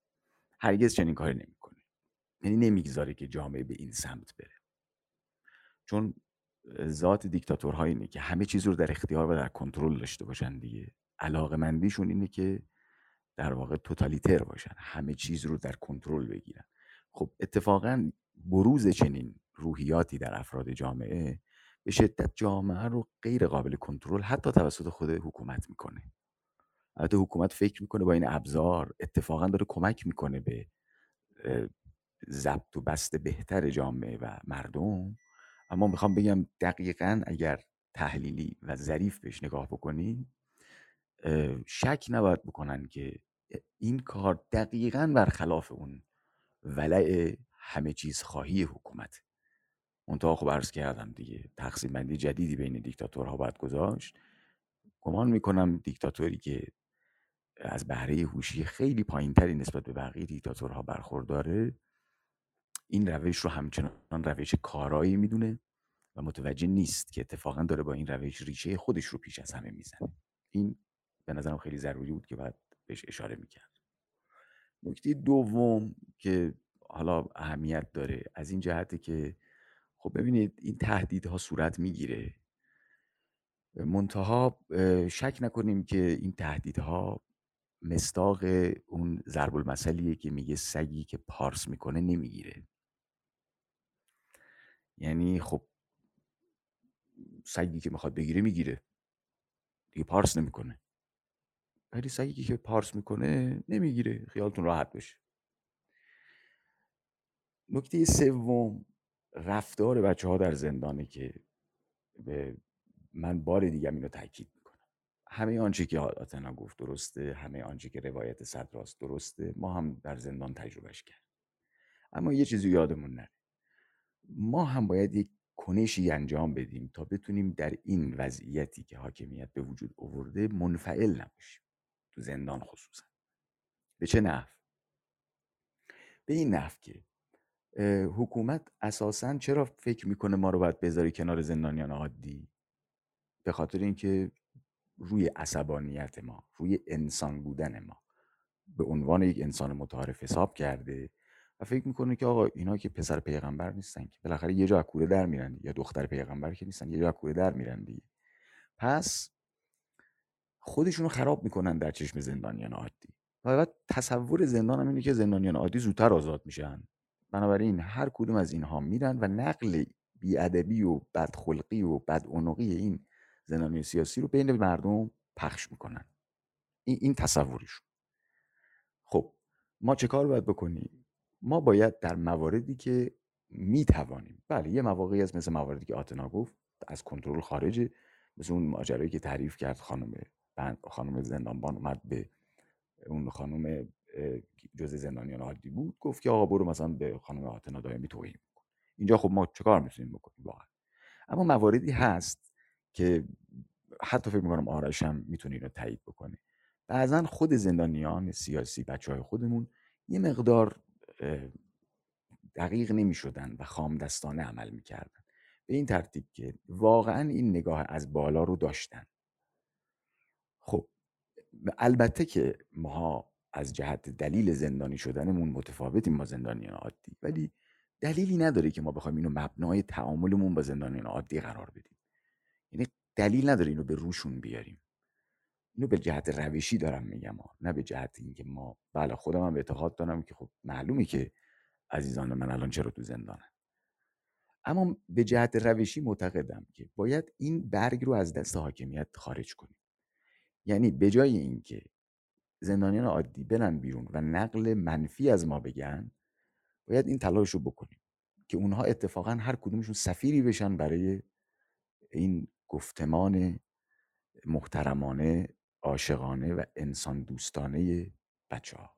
هرگز چنین کاری نمی‌کنه. یعنی نمی‌گذاره که جامعه به این سمت بره. چون ذات دیکتاتورها اینه که همه چیز رو در اختیار و در کنترل داشته باشن دیگه. علاقه مندیشون اینه که در واقع توتالیتر باشن همه چیز رو در کنترل بگیرن. خب اتفاقا بروز چنین روحیاتی در افراد جامعه به شدت جامعه رو غیر قابل کنترل حتی توسط خود حکومت می‌کنه. البته حکومت فکر می‌کنه با این ابزار اتفاقا داره کمک می‌کنه به ضبط و بست بهتر جامعه و مردم. اما می‌خوام بگم دقیقا اگر تحلیلی و ظریف بهش نگاه بکنید شک نباید بکنن که این کار دقیقا برخلاف اون ولع همه چیز خواهی حکومت. منتها خب عرض کردم دیگه تقسیم بندی جدیدی بین دیکتاتورها باید گذاشت. گمان می‌کنم دیکتاتوری که از بهره هوشی خیلی پایینتری نسبت به بقیه دیکتاتورها برخورداره این روش رو همچنان روش کارایی می‌دونه و متوجه نیست که اتفاقا داره با این روش ریشه خودش رو پیش از همه می‌زنه. این به نظرم خیلی ضروری بود که باید بهش اشاره می‌کرد. نکته دوم که حالا اهمیت داره از این جهته که خب ببینید این تهدیدها صورت می‌گیره. منتها شک نکنیم که این تهدیدها مستاق اون ضرب المثلیه که میگه سگی که پارس می‌کنه نمی‌گیره. یعنی خب سگی که می‌خواد بگیره می‌گیره. دیگه پارس نمی‌کنه. ولی سگی که پارس می‌کنه نمی‌گیره. خیالتون راحت بشه نکته سوم. رفتار بچه ها در زندانه که من بار دیگه اینو تاکید می‌کنم. همه آنچه که آتنا گفت درسته همه آنچه که روایت صدراست درسته ما هم در زندان تجربهش کرد اما یه چیزی یادمون نره. ما هم باید یک کنشی انجام بدیم تا بتونیم در این وضعیتی که حاکمیت به وجود آورده منفعل نباشیم. تو زندان خصوصا. به چه نحو؟ به این نحو که حکومت اساسا چرا فکر می‌کنه ما رو باید بذاری کنار زندانیان عادی؟ به خاطر اینکه روی عصبانیت ما روی انسان بودن ما به عنوان یک انسان متعارف حساب کرده و فکر می‌کنه که آقا اینا که پسر پیغمبر نیستن که. بالاخره یه جا کوره در میرن یا دختر پیغمبر که نیستن یه جا کوره در میرن دیگه. پس خودشونو خراب می‌کنن در چشم زندانیان عادی. و تصور زندان هم اینه که زندانیان عادی زودتر آزاد میشن. بنابراین هر کدوم از اینها میرن و نقل بیادبی و بدخلقی و بدعنقی این زندانی سیاسی رو بین مردم پخش می‌کنن. این, این تصورشون خب ما چه کار باید بکنیم؟ ما باید در مواردی که می‌توانیم بله یه مواقعی از مثل مواردی که آتنا گفت از کنترل خارجه مثل اون ماجرایی که تعریف کرد خانم خانم زندانبان اومد به اون خانم جز زندانیان عادی بود گفت که آقا برو مثلا به خانم آتنا دائمی توهین کن اینجا خب ما چه کار می‌تونیم بکنیم؟ واقعا. اما مواردی هست که حتی فکر می‌کنم آرش هم می‌تونه اینو تایید بکنه. بعضا خود زندانیان سیاسی بچه های خودمون یه مقدار دقیق نمی شدن و خام دستانه عمل می‌کردن. به این ترتیب که واقعا این نگاه از بالا رو داشتن. خب البته که ما از جهت دلیل زندانی شدنمون متفاوتیم با زندانیان عادی. ولی دلیلی نداره که ما بخوایم اینو مبنای تعاملمون با زندانیان عادی قرار بدیم. یعنی دلیل نداره اینو به روشون بیاریم. اینو به جهت روشی دارم میگم نه به جهت اینکه ما بله خودم هم اعتقاد دارم که خب معلومه که عزیزان من الان چرا تو زندانم اما به جهت روشی معتقدم که باید این برگ رو از دست حاکمیت خارج کنیم. یعنی به جای اینکه زندانیان عادی برن بیرون و نقل منفی از ما بگن باید این تلاش رو بکنیم که اونها اتفاقا هر کدومشون سفیری بشن برای این گفتمان محترمانه عاشقانه و انسان دوستانه بچه ها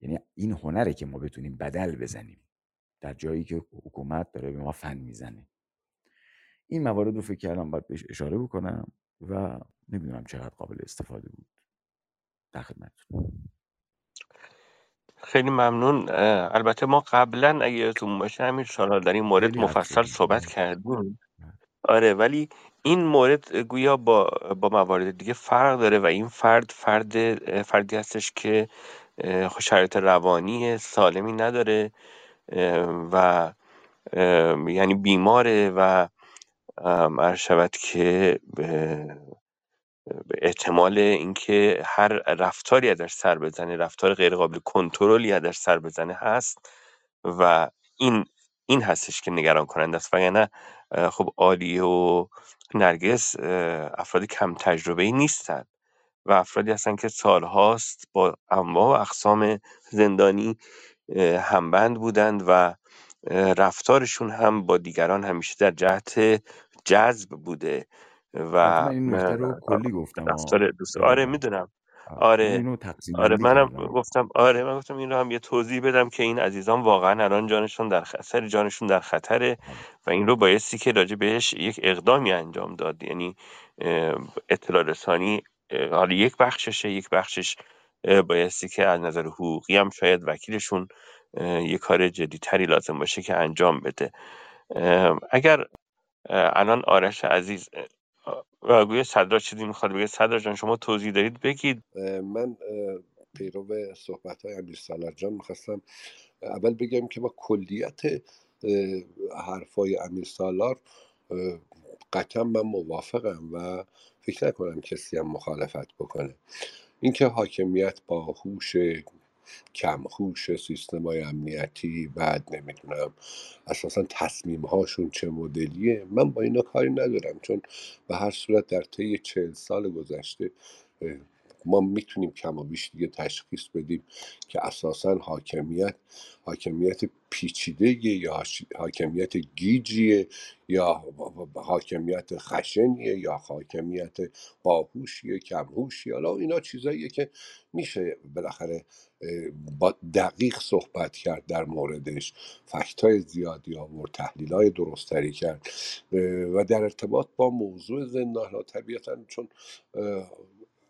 یعنی این هنره که ما بتونیم بدل بزنیم در جایی که حکومت داره به ما فن می‌زنه. این موارد رو فکر کردم باید بهش اشاره بکنم و نمی‌دونم چقدر قابل استفاده بود. در خدمتتون. خیلی ممنون. البته ما قبلا اگه یادتون باشه همین سالا در این مورد مفصل صحبت کردیم. آره ولی این مورد گویا با با موارد دیگه فرق داره و این فرد فرد فردی هستش که شرایط روانی سالمی نداره و یعنی بیماره و عرض شود که احتمال اینکه هر رفتاری ازش سر بزنه رفتار غیر قابل کنترلی ازش سر بزنه هست و این این هستش که نگران کننده است. وگرنه خب عالیه و نرگس افراد کم تجربه ای نیستند و افرادی هستن که سالهاست با انواع و اقسام زندانی همبند بودند و رفتارشون هم با دیگران همیشه در جهت جذب بوده. و این رو کلی گفتم رفتار دوست. آره می‌دونم. آره. آره منم گفتم آره من گفتم این رو هم یه توضیح بدم که این عزیزان واقعا الان جانشون در خطر جانشون در خطره و این رو بایستی که راجع بهش یک اقدامی انجام داد. یعنی اطلاع رسانی حالا یک بخششه یک بخشش بایستی که از نظر حقوقی هم شاید وکیلشون یه کار جدیتری لازم باشه که انجام بده. اگر الان آرش عزیز گویا صدرا چیزی می‌خواد بگه. صدرا جان شما توضیح دارید بگید. من پیرو صحبت های امیر جان می‌خواستم اول بگم که با کلیت حرفای امیر سالار قطعا من موافقم و فکر نکنم کسی هم مخالفت بکنه. اینکه حاکمیت با هوش کمهوش سیستم های امنیتی بعد نمی‌دونم اساسا تصمیم هاشون چه مدلیه. من با اینا کاری ندارم چون به هر صورت در طی چهل سال گذشته ما می‌تونیم کم و بیش دیگه تشخیص بدیم که اساسا حاکمیت حاکمیت پیچیده یا حاکمیت گیجیه یا حاکمیت خشنیه یا حاکمیت باهوشیه کمهوشیه. حالا اینا چیزاییه که میشه بالاخره با دقیق صحبت کرد در موردش. فکت های زیادی آورد تحلیل های درستری کرد. و در ارتباط با موضوع زندان ها طبیعتا چون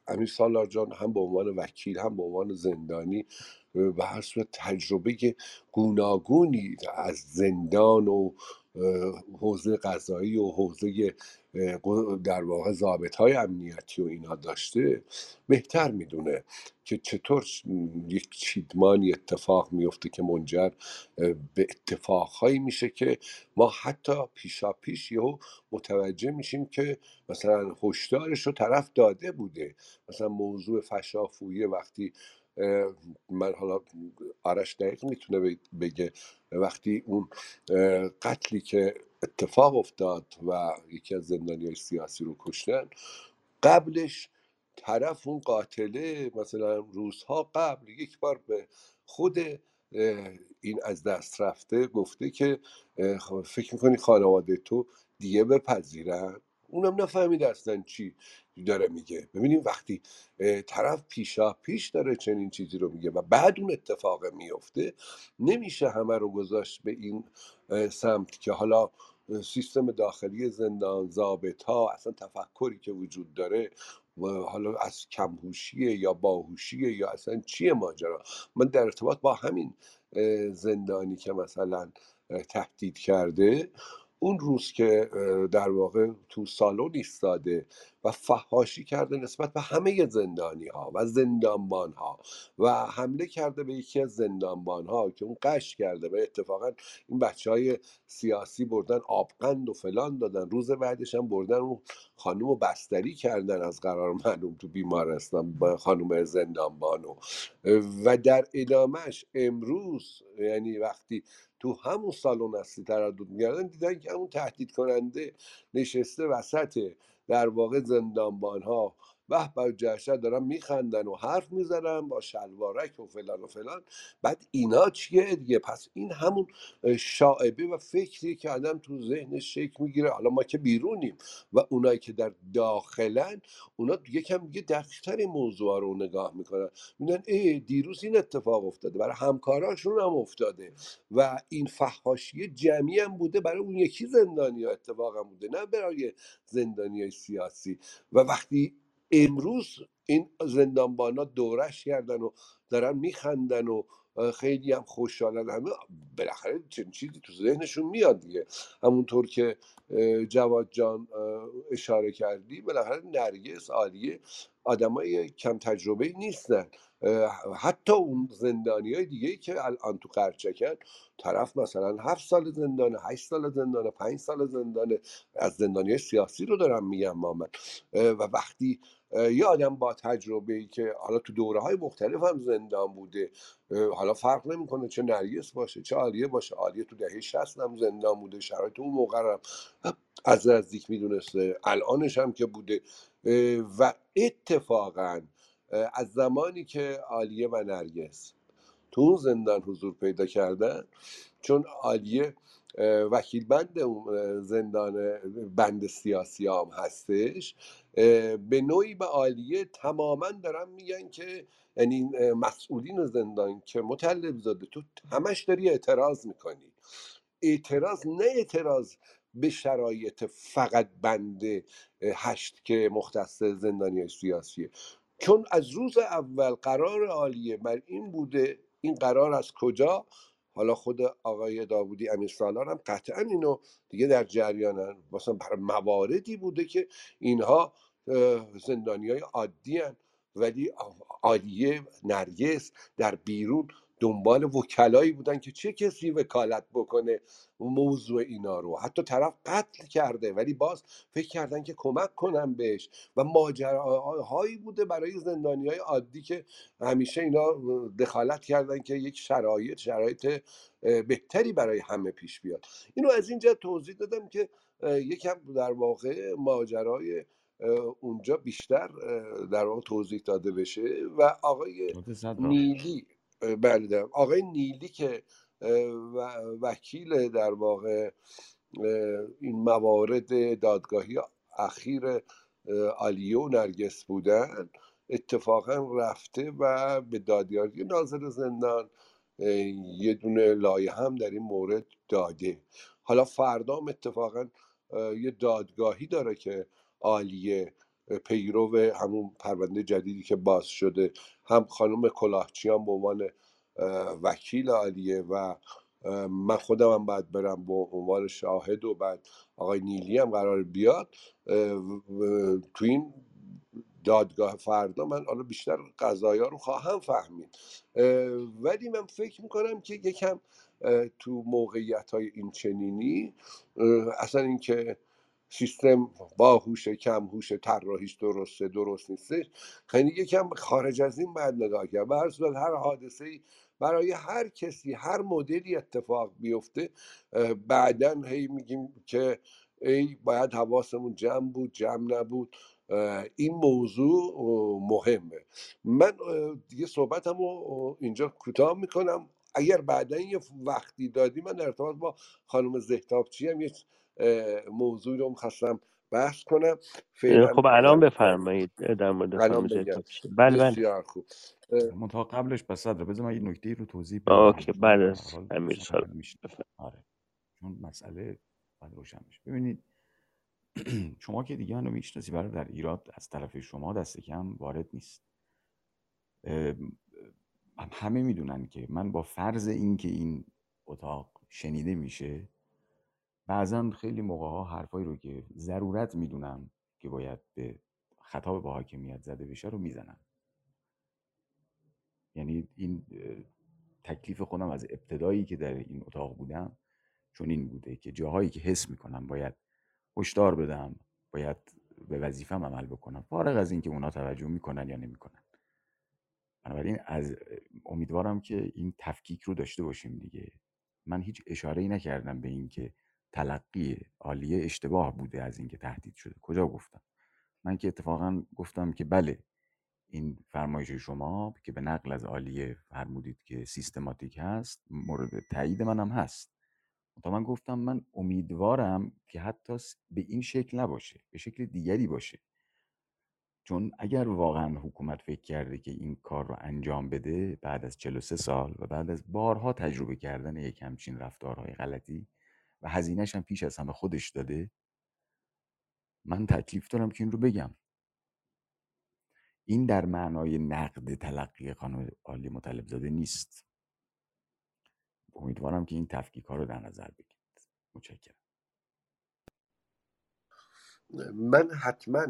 امیر سالار جان هم به عنوان وکیل هم به عنوان زندانی به هر صورت تجربه گوناگونی از زندان و حوزه قضایی و حوزه در واقع ضابط های امنیتی و اینا داشته بهتر می‌دونه که چطور یک چیدمانی اتفاق میفته که منجر به اتفاقهایی میشه که ما حتی پیشا پیش یهو متوجه میشیم که مثلا هشدارش رو طرف داده بوده. مثلا موضوع فشافویی وقتی من حالا آرش دقیق می‌تونه بگه وقتی اون قتلی که اتفاق افتاد و یکی از زندانی سیاسی رو کشتن. قبلش طرف اون قاتله مثلا روزها قبل یک بار به خود این از دست رفته گفته که فکر می‌کنی خانواده تو دیگه بپذیرن؟ اونم نفهمید اصلا چی داره میگه. ببینیم وقتی طرف پیشا پیش داره چنین چیزی رو میگه و بعد اون اتفاق میفته نمیشه همه رو گذاشت به این سمت که حالا سیستم داخلی زندان ضابط ها اصلا تفکری که وجود داره و حالا از کمهوشیه یا باهوشیه یا اصلا چیه ماجرا؟ من در ارتباط با همین زندانی که مثلا تهدید کرده اون روز که در واقع تو سالن ایستاده و فحاشی کرده نسبت به همه زندانی ها و زندانبان ها و حمله کرده به یکی از زندانبان ها که اون قش کرده و اتفاقا این بچه های سیاسی بردن آبقند و فلان دادن روز بعدش هم بردن اون خانم رو بستری کردن از قرار معلوم تو بیمارستان با خانم زندانبانو و در ادامهش امروز یعنی وقتی تو همون سالن اصلی تردد می‌کردن دیدن که همون تهدید کننده نشسته وسط در واقع زندانبان ها به بر جهشه دارن میخندن و حرف می‌زنن با شلوارک و فلان و فلان. بعد اینا چیه دیگه؟ پس این همون شاعبه و فکری که آدم تو ذهنش شکل می‌گیره. حالا ما که بیرونیم و اونایی که در داخلن اونا یکم دیگه دقیقتر این موضوع رو نگاه می‌کنن. میدن ای دیروز این اتفاق افتاده. برای همکاراشون هم افتاده و این فحاشی جمعی هم بوده. برای اون یکی زندانی ها اتفاق هم بوده نه برای زندانی های سیاسی. و وقتی امروز این زندانبانا دورش کردن و دارن میخندن و خیلی هم خوشحالن. همه بالاخره چنین چیزی تو ذهنشون میاد دیگه. همونطور که جواد جان اشاره کردی بالاخره نرگس عالیه. آدمای کم تجربه نیستن. حتی اون زندانی های دیگه که الان تو قرچکن طرف مثلا هفت سال زندانه هشت سال زندانه پنج سال زندانه از زندانی سیاسی رو دارم میگم من. و وقتی یه آدم با تجربه ای که حالا تو دوره های مختلف هم زندان بوده حالا فرق نمی‌کنه چه نرگس باشه چه عالیه باشه. عالیه تو دهه 60 هم زندان بوده شرایط اون موقع از نزدیک می‌دونسته. الانش هم که بوده. و اتفاقا از زمانی که عالیه و نرگس تو اون زندان حضور پیدا کردن چون عالیه وکیل بند زندان بند سیاسی هم هستش. به نوعی به عالیه تماما دارن میگن که یعنی مسئولین زندان که مطلب زاده تو همش داری اعتراض می‌کنی. اعتراض نه اعتراض به شرایط فقط بند هشت که مختص زندانی سیاسیه. چون از روز اول قرار عالیه بر این بوده این قرار از کجا؟ حالا خود آقای داوودی امیر سالار هم قطعا اینو دیگه در جریانن. مثلا برای مواردی بوده که اینها زندانی های عادی هن. ولی عالیه نرگس در بیرون دنبال وکلایی بودن که چه کسی وکالت بکنه. موضوع اینا رو. حتی طرف قتل کرده ولی باز فکر کردن که کمک کنن بهش. و ماجراهایی بوده برای زندانی های عادی که همیشه اینا دخالت کردن که یک شرایط شرایط بهتری برای همه پیش بیاد. اینو از اینجا توضیح دادم که یکم در واقع ماجرای اونجا بیشتر در واقع توضیح داده بشه. و آقای نیلی بله آقای نیلی که وکیل در واقع این موارد دادگاهی اخیر آلیو و نرگس بودن اتفاقا رفته و به دادیاری ناظر زندان یه دونه لایه هم در این مورد داده. حالا فردام اتفاقا یه دادگاهی داره که عالیه پیرو همون پرونده جدیدی که باز شده. هم خانم کلاهچیان به عنوان وکیل عالیه و من خودم هم باید برم به عنوان شاهد و بعد آقای نیلی هم قرار بیاد. تو این دادگاه فردا من حالا بیشتر قضایا رو خواهم فهمید. ولی من فکر می‌کنم که یکم تو موقعیت های این چنینی اصلا اینکه سیستم باهوش کم هوش طراحیش درسته درست نیستش. خیلی یکم خارج از این باید نگاه کرد. و هر حادثه ای برای هر کسی هر مدلی اتفاق بیفته بعدا هی میگیم که ای باید حواسمون جمع بود جمع نبود. این موضوع مهمه. من دیگه صحبتم رو اینجا کوتاه می‌کنم. اگر بعدا یه وقتی دادی من در ارتباط با خانم زهتابچی هم یه موضوعی رو می‌خواستم بحث کنم. خب الان بفرمایید در مورد بله بله. بسیار خوب. منتها قبلش پس صدر بذار من یه نکته رو توضیح بدم. اوکی. بعد از امیر سال آره. چون مسئله باید روشن بشه ببینید شما که دیگه منو می‌شناسی برای در ایراد از طرف شما دست کم وارد نیست. همه می‌دونن که من با فرض اینکه این اتاق شنیده میشه بعضا خیلی موقع ها حرفایی رو که ضرورت می‌دونم که باید به خطاب با حاکمیت زده بشه رو می‌زنم. یعنی این تکلیف خودم از ابتدایی که در این اتاق بودم چون این بوده که جاهایی که حس می‌کنم باید هشدار بدم باید به وظیفم عمل بکنم فارغ از اینکه اونا توجه می‌کنن یا نمی‌کنن. بنابراین از امیدوارم که این تفکیک رو داشته باشیم دیگه. من هیچ اشاره ای نکردم به اینکه تلقی عالیه اشتباه بوده از اینکه تهدید شده. کجا گفتم؟ من که اتفاقا گفتم که بله این فرمایش شما که به نقل از عالیه فرمودید که سیستماتیک هست مورد تایید منم هست. تا من گفتم من امیدوارم که حتی به این شکل نباشه به شکل دیگری باشه. چون اگر واقعا حکومت فکر کرده که این کار رو انجام بده بعد از 43 سال و بعد از بارها تجربه کردن یک همچین رفتارهای غلطی هزینهش هم پیش از همه خودش داده. من تکلیف دارم که این رو بگم. این در معنای نقد تلقی قانون عالی مطلب زاده نیست. امیدوارم که این تفکیک ها رو در نظر بگیرید. متشکرم. من حتما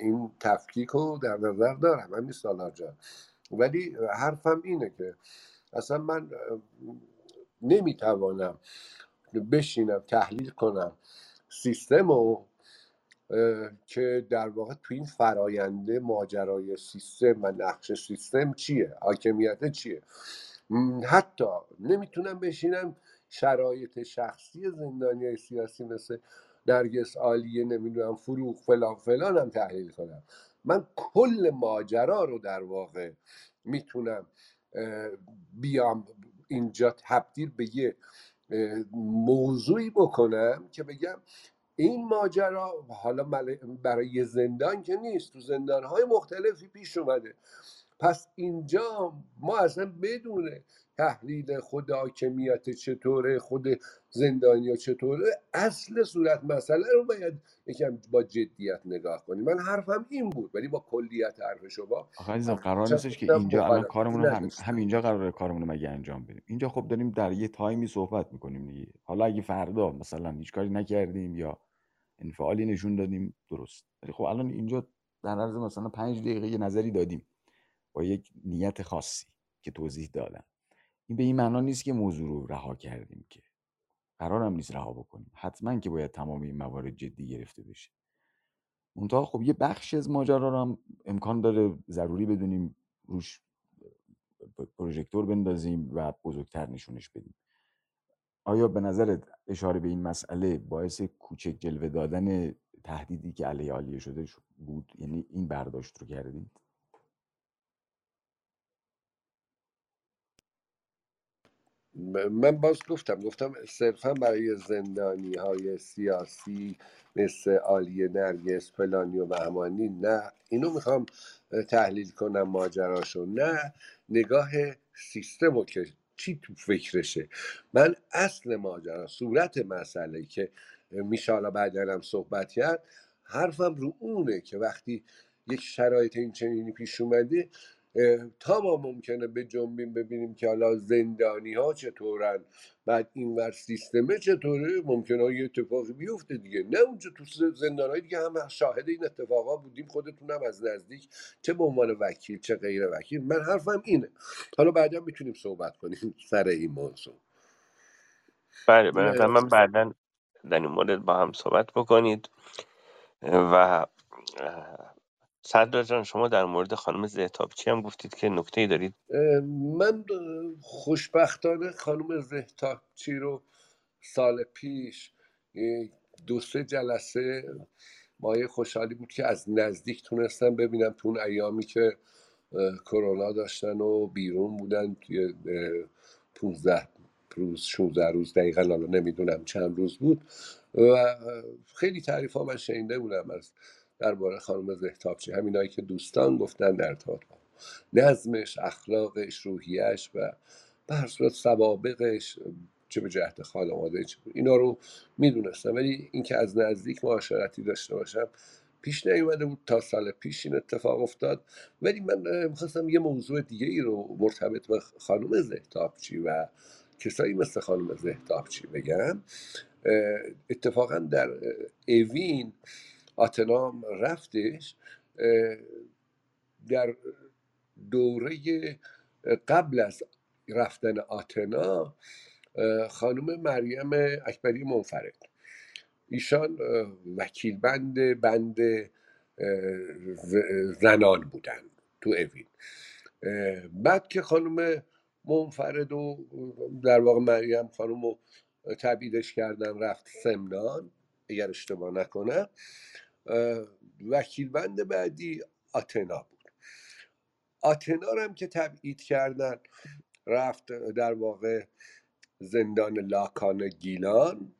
این تفکیک رو در نظر دارم همین سالار جان. ولی حرفم اینه که اصلا من نمی‌توانم بشینم تحلیل کنم سیستم رو که در واقع تو این فراینده ماجرای سیستم و نقش سیستم چیه حاکمیت چیه؟ حتی نمی‌تونم بشینم شرایط شخصی زندانی سیاسی مثل نرگس عالیه نمی‌دونم فروغ فلان فلان هم تحلیل کنم. من کل ماجرا رو در واقع می‌تونم بیام اینجا تبدیل به یه موضوعی بکنم که بگم این ماجرا حالا برای زندان که نیست تو زندان های مختلفی پیش اومده. پس اینجا ما اصلا بدون تحلیل خود حاکمیت چطوره خود زندانیا چطوره اصل صورت مسئله رو باید یکم با جدیت نگاه کنیم. من حرفم این بود ولی با کلیت حرف شما آخه قرار نیستش که اینجا الان کارمون هم همینجا قراره کارمون مگه انجام بدیم. اینجا خب داریم در یه تایمی صحبت می‌کنیم دیگه. حالا اگه فردا مثلا هیچ کاری نکردیم یا انفعالی نشون دادیم درست. ولی خب الان اینجا در عرض مثلا پنج دقیقه یه نظری دادیم با یک نیت خاصی که توضیح دادم این به این معنا نیست که موضوع رو رها کردیم که. قرارم نیست رها بکنیم. حتما که باید تمام این موارد جدی گرفته بشه. منتها خب یه بخشی از ماجرا رو هم امکان داره ضروری بدونیم روش پروژکتور بندازیم و بزرگتر نشونش بدیم. آیا به نظرت اشاره به این مسئله باعث کوچک جلوه دادن تهدیدی که علیه عالیه شده بود؟ یعنی این برداشت رو کردید؟ من باز گفتم گفتم صرفا برای زندانی های سیاسی مثل آلی نرگس فلانی و بهمانی نه. اینو می‌خوام تحلیل کنم ماجراشو. نه نگاه سیستم رو که چی تو فکرشه. من اصل ماجرا صورت مسئله که بعدا هم صحبت کرد حرفم رو اونه که وقتی یک شرایط این چنینی پیش اومده تا ما ممکنه به جنبیم ببینیم که حالا زندانی ها چطورن. بعد این ور سیستمه چطوره؟ ممکنه یه اتفاقی بیفته دیگه. نه اونجا تو زندان های دیگه هم شاهد این اتفاقا بودیم خودتونم از نزدیک چه به عنوان وکیل چه غیر وکیل. من حرفم اینه. حالا بعدا می‌تونیم صحبت کنیم سر این موضوع. بله به من بعدا در این مورد با هم صحبت بکنید. و صدر جان شما در مورد خانم زهتابچی هم گفتید که نکته ای دارید من خوشبختانه خانم زهتابچی رو سال پیش دو سه جلسه مایه خوشحالی بود که از نزدیک تونستم ببینم تو اون ایامی که کرونا داشتن و بیرون بودن توی 15 روز 16 روز دقیقا حالا نمی‌دونم چند روز بود. و خیلی تعریف ها من شنیده بودم از درباره خانم زهتابچی همینایی که دوستان گفتن در ارتباط با نظمش اخلاقش روحیش و به صورت سوابقش چه به جهت خانواده چه اینا رو می‌دونستم. ولی اینکه از نزدیک معاشرتی داشته باشم پیش نیومده بود تا سال پیش این اتفاق افتاد. ولی من می‌خواستم یه موضوع دیگه ای رو مرتبط به خانم زهتابچی و کسایی مثل خانم زهتابچی بگم. اتفاقا در اوین آتنا رفتش در دوره قبل از رفتن آتنا خانم مریم اکبری منفرد. ایشان وکیل بند بند زنان بودن تو اوین. بعد که خانم منفرد و در واقع مریم خانم رو تبعیدش کردن رفت سمنان اگر اشتباه نکنم. وکیل بند بعدی آتنا بود. آتنا هم که تبعید کردن رفت در واقع زندان لاکان گیلان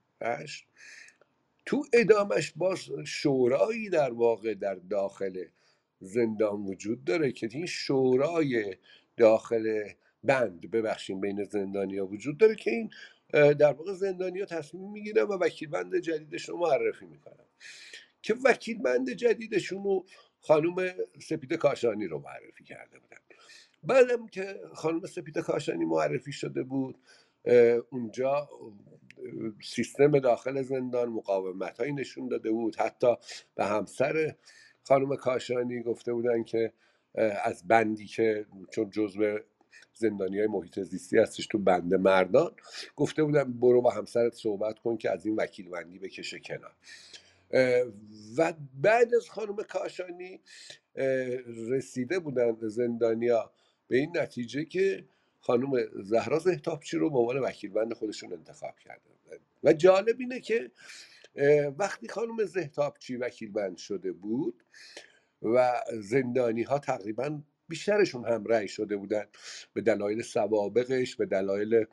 تو ادامش باز شورایی در واقع در داخل زندان وجود داره که این شورای داخل بند ببخشیم بین زندانیا وجود داره که این در واقع زندانیا تصمیم می‌گیرن و وکیل بند جدیدش رو معرفی می‌کنن. که وکیل بند جدیدشون رو خانوم سپیده کاشانی رو معرفی کرده بودن. بعدم که خانم سپیده کاشانی معرفی شده بود اونجا سیستم داخل زندان مقاومت هایی نشون داده بود. حتی به همسر خانم کاشانی گفته بودن که از بندی که چون جزء زندانی های محیط زیستی هستش تو بند مردان گفته بودن برو با همسرت صحبت کن که از این وکیل بندی بکشه کنار. و بعد از خانم کاشانی رسیده بودن زندانیا به این نتیجه که خانم زهرا زهتابچی رو به عنوان وکیل بند خودشون انتخاب کرده و جالب اینه که وقتی خانم زهتابچی وکیل بند شده بود و زندانی ها تقریبا بیشترشون هم رأی شده بودن به دلایل سوابقش به دلایل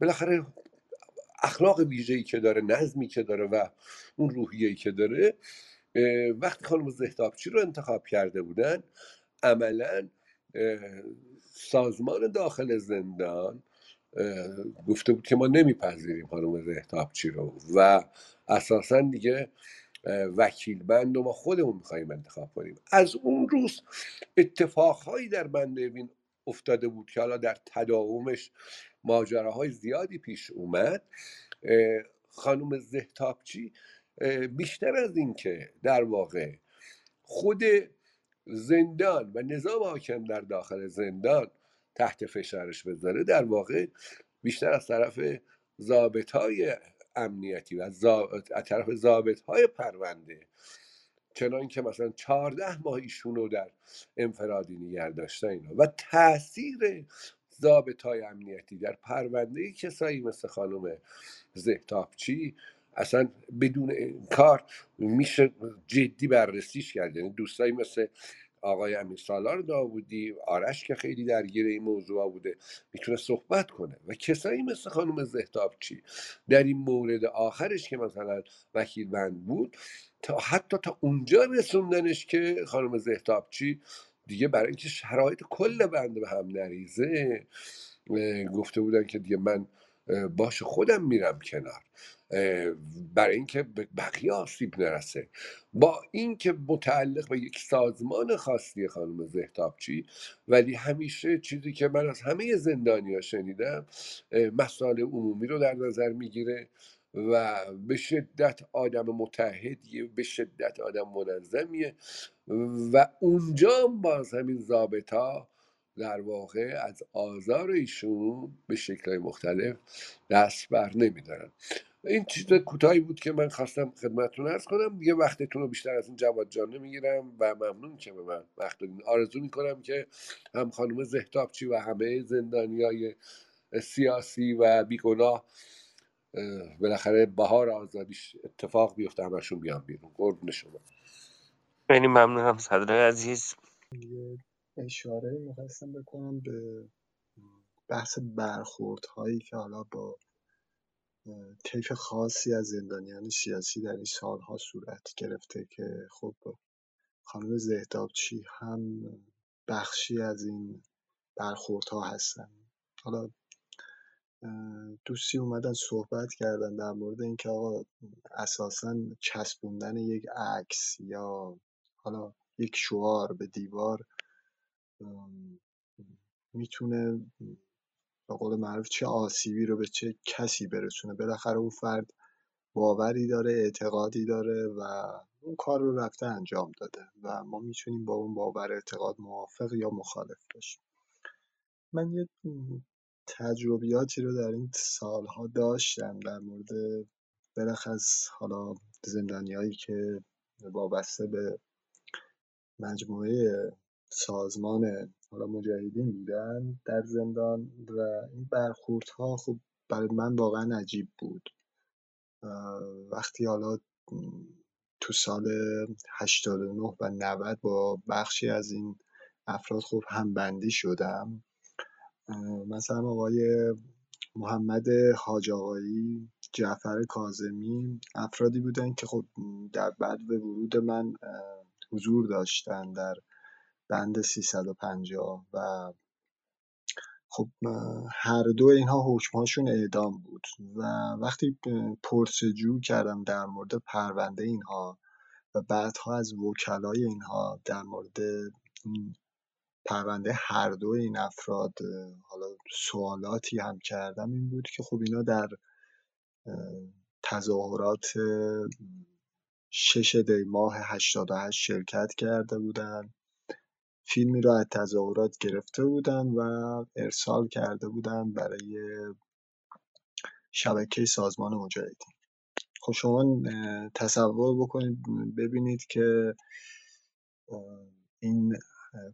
بالاخره اخلاق ویژه‌ای که داره نظمی که داره و اون روحیه‌ای که داره وقتی خانم زهتابچی رو انتخاب کرده بودن عملا سازمان داخل زندان گفته بود که ما نمیپذیریم خانم زهتابچی رو و اساسا دیگه وکیل بند و ما خودمون می‌خوایم انتخاب کنیم. از اون روز اتفاقهایی در بند افتاده بود که حالا در تداومش ماجراهای زیادی پیش اومد. خانم زهتابچی بیشتر از این که در واقع خود زندان و نظام حاکم در داخل زندان تحت فشارش بذاره در واقع بیشتر از طرف ضابط های امنیتی و از طرف ضابط های پرونده. چنان که مثلا چهارده ماه ایشون در انفرادی نگر داشته اینا. و تاثیر ضابط های امنیتی. در پرونده کسایی مثل خانم زهتابچی اصلا بدون کار میشه جدی بررسیش کرد. یعنی دوستایی مثل آقای امیر سالار داوودی آرش که خیلی درگیر این موضوع بوده می‌تونه صحبت کنه. و کسایی مثل خانم زهتابچی در این مورد آخرش که مثلا وکیل بند بود تا حتی تا اونجا رسوندنش که خانم زهتابچی دیگه برای اینکه شرایط کل بنده به هم نریزه گفته بودن که دیگه من باش خودم میرم کنار. برای اینکه بقیه آسیب نرسه. با اینکه متعلق به یک سازمان خاصی خانم زهتابچی ولی همیشه چیزی که من از همه زندانی ها شنیدم مسائل عمومی رو در نظر می‌گیره و به شدت آدم متحدیه به شدت آدم منظمیه. و اونجا باز همین ضابطا در واقع از آزار ایشون به شکل مختلف دست بر نمیدارن. این چیز کوتاهی بود که من خواستم خدمتتون ارز کنم. دیگه وقتتون رو بیشتر از این جواد جان نمی‌گیرم و ممنون که به من وقت دادین. آرزو می‌کنم که هم خانم زهتابچی و همه زندانی های سیاسی و بیگناه بالاخره بهار آزادیش اتفاق بیفته همشون بیان بیرون. قربون شما. خیلی ممنونم صدر عزیز. یه اشاره می‌خواستم بکنم به بحث برخورد هایی که حالا با طیف خاصی از زندانیان سیاسی در این سالها صورت گرفته که خب خانم زهدابچی هم بخشی از این برخوردها هستن. حالا دوستی اومدن صحبت کردن در مورد اینکه آقا اساسا چسبوندن یک عکس یا حالا یک شعار به دیوار می‌تونه به قول معروف چه آسیبی رو به چه کسی برسونه. بالاخره اون فرد باوری داره اعتقادی داره و اون کار رو رفته انجام داده و ما می‌تونیم با اون باور اعتقاد موافق یا مخالف باشیم. من یه تجربیاتی رو در این سالها داشتم در مورد برخص حالا زندانیایی که وابسته به مجموعه سازمان حالا مجاهدین بودن در زندان و این برخوردها خب برای من واقعا عجیب بود. وقتی حالا تو سال 89 و 90 با بخشی از این افراد خب همبندی شدم مثلا آقای محمد حاج جعفر کاظمی افرادی بودن که خب در بعد ورود من حضور داشتن در بند 350 و خب هر دو اینها حکمهاشون اعدام بود و وقتی پرسجو کردم در مورد پرونده اینها و بعدها از وکلای اینها در مورد پرونده هر دو این افراد حالا سوالاتی هم کردم این بود که خب اینا در تظاهرات شش دی ماه 88 شرکت کرده بودن. فیلمی را از تظاهرات گرفته بودن و ارسال کرده بودن برای شبکه سازمان مجاهدین. خب شما تصور بکنید ببینید که این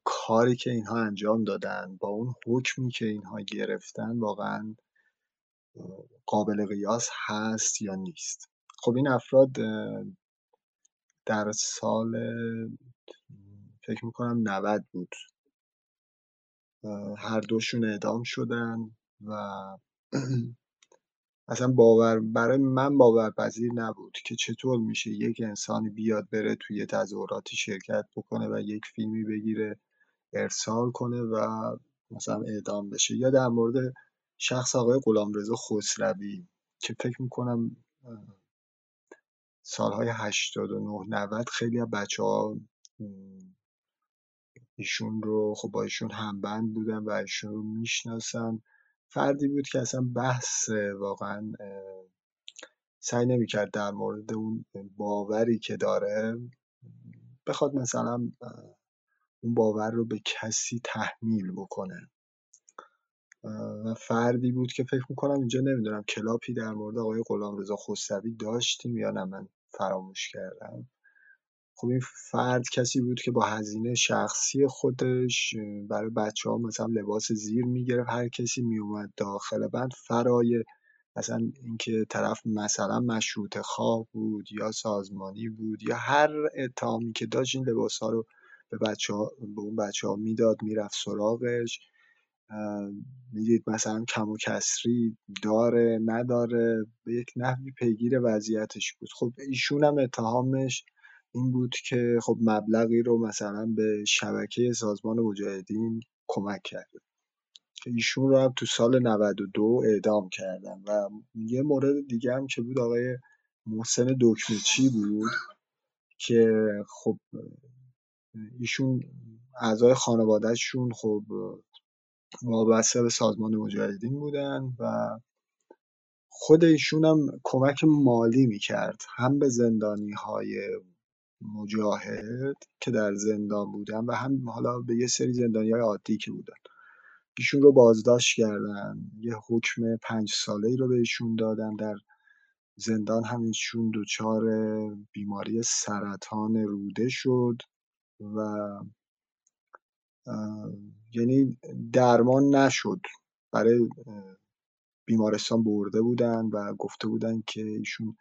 کاری که اینها انجام دادن با اون حکمی که اینها گرفتن واقعا قابل قیاس هست یا نیست. خب این افراد در سال فکر می‌کنم 90 بود. هر دوشون اعدام شدن و اصلا باور برای من باورپذیر نبود که چطور میشه یک انسانی بیاد بره توی تظاهراتی شرکت بکنه و یک فیلمی بگیره ارسال کنه و مثلا اعدام بشه. یا در مورد شخص آقای غلامرضا خسروی که فکر می‌کنم سالهای 89 90 خیلی از بچه ها ایشون رو خب با ایشون همبند بودن و ایشون رو می‌شناسن. فردی بود که اصلا بحث واقعا سعی نمی‌کرد در مورد اون باوری که داره بخواد مثلا اون باور رو به کسی تحمیل بکنه. و فردی بود که فکر می‌کنم اینجا نمی‌دونم کلاپی در مورد آقای غلامرضا خسروی داشتیم یا نه. من فراموش کردم. خب این فرد کسی بود که با هزینه شخصی خودش برای بچه ها مثلا لباس زیر می‌گرفت هر کسی میومد داخل بند. فرای مثلا اینکه طرف مثلا مشروط خواه بود یا سازمانی بود یا هر اتهامی که داشت این لباس ها رو به بچه ها به اون بچه ها می‌داد می‌رفت سراغش. می‌دید مثلا کم و کسری داره نداره به یک نحوی پیگیر وضعیتش بود. خب ایشون هم اتهامش این بود که خب مبلغی رو مثلا به شبکه سازمان مجاهدین کمک کرده. که ایشون رو هم تو سال 92 اعدام کردن و یه مورد دیگه هم که بود آقای محسن دکمچی بود؟ که خب ایشون اعضای خانوادهشون خب وابسته به سازمان مجاهدین بودن و خود ایشون هم کمک مالی می‌کرد هم به زندانی های مجاهد که در زندان بودن و هم حالا به یه سری زندانی های عادی که بودن. ایشون رو بازداشت کردن یه حکم پنج ساله ای رو بهشون دادن. در زندان هم ایشون دچار بیماری سرطان روده شد و یعنی درمان نشد. برای بیمارستان برده بودن و گفته بودن که ایشون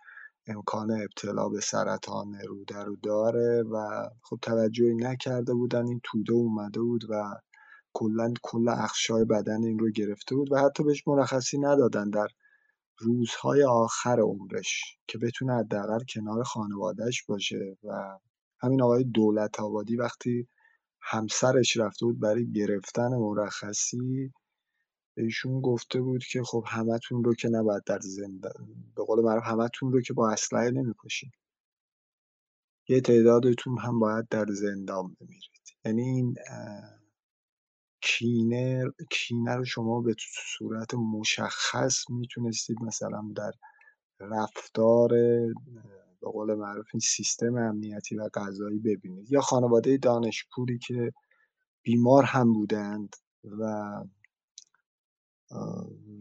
امکان ابتلا به سرطان روده رو داره و خب توجهی نکرده بودن این توده اومده بود و کلا کل اخشای بدن این رو گرفته بود و حتی بهش مرخصی ندادن در روزهای آخر عمرش که بتونه حداقل کنار خانوادهش باشه و همین آقای دولت آبادی وقتی همسرش رفته بود برای گرفتن مرخصی. ایشون گفته بود که خب همتون رو که نباید در زندان به قول معروف همتون رو که با اسلحه نمی‌کشین. یه تعدادتون هم باید در زندان بمیرید. یعنی این کینه کینه رو شما به صورت مشخص می‌تونستید مثلا در رفتار به قول معروف این سیستم امنیتی و قضایی ببینید. یا خانواده دانشپوری که بیمار هم بودند و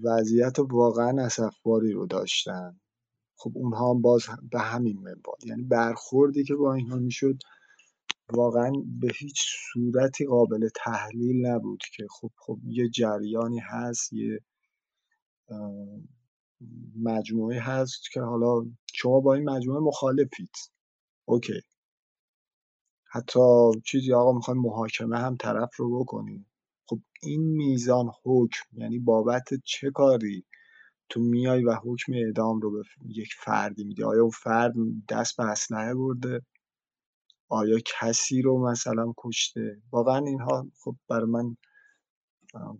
وضعیت واقعا اسفباری رو داشتن. خب اونها هم باز به همین منوال یعنی برخوردی که با اینها می‌شد واقعا به هیچ صورتی قابل تحلیل نبود که خب خب یه جریانی هست یه مجموعه هست که حالا شما با این مجموعه مخالفید. اوکی. حتی چیزی آقا می‌خوایم محاکمه هم طرف رو بکنیم. خب این میزان حکم یعنی بابت چه کاری تو میای و حکم اعدام رو به یک فردی میدی؟ آیا اون فرد دست به اسلحه برده؟ آیا کسی رو مثلا کشته؟ واقعا اینها خب بر من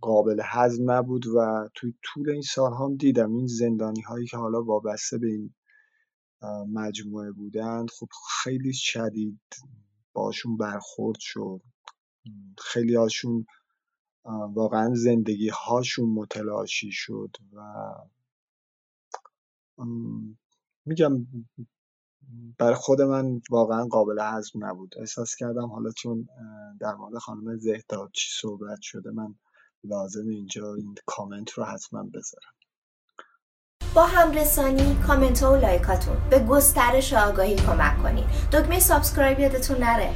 قابل هضم نبود و تو طول این سال هم دیدم این زندانی هایی که حالا وابسته به این مجموعه بودند خب خیلی شدید باشون برخورد شد. خیلی هاشون واقعا زندگی هاشون متلاشی شد و میگم برای خود من واقعا قابل هضم نبود. احساس کردم حالا چون در مورد خانم زهتابچی صحبت شده من لازم اینجا این کامنت رو حتما بذارم. با همرسانی کامنت ها و لایکاتون به گسترش آگاهی کمک کنید. دکمه subscribe یادتون نره.